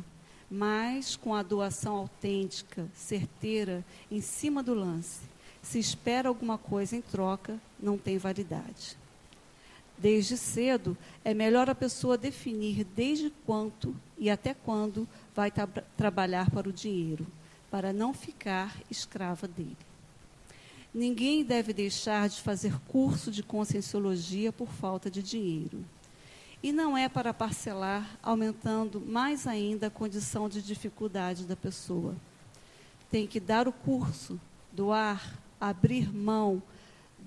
mas com a doação autêntica, certeira, em cima do lance. Se espera alguma coisa em troca, não tem validade. Desde cedo, é melhor a pessoa definir desde quanto e até quando vai tra trabalhar para o dinheiro para não ficar escrava dele. Ninguém deve deixar de fazer curso de conscienciologia por falta de dinheiro. E não é para parcelar, aumentando mais ainda a condição de dificuldade da pessoa. Tem que dar o curso, doar, abrir mão,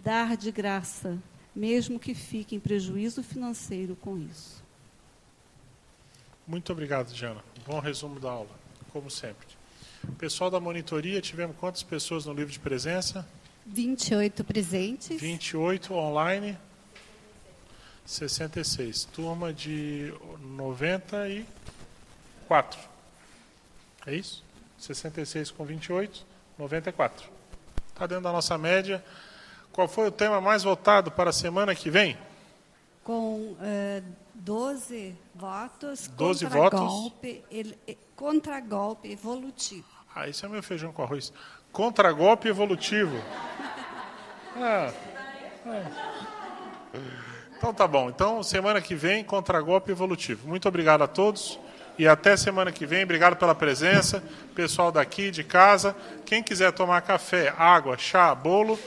dar de graça, mesmo que fique em prejuízo financeiro com isso. Muito obrigado, Diana. Bom resumo da aula, como sempre. Pessoal da monitoria, tivemos quantas pessoas no livro de presença? 28 presentes. 28 online. 66. Turma de 94. É isso? 66 com 28, 94. Está dentro da nossa média. Qual foi o tema mais votado para a semana que vem? Com uh, 12 votos 12 contra votos. golpe, ele, contra golpe evolutivo. Ah, isso é meu feijão com arroz. Contra-golpe evolutivo. Ah, ah. Então tá bom. Então, semana que vem, contra-golpe evolutivo. Muito obrigado a todos. E até semana que vem. Obrigado pela presença. Pessoal daqui, de casa. Quem quiser tomar café, água, chá, bolo,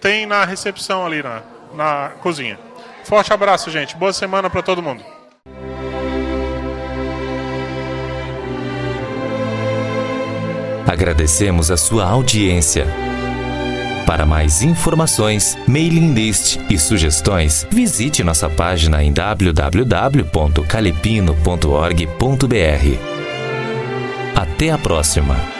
tem na recepção ali na, na cozinha. Forte abraço, gente. Boa semana para todo mundo. Agradecemos a sua audiência. Para mais informações, mailing list e sugestões, visite nossa página em www.calepino.org.br. Até a próxima!